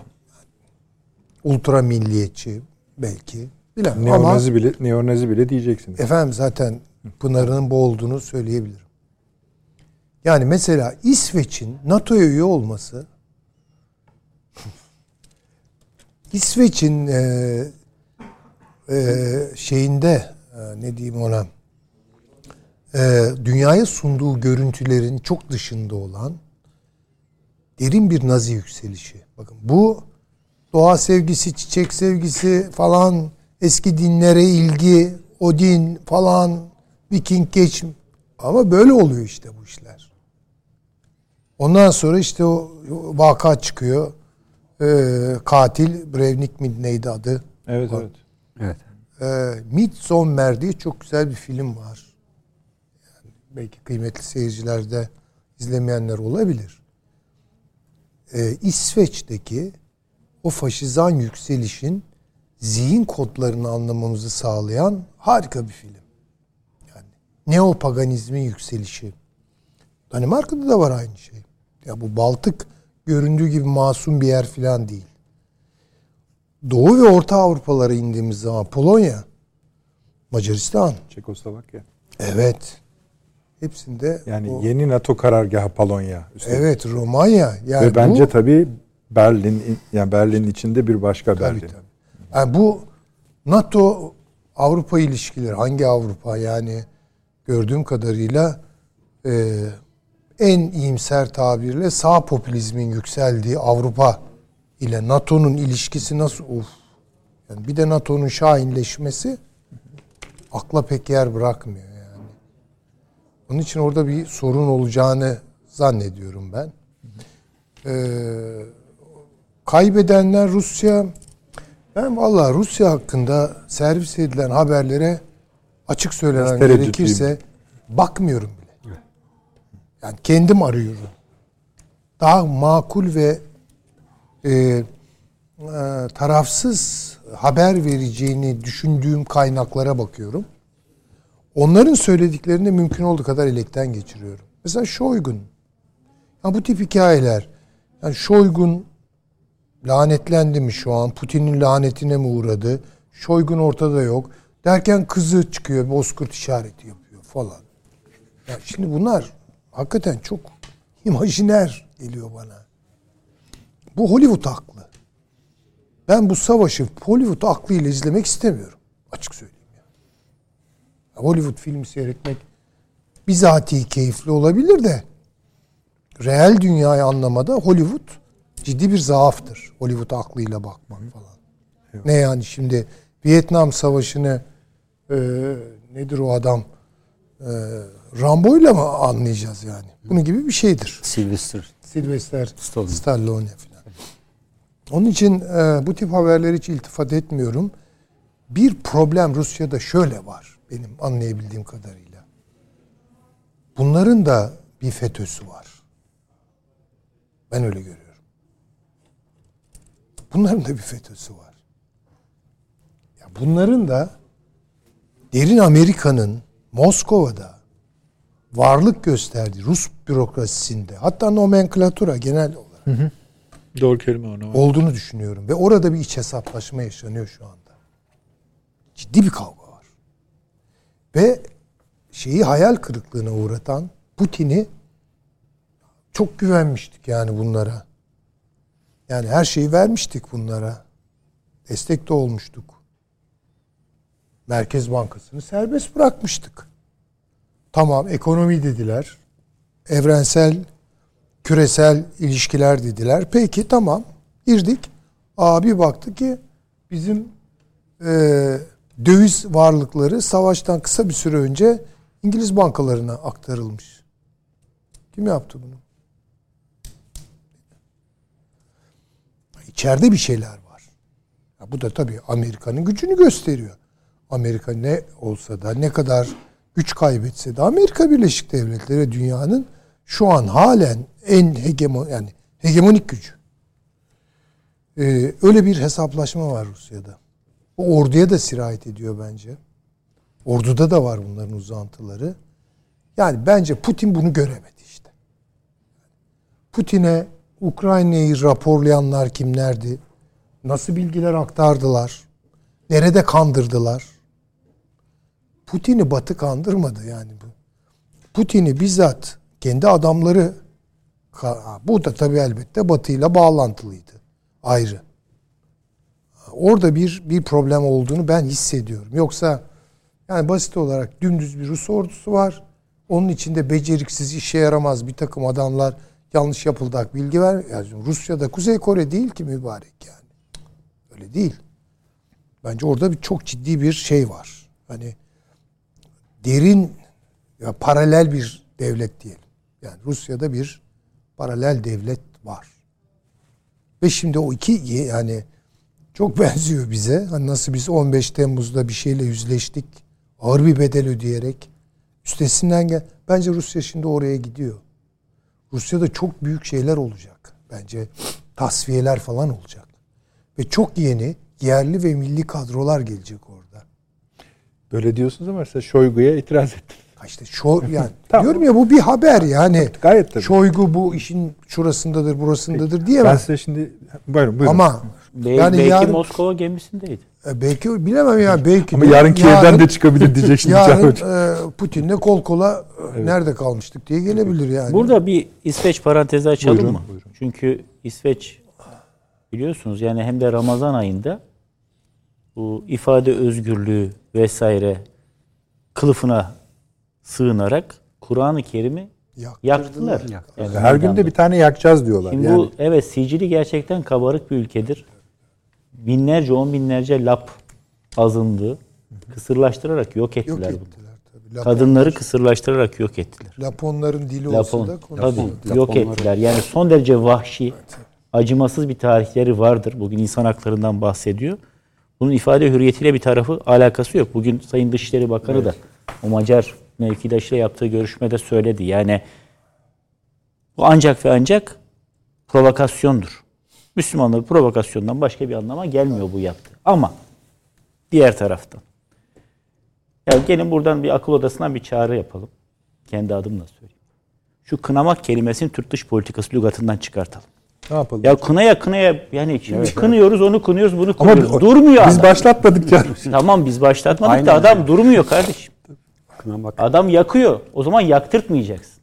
ultra milliyetçi belki bilemem neonazi ama, bile neonazi bile diyeceksiniz. Efendim zaten Pınar'ın bu olduğunu söyleyebilirim. Yani mesela İsveç'in NATO'ya üye olması İsveç'in e, e, şeyinde e, ne diyeyim ona e, dünyaya sunduğu görüntülerin çok dışında olan derin bir nazi yükselişi. Bakın bu doğa sevgisi, çiçek sevgisi falan, eski dinlere ilgi, o din falan, Viking geç ama böyle oluyor işte bu işler. Ondan sonra işte o vaka çıkıyor. Ee, katil Brevnik mi neydi adı? Evet o, evet. Evet. Ee, Midsommar diye çok güzel bir film var. Yani belki kıymetli seyircilerde izlemeyenler olabilir. Ee, İsveç'teki o faşizan yükselişin zihin kodlarını anlamamızı sağlayan harika bir film. Yani neopaganizmin yükselişi. Danimarka'da da var aynı şey. Ya bu Baltık göründüğü gibi masum bir yer falan değil. Doğu ve Orta Avrupalara indiğimiz zaman Polonya, Macaristan, Çekoslovakya. Evet. Hepsinde yani o, yeni NATO karargahı Polonya. Üstelik. Evet, Romanya. Yani ve bence bu, tabii Berlin yani Berlin'in içinde bir başka tabii, Berlin. Tabii. Yani bu NATO Avrupa ilişkileri hangi Avrupa yani gördüğüm kadarıyla e, en iyimser tabirle sağ popülizmin yükseldiği Avrupa ile NATO'nun ilişkisi nasıl uf. Yani bir de NATO'nun şahinleşmesi akla pek yer bırakmıyor yani. Onun için orada bir sorun olacağını zannediyorum ben. Ee, kaybedenler Rusya ben vallahi Rusya hakkında servis edilen haberlere açık söylenen gerekirse bakmıyorum yani kendim arıyorum. Daha makul ve e, e, tarafsız haber vereceğini düşündüğüm kaynaklara bakıyorum. Onların söylediklerini mümkün olduğu kadar elekten geçiriyorum. Mesela Şoygun. Ya bu tip hikayeler. Yani Şoygun lanetlendi mi şu an? Putin'in lanetine mi uğradı? Şoygun ortada yok. Derken kızı çıkıyor, bozkurt işareti yapıyor falan. Ya şimdi bunlar hakikaten çok imajiner geliyor bana. Bu Hollywood aklı. Ben bu savaşı Hollywood aklıyla izlemek istemiyorum. Açık söyleyeyim yani. Hollywood filmi seyretmek bizatihi keyifli olabilir de reel dünyayı anlamada Hollywood ciddi bir zaaftır. Hollywood aklıyla bakmak falan. Evet. Ne yani şimdi Vietnam Savaşı'nı e, nedir o adam e, Rambo'yla mı anlayacağız yani? Bunun gibi bir şeydir. Sylvester. Sylvester Stallone, Stallone falan. Onun için e, bu tip haberleri hiç iltifat etmiyorum. Bir problem Rusya'da şöyle var benim anlayabildiğim kadarıyla. Bunların da bir FETÖ'sü var. Ben öyle görüyorum. Bunların da bir FETÖ'sü var. Ya bunların da derin Amerika'nın Moskova'da varlık gösterdi Rus bürokrasisinde. Hatta nomenklatura genel olarak. Hı hı. Doğru kelime onu. Olduğunu düşünüyorum. Ve orada bir iç hesaplaşma yaşanıyor şu anda. Ciddi bir kavga var. Ve şeyi hayal kırıklığına uğratan Putin'i çok güvenmiştik yani bunlara. Yani her şeyi vermiştik bunlara. Destek de olmuştuk. Merkez Bankası'nı serbest bırakmıştık. Tamam ekonomi dediler. Evrensel, küresel ilişkiler dediler. Peki tamam girdik. Abi baktı ki bizim e, döviz varlıkları savaştan kısa bir süre önce İngiliz bankalarına aktarılmış. Kim yaptı bunu? İçeride bir şeyler var. Ya bu da tabii Amerika'nın gücünü gösteriyor. Amerika ne olsa da ne kadar güç kaybetse de Amerika Birleşik Devletleri dünyanın şu an halen en hegemon yani hegemonik gücü. Ee, öyle bir hesaplaşma var Rusya'da. O orduya da sirayet ediyor bence. Orduda da var bunların uzantıları. Yani bence Putin bunu göremedi işte. Putin'e Ukrayna'yı raporlayanlar kimlerdi? Nasıl bilgiler aktardılar? Nerede kandırdılar? Putin'i Batı kandırmadı yani bu. Putin'i bizzat kendi adamları bu da tabii elbette Batı ile bağlantılıydı. Ayrı. Orada bir bir problem olduğunu ben hissediyorum. Yoksa yani basit olarak dümdüz bir Rus ordusu var. Onun içinde beceriksiz, işe yaramaz bir takım adamlar yanlış yapıldak bilgi ver. Yani Rusya'da Kuzey Kore değil ki mübarek yani. Öyle değil. Bence orada bir çok ciddi bir şey var. Hani derin ya paralel bir devlet diyelim. Yani Rusya'da bir paralel devlet var. Ve şimdi o iki yani çok benziyor bize. Hani nasıl biz 15 Temmuz'da bir şeyle yüzleştik. Ağır bir bedel ödeyerek üstesinden gel. Bence Rusya şimdi oraya gidiyor. Rusya'da çok büyük şeyler olacak. Bence tasfiyeler falan olacak. Ve çok yeni yerli ve milli kadrolar gelecek orada. Böyle diyorsunuz ama mesela Şoygu'ya itiraz ettim. İşte şo yani tamam. diyorum ya bu bir haber yani. Gayet tabii. Şoygu bu işin şurasındadır, burasındadır diyemem. Ben size şimdi buyurun buyurun. Ama Be yani belki yarın, Moskova gemisindeydi. E belki bilemem ya belki. Ama de, yarın Kiev'den de çıkabilir diyecek şimdi. yarın e, Putin'le kol kola evet. nerede kalmıştık diye gelebilir yani. Burada bir İsveç parantezi açalım buyurun, mı? Buyurun. Çünkü İsveç biliyorsunuz yani hem de Ramazan ayında bu ifade özgürlüğü vesaire kılıfına sığınarak Kur'an-ı Kerim'i yaktılar. Yani Her gün de bir tane yakacağız diyorlar. Şimdi yani. bu evet sicili gerçekten kabarık bir ülkedir. Binlerce on binlerce lap azınlığı kısırlaştırarak yok ettiler, yok ettiler bunu. Kadınları kısırlaştırarak yok ettiler. Laponların dili Lapon, olsa da Tabii Lapon, yok ettiler. Yani son derece vahşi, acımasız bir tarihleri vardır. Bugün insan haklarından bahsediyor. Bunun ifade hürriyetiyle bir tarafı alakası yok. Bugün Sayın Dışişleri Bakanı evet. da o Macar mevkidaşıyla yaptığı görüşmede söyledi. Yani bu ancak ve ancak provokasyondur. Müslümanların provokasyondan başka bir anlama gelmiyor bu yaptı. Ama diğer taraftan ya gelin buradan bir akıl odasından bir çağrı yapalım. Kendi adımla söyleyeyim. Şu kınamak kelimesini Türk dış politikası lügatından çıkartalım. Ne yapalım? Ya kınaya kınaya yani şimdi evet, kınıyoruz evet. onu kınıyoruz bunu kınıyoruz. Ama durmuyor biz adam. başlatmadık ya. tamam biz başlatmadık Aynen da adam yani. durmuyor kardeşim. Kınamak. Adam yakıyor. O zaman yaktırtmayacaksın.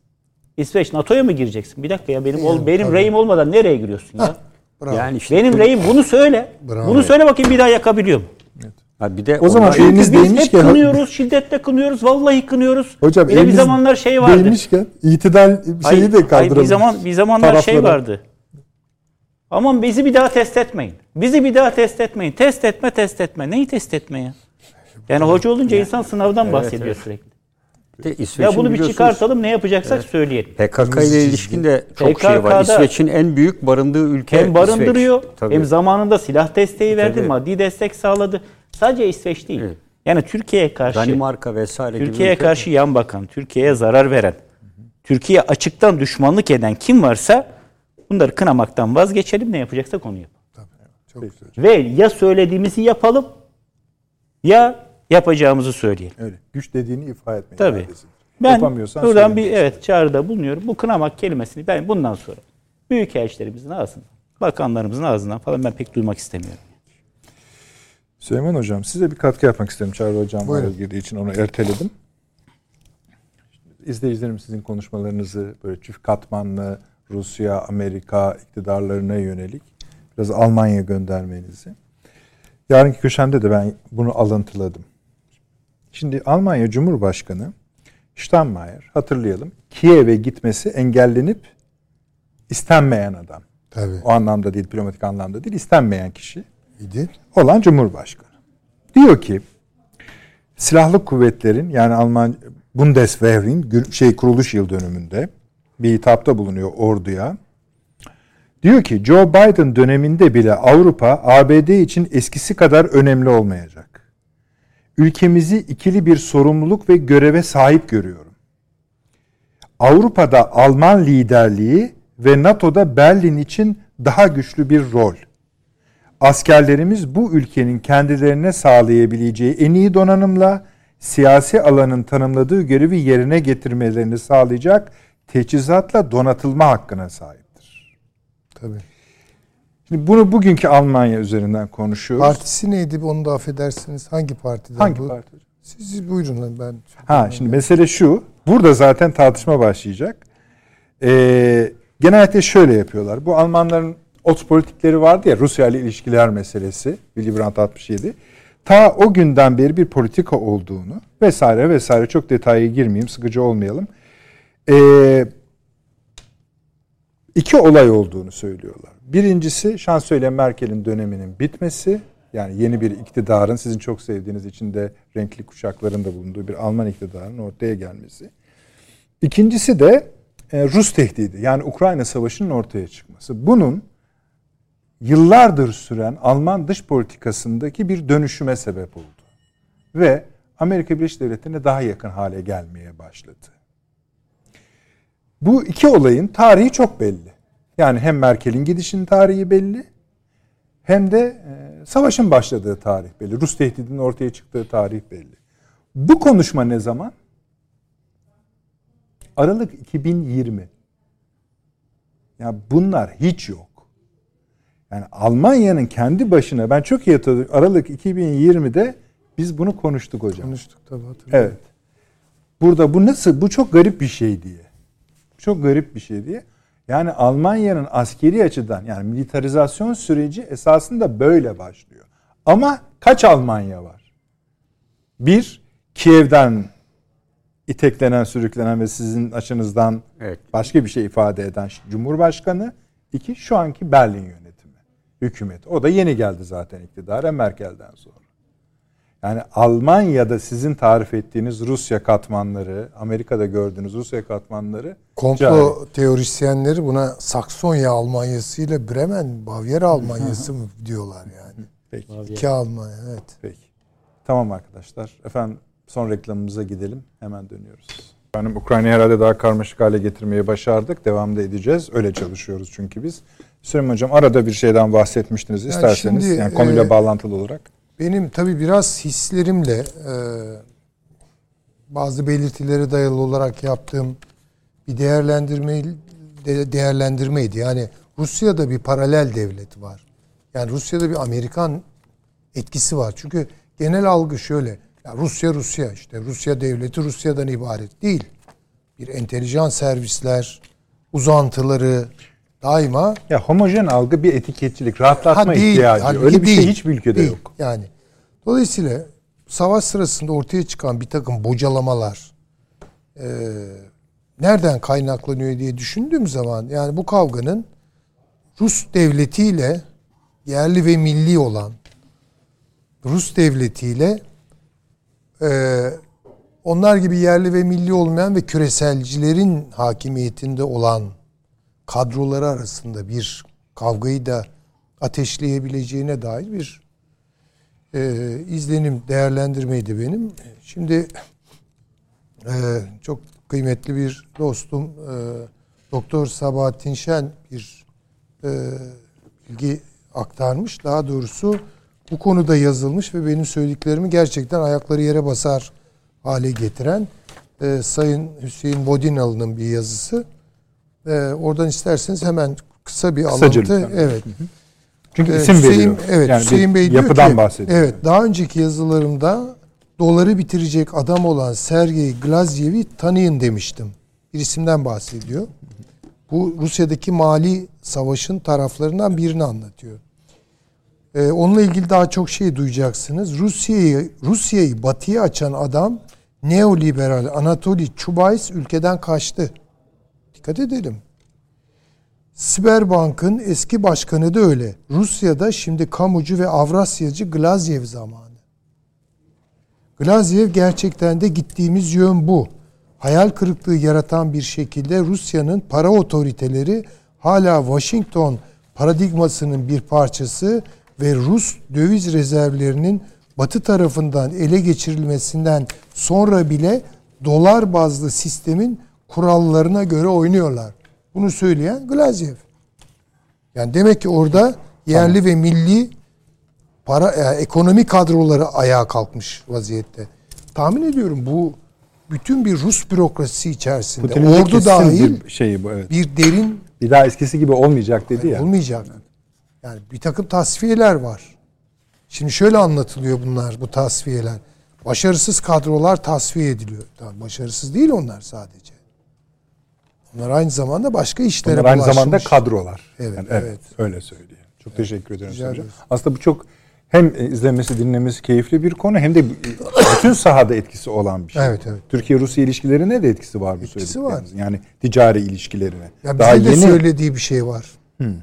İsveç NATO'ya mı gireceksin? Bir dakika ya benim ol, benim tabii. reyim olmadan nereye giriyorsun ya? Bravo. Yani işte benim reyim bunu söyle. Bravo. Bunu söyle bakayım bir daha yakabiliyor mu? Evet. Ha bir de o zaman eliniz biz hep kınıyoruz, şiddetle kınıyoruz, vallahi kınıyoruz. Hocam bir, bir zamanlar şey vardı. Değmişken itidal şeyi de kaldıralım. Bir zaman bir zamanlar Taraflara. şey vardı. Aman bizi bir daha test etmeyin. Bizi bir daha test etmeyin. Test etme, test etme. Neyi test etme ya? Yani hoca olunca insan sınavdan evet, bahsediyor evet. sürekli. De ya bunu bir çıkartalım ne yapacaksak evet. söyleyelim. PKK ile ilişkin de çok PKK'da şey var. İsveç'in en büyük barındığı ülke Hem barındırıyor İsveç. hem zamanında silah desteği verdi, Tabii. maddi destek sağladı. Sadece İsveç değil. Evet. Yani Türkiye'ye karşı Danimarka vesaire Türkiye'ye karşı yan bakan, Türkiye'ye zarar veren, Türkiye açıktan düşmanlık eden kim varsa bunları kınamaktan vazgeçelim ne yapacaksak onu yapalım. Tabii. Çok güzel. Ve ya söylediğimizi yapalım ya yapacağımızı söyleyelim. Öyle. Güç dediğini ifade etmek. Tabii. Ben buradan bir evet çağrıda bulunuyorum. Bu kınamak kelimesini ben bundan sonra büyük elçilerimizin ağzından, bakanlarımızın ağzından falan ben pek duymak istemiyorum. Süleyman Hocam size bir katkı yapmak istedim. Çağrı Hocam'la ilgili için onu erteledim. İzleyicilerim sizin konuşmalarınızı böyle çift katmanlı Rusya, Amerika iktidarlarına yönelik biraz Almanya göndermenizi. Yarınki köşemde de ben bunu alıntıladım. Şimdi Almanya Cumhurbaşkanı Steinmeier hatırlayalım. Kiev'e gitmesi engellenip istenmeyen adam. Tabii. O anlamda değil, diplomatik anlamda değil, istenmeyen kişi. İdi. Olan Cumhurbaşkanı. Diyor ki silahlı kuvvetlerin yani Alman Bundeswehr'in şey kuruluş yıl dönümünde bir hitapta bulunuyor orduya. Diyor ki Joe Biden döneminde bile Avrupa ABD için eskisi kadar önemli olmayacak. Ülkemizi ikili bir sorumluluk ve göreve sahip görüyorum. Avrupa'da Alman liderliği ve NATO'da Berlin için daha güçlü bir rol. Askerlerimiz bu ülkenin kendilerine sağlayabileceği en iyi donanımla siyasi alanın tanımladığı görevi yerine getirmelerini sağlayacak teçhizatla donatılma hakkına sahiptir. Tabii. Şimdi bunu bugünkü Almanya üzerinden konuşuyoruz. Partisi neydi onu da affedersiniz. Hangi partiden Hangi bu? parti? Siz buyurun ben. Ha şimdi mesele şu. Burada zaten tartışma başlayacak. Ee, genellikle şöyle yapıyorlar. Bu Almanların ot politikleri vardı ya Rusya ile ilişkiler meselesi. Willy Brandt 67. Ta o günden beri bir politika olduğunu vesaire vesaire çok detaya girmeyeyim sıkıcı olmayalım. Ee, iki olay olduğunu söylüyorlar. Birincisi şansölye Merkel'in döneminin bitmesi. Yani yeni bir iktidarın sizin çok sevdiğiniz içinde renkli kuşakların da bulunduğu bir Alman iktidarın ortaya gelmesi. İkincisi de e, Rus tehdidi yani Ukrayna Savaşı'nın ortaya çıkması. Bunun yıllardır süren Alman dış politikasındaki bir dönüşüme sebep oldu. Ve Amerika Birleşik Devletleri'ne daha yakın hale gelmeye başladı. Bu iki olayın tarihi çok belli. Yani hem Merkel'in gidişinin tarihi belli hem de e, savaşın başladığı tarih belli. Rus tehdidinin ortaya çıktığı tarih belli. Bu konuşma ne zaman? Aralık 2020. Ya bunlar hiç yok. Yani Almanya'nın kendi başına ben çok iyi hatırlıyorum. Aralık 2020'de biz bunu konuştuk hocam. Konuştuk tabii hatırlıyorum. Evet. Burada bu nasıl? Bu çok garip bir şey diye. Çok garip bir şey diye. Yani Almanya'nın askeri açıdan yani militarizasyon süreci esasında böyle başlıyor. Ama kaç Almanya var? Bir, Kiev'den iteklenen, sürüklenen ve sizin açınızdan evet. başka bir şey ifade eden Cumhurbaşkanı. iki şu anki Berlin yönetimi, hükümet. O da yeni geldi zaten iktidara Merkel'den sonra. Yani Almanya'da sizin tarif ettiğiniz Rusya katmanları, Amerika'da gördüğünüz Rusya katmanları komplo cari. teorisyenleri buna Saksonya Almanyası ile Bremen, Bavyera Almanyası mı diyorlar yani. Peki. İki Almanya evet. Peki. Tamam arkadaşlar. Efendim son reklamımıza gidelim. Hemen dönüyoruz. Efendim Ukrayna herhalde daha karmaşık hale getirmeyi başardık. Devam da edeceğiz. Öyle çalışıyoruz çünkü biz. Süleyman Hocam arada bir şeyden bahsetmiştiniz yani isterseniz. Şimdi, yani konuyla e, bağlantılı olarak. Benim tabii biraz hislerimle e, bazı belirtilere dayalı olarak yaptığım bir değerlendirme de, değerlendirmeydi. Yani Rusya'da bir paralel devlet var. Yani Rusya'da bir Amerikan etkisi var. Çünkü genel algı şöyle. Ya Rusya Rusya işte Rusya devleti Rusya'dan ibaret değil. Bir entelijan servisler, uzantıları, daima ya homojen algı bir etiketçilik, rahatlatma ha, değil, ihtiyacı. Hani Öyle bir şey değil, şey hiçbir ülkede değil. yok. Yani dolayısıyla savaş sırasında ortaya çıkan bir takım bocalamalar e, nereden kaynaklanıyor diye düşündüğüm zaman yani bu kavganın Rus devletiyle yerli ve milli olan Rus devletiyle e, onlar gibi yerli ve milli olmayan ve küreselcilerin hakimiyetinde olan kadroları arasında bir kavgayı da ateşleyebileceğine dair bir e, izlenim değerlendirmeydi benim. Şimdi e, çok kıymetli bir dostum e, Doktor Sabahattin Şen bir e, bilgi aktarmış. Daha doğrusu bu konuda yazılmış ve benim söylediklerimi gerçekten ayakları yere basar hale getiren e, Sayın Hüseyin Bodinalı'nın bir yazısı. E, oradan isterseniz hemen kısa bir Kısaca alıntı. Evet. Çünkü ee, isim Hüseyin, veriyor. Evet, yani Hüseyin Bey yapıdan diyor ki, bahsediyor. Evet, daha önceki yazılarımda doları bitirecek adam olan Sergey Glazyev'i tanıyın demiştim. Bir isimden bahsediyor. Bu Rusya'daki mali savaşın taraflarından birini anlatıyor. Ee, onunla ilgili daha çok şey duyacaksınız. Rusya'yı Rusya'yı batıya açan adam neoliberal Anatoly Chubais ülkeden kaçtı. Dikkat edelim. Sberbank'ın eski başkanı da öyle. Rusya'da şimdi kamucu ve Avrasyacı Glazyev zamanı. Glazyev gerçekten de gittiğimiz yön bu. hayal kırıklığı yaratan bir şekilde Rusya'nın para otoriteleri hala Washington paradigmasının bir parçası ve Rus döviz rezervlerinin Batı tarafından ele geçirilmesinden sonra bile dolar bazlı sistemin kurallarına göre oynuyorlar. Bunu söyleyen Glaziev. Yani demek ki orada yerli tamam. ve milli para yani e, ekonomi kadroları ayağa kalkmış vaziyette. Tahmin ediyorum bu bütün bir Rus bürokrasisi içerisinde Putin'in ordu dahil bir şeyi bu evet. Bir derin bir daha eskisi gibi olmayacak dedi ya. Olmayacak. Yani bir takım tasfiyeler var. Şimdi şöyle anlatılıyor bunlar bu tasfiyeler. Başarısız kadrolar tasfiye ediliyor. Tamam, başarısız değil onlar sadece. Onlar aynı zamanda başka işlere Onlar aynı bulaşmış. zamanda kadrolar. Evet, yani evet. evet. Öyle söyleyeyim. Çok evet. teşekkür ederim hocam. Aslında bu çok hem izlemesi, dinlemesi keyifli bir konu hem de bütün sahada etkisi olan bir şey. Evet, evet. Türkiye-Rusya ilişkilerine de etkisi var bu etkisi var. Yani ticari ilişkilerine. Ya Daha bize yeni... de söylediği bir şey var. Hmm.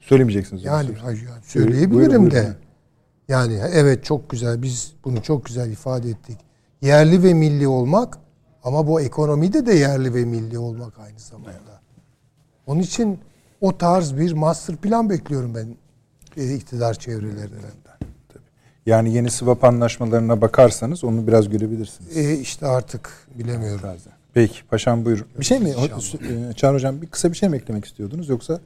Söylemeyeceksiniz. Yani, hayır, yani söyleyebilirim buyurun, buyurun. de. Yani evet çok güzel biz bunu çok güzel ifade ettik. Yerli ve milli olmak ama bu ekonomide de yerli ve milli olmak aynı zamanda. Evet. Onun için o tarz bir master plan bekliyorum ben e, iktidar çevrelerinden. Yani yeni swap anlaşmalarına bakarsanız onu biraz görebilirsiniz. E işte artık bilemiyorum. Bazen. Peki paşam buyurun. Bir şey mi? E, Çağrı Hocam bir kısa bir şey mi eklemek istiyordunuz yoksa?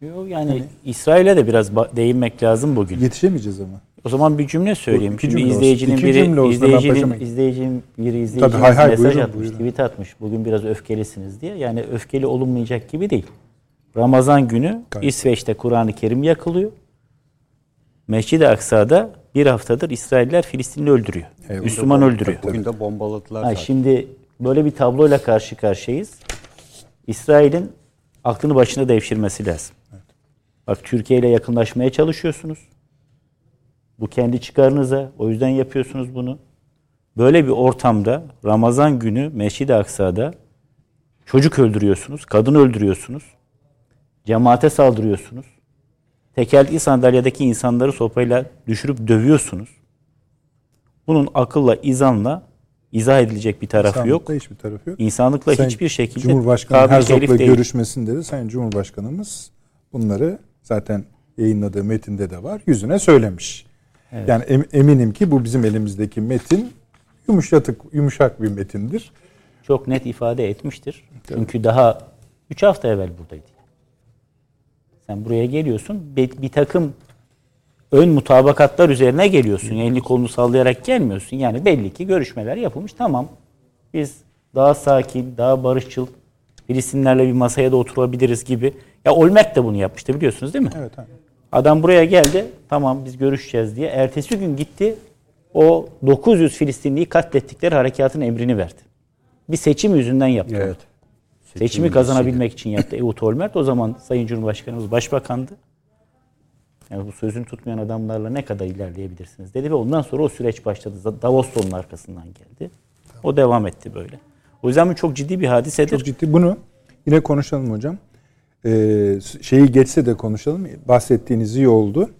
Yok yani hani... İsrail'e de biraz değinmek lazım bugün. Yetişemeyeceğiz ama. O zaman bir cümle söyleyeyim. İki cümle izleyicinin olsun. biri cümle izleyicinin, izleyicinin biri izleyicinin Tabii, hay hay, mesaj buyurun, atmış, buyurun. tweet atmış. Bugün biraz öfkelisiniz diye. Yani öfkeli olunmayacak gibi değil. Ramazan günü Gayet. İsveç'te Kur'an-ı Kerim yakılıyor. Mescid-i Aksa'da bir haftadır İsrailler Filistinli öldürüyor. Eyvallah. Müslüman öldürüyor. Bugün de bombaladılar. Ha, şimdi böyle bir tabloyla karşı karşıyayız. İsrail'in aklını başına devşirmesi lazım. Evet. Bak Türkiye ile yakınlaşmaya çalışıyorsunuz. Bu kendi çıkarınıza. O yüzden yapıyorsunuz bunu. Böyle bir ortamda Ramazan günü Mescid-i Aksa'da çocuk öldürüyorsunuz, kadın öldürüyorsunuz. Cemaate saldırıyorsunuz. Tekerlekli sandalyedeki insanları sopayla düşürüp dövüyorsunuz. Bunun akılla, izanla izah edilecek bir tarafı İnsanlıkla yok. hiçbir tarafı yok. İnsanlıkla Sayın hiçbir şekilde Cumhurbaşkanı Herzog'la görüşmesinde de Sayın Cumhurbaşkanımız bunları zaten yayınladığı metinde de var. Yüzüne söylemiş. Evet. Yani em, eminim ki bu bizim elimizdeki metin yumuşatık, yumuşak bir metindir. Çok net ifade etmiştir. Tabii. Çünkü daha 3 hafta evvel buradaydı. Sen buraya geliyorsun. Bir, bir takım ön mutabakatlar üzerine geliyorsun. Elini kolunu sallayarak gelmiyorsun. Yani belli ki görüşmeler yapılmış. Tamam. Biz daha sakin, daha barışçıl Filistinlerle bir masaya da oturabiliriz gibi. Ya Olmert de bunu yapmıştı biliyorsunuz değil mi? Evet. evet. Adam buraya geldi. Tamam biz görüşeceğiz diye. Ertesi gün gitti. O 900 Filistinliyi katlettikleri harekatın emrini verdi. Bir seçim yüzünden yaptı. Evet. Seçimi, Seçimi kazanabilmek için yaptı Ehud Olmert. O zaman Sayın Cumhurbaşkanımız başbakandı. Yani bu sözünü tutmayan adamlarla ne kadar ilerleyebilirsiniz dedi ve ondan sonra o süreç başladı. Davos onun arkasından geldi. O devam etti böyle. O yüzden bu çok ciddi bir hadisedir. Çok ciddi. Bunu yine konuşalım hocam. Ee, şeyi geçse de konuşalım. Bahsettiğiniz iyi oldu.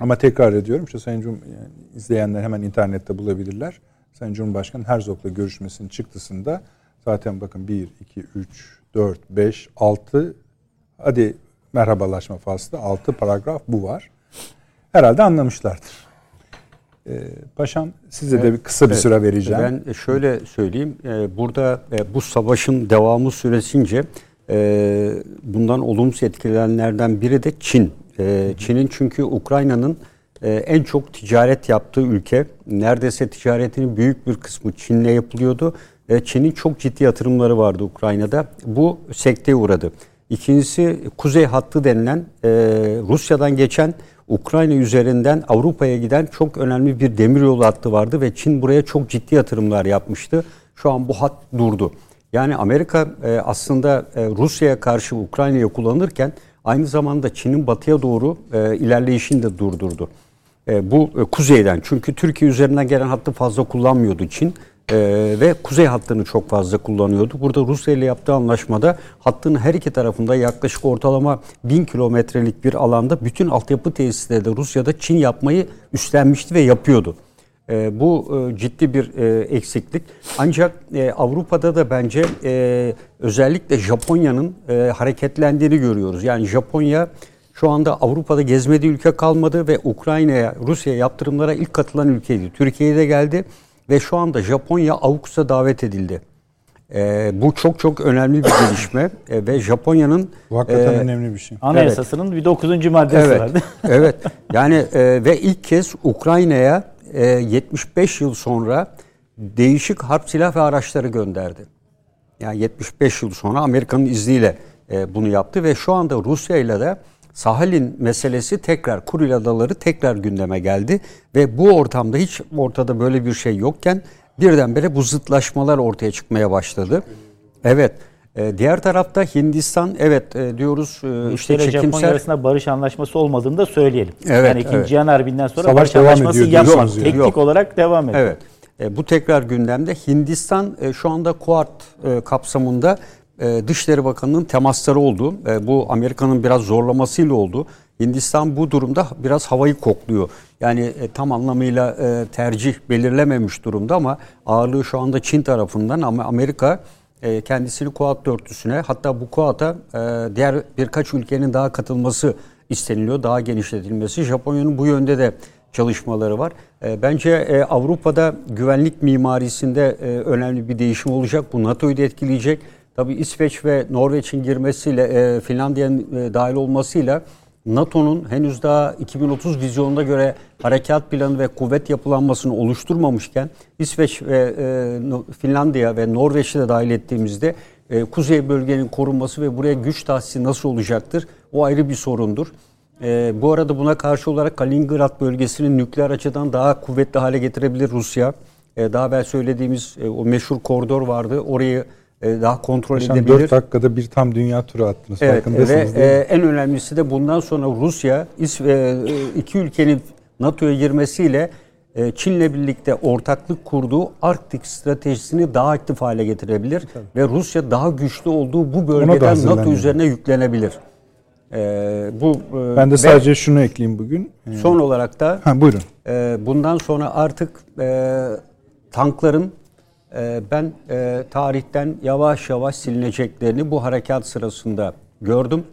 Ama tekrar ediyorum. İşte Sayın Cum yani izleyenler hemen internette bulabilirler. Sayın Cumhurbaşkanı Herzog'la görüşmesinin çıktısında zaten bakın 1, 2, 3, 4, 5, 6 hadi merhabalaşma faslı 6 paragraf bu var. Herhalde anlamışlardır. Ee, paşam size evet, de bir kısa bir evet, süre vereceğim. Ben şöyle söyleyeyim. Ee, burada e, bu savaşın devamı süresince e, bundan olumsuz etkilenenlerden biri de Çin. E, Çin'in çünkü Ukrayna'nın en çok ticaret yaptığı ülke. Neredeyse ticaretinin büyük bir kısmı Çin'le yapılıyordu. Çin'in çok ciddi yatırımları vardı Ukrayna'da. Bu sekteye uğradı. İkincisi Kuzey Hattı denilen Rusya'dan geçen Ukrayna üzerinden Avrupa'ya giden çok önemli bir demiryolu hattı vardı ve Çin buraya çok ciddi yatırımlar yapmıştı. Şu an bu hat durdu. Yani Amerika e, aslında e, Rusya'ya karşı Ukrayna'yı kullanırken aynı zamanda Çin'in batıya doğru e, ilerleyişini de durdurdu. E, bu e, kuzeyden çünkü Türkiye üzerinden gelen hattı fazla kullanmıyordu Çin. Ee, ve kuzey hattını çok fazla kullanıyordu. Burada Rusya ile yaptığı anlaşmada hattın her iki tarafında yaklaşık ortalama bin kilometrelik bir alanda bütün altyapı tesisleri de Rusya'da Çin yapmayı üstlenmişti ve yapıyordu. E, bu e, ciddi bir e, eksiklik. Ancak e, Avrupa'da da bence e, özellikle Japonya'nın e, hareketlendiğini görüyoruz. Yani Japonya şu anda Avrupa'da gezmediği ülke kalmadı ve Ukrayna'ya, Rusya'ya yaptırımlara ilk katılan ülkeydi. Türkiye'ye de geldi ve şu anda Japonya AUKUS'a davet edildi. E, bu çok çok önemli bir gelişme e, ve Japonya'nın bu hakikaten e, önemli bir şey. Anayasasının evet. bir 9. maddesi evet, vardı. evet. Yani e, ve ilk kez Ukrayna'ya e, 75 yıl sonra değişik harp silah ve araçları gönderdi. Yani 75 yıl sonra Amerika'nın izniyle e, bunu yaptı ve şu anda Rusya ile de Sahalin meselesi tekrar Kuril Adaları tekrar gündeme geldi ve bu ortamda hiç ortada böyle bir şey yokken birdenbire bu zıtlaşmalar ortaya çıkmaya başladı. Evet. E, diğer tarafta Hindistan evet e, diyoruz e, işte çekimsel... Japonya arasında barış anlaşması olmadığını da söyleyelim. Evet, yani ikinci evet. Cihan Harbi'nden sonra Savaş barış devam anlaşması ediyor yapmak. Teknik yok. olarak devam ediyor. Evet. E, bu tekrar gündemde. Hindistan e, şu anda Kuart e, kapsamında e, Dışişleri Bakanı'nın temasları oldu. E, bu Amerika'nın biraz zorlamasıyla oldu. Hindistan bu durumda biraz havayı kokluyor. Yani e, tam anlamıyla e, tercih belirlememiş durumda ama ağırlığı şu anda Çin tarafından ama Amerika e, kendisini Kuat dörtlüsüne hatta bu Kuat'a e, diğer birkaç ülkenin daha katılması isteniliyor. Daha genişletilmesi. Japonya'nın bu yönde de çalışmaları var. E, bence e, Avrupa'da güvenlik mimarisinde e, önemli bir değişim olacak. Bu NATO'yu da etkileyecek. Tabii İsveç ve Norveç'in girmesiyle, e, Finlandiya'nın e, dahil olmasıyla NATO'nun henüz daha 2030 vizyonuna göre harekat planı ve kuvvet yapılanmasını oluşturmamışken İsveç ve e, Finlandiya ve Norveç'i de dahil ettiğimizde e, kuzey bölgenin korunması ve buraya güç tahsisi nasıl olacaktır? O ayrı bir sorundur. E, bu arada buna karşı olarak Kaliningrad bölgesinin nükleer açıdan daha kuvvetli hale getirebilir Rusya. E, daha evvel söylediğimiz e, o meşhur koridor vardı. Orayı daha kontrol Paşam edebilir. 4 dakikada bir tam dünya turu attınız. Evet, ve e, en önemlisi de bundan sonra Rusya e, iki ülkenin NATO'ya girmesiyle Çin'le birlikte ortaklık kurduğu Arktik stratejisini daha aktif hale getirebilir Tabii. ve Rusya daha güçlü olduğu bu bölgeden NATO üzerine yüklenebilir. Ee, bu ben de sadece şunu ekleyeyim bugün. Son olarak da ha, buyurun. E, bundan sonra artık e, tankların ee, ben e, tarihten yavaş yavaş silineceklerini bu harekat sırasında gördüm.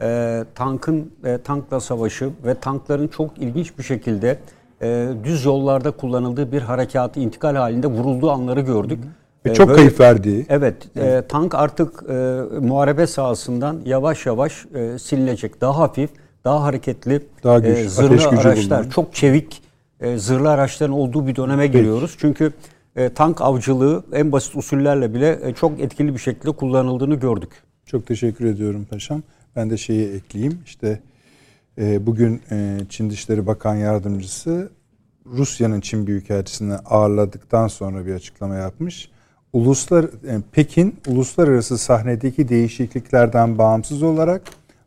Ee, tankın e, tankla savaşı ve tankların çok ilginç bir şekilde e, düz yollarda kullanıldığı bir harekatı intikal halinde vurulduğu anları gördük. Ve çok Böyle, kayıp verdiği. Evet, e, tank artık e, muharebe sahasından yavaş yavaş e, silinecek. Daha hafif, daha hareketli, daha güç, e, zırhlı araçlar, bulunan. çok çevik e, zırhlı araçların olduğu bir döneme Peki. giriyoruz. Çünkü e, tank avcılığı en basit usullerle bile e, çok etkili bir şekilde kullanıldığını gördük. Çok teşekkür ediyorum paşam. Ben de şeyi ekleyeyim. İşte e, bugün Çin Dışişleri Bakan Yardımcısı Rusya'nın Çin Büyükelçisini ağırladıktan sonra bir açıklama yapmış. Uluslar Pekin uluslararası sahnedeki değişikliklerden bağımsız olarak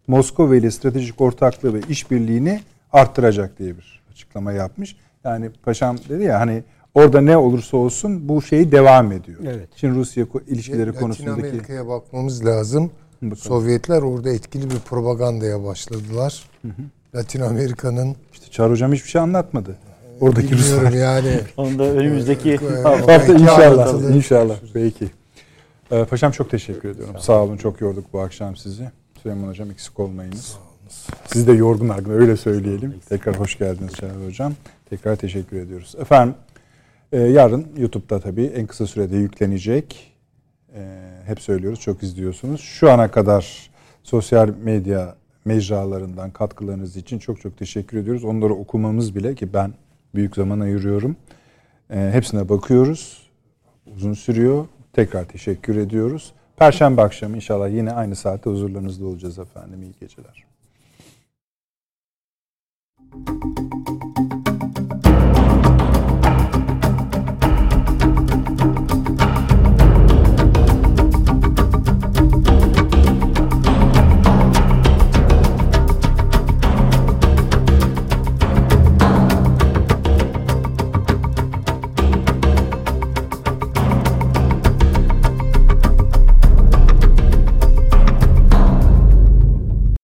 Moskova ile stratejik ortaklığı ve işbirliğini arttıracak diye bir açıklama yapmış. Yani paşam dedi ya hani Orada ne olursa olsun bu şey devam ediyor. Evet. Çin-Rusya ilişkileri Latin konusundaki... Latin Amerika'ya bakmamız lazım. Bakalım. Sovyetler orada etkili bir propagandaya başladılar. Hı hı. Latin Amerika'nın... İşte Çağrı Hocam hiçbir şey anlatmadı. Oradaki Ruslar. yani. Onda önümüzdeki hafta inşallah. İnşallah. Peki. Ee, paşam çok teşekkür ediyorum. Sağ, Sağ olun. Çok yorduk bu akşam sizi. Süleyman Hocam eksik olmayınız. Sizi de yorgun argın öyle söyleyelim. Tekrar hoş geldiniz Çağrı Hocam. Tekrar teşekkür ediyoruz. Efendim ee, yarın YouTube'da tabii en kısa sürede yüklenecek. Ee, hep söylüyoruz, çok izliyorsunuz. Şu ana kadar sosyal medya mecralarından katkılarınız için çok çok teşekkür ediyoruz. Onları okumamız bile ki ben büyük zaman ayırıyorum. Ee, hepsine bakıyoruz. Uzun sürüyor. Tekrar teşekkür ediyoruz. Perşembe akşamı inşallah yine aynı saatte huzurlarınızda olacağız efendim. İyi geceler. Thank you.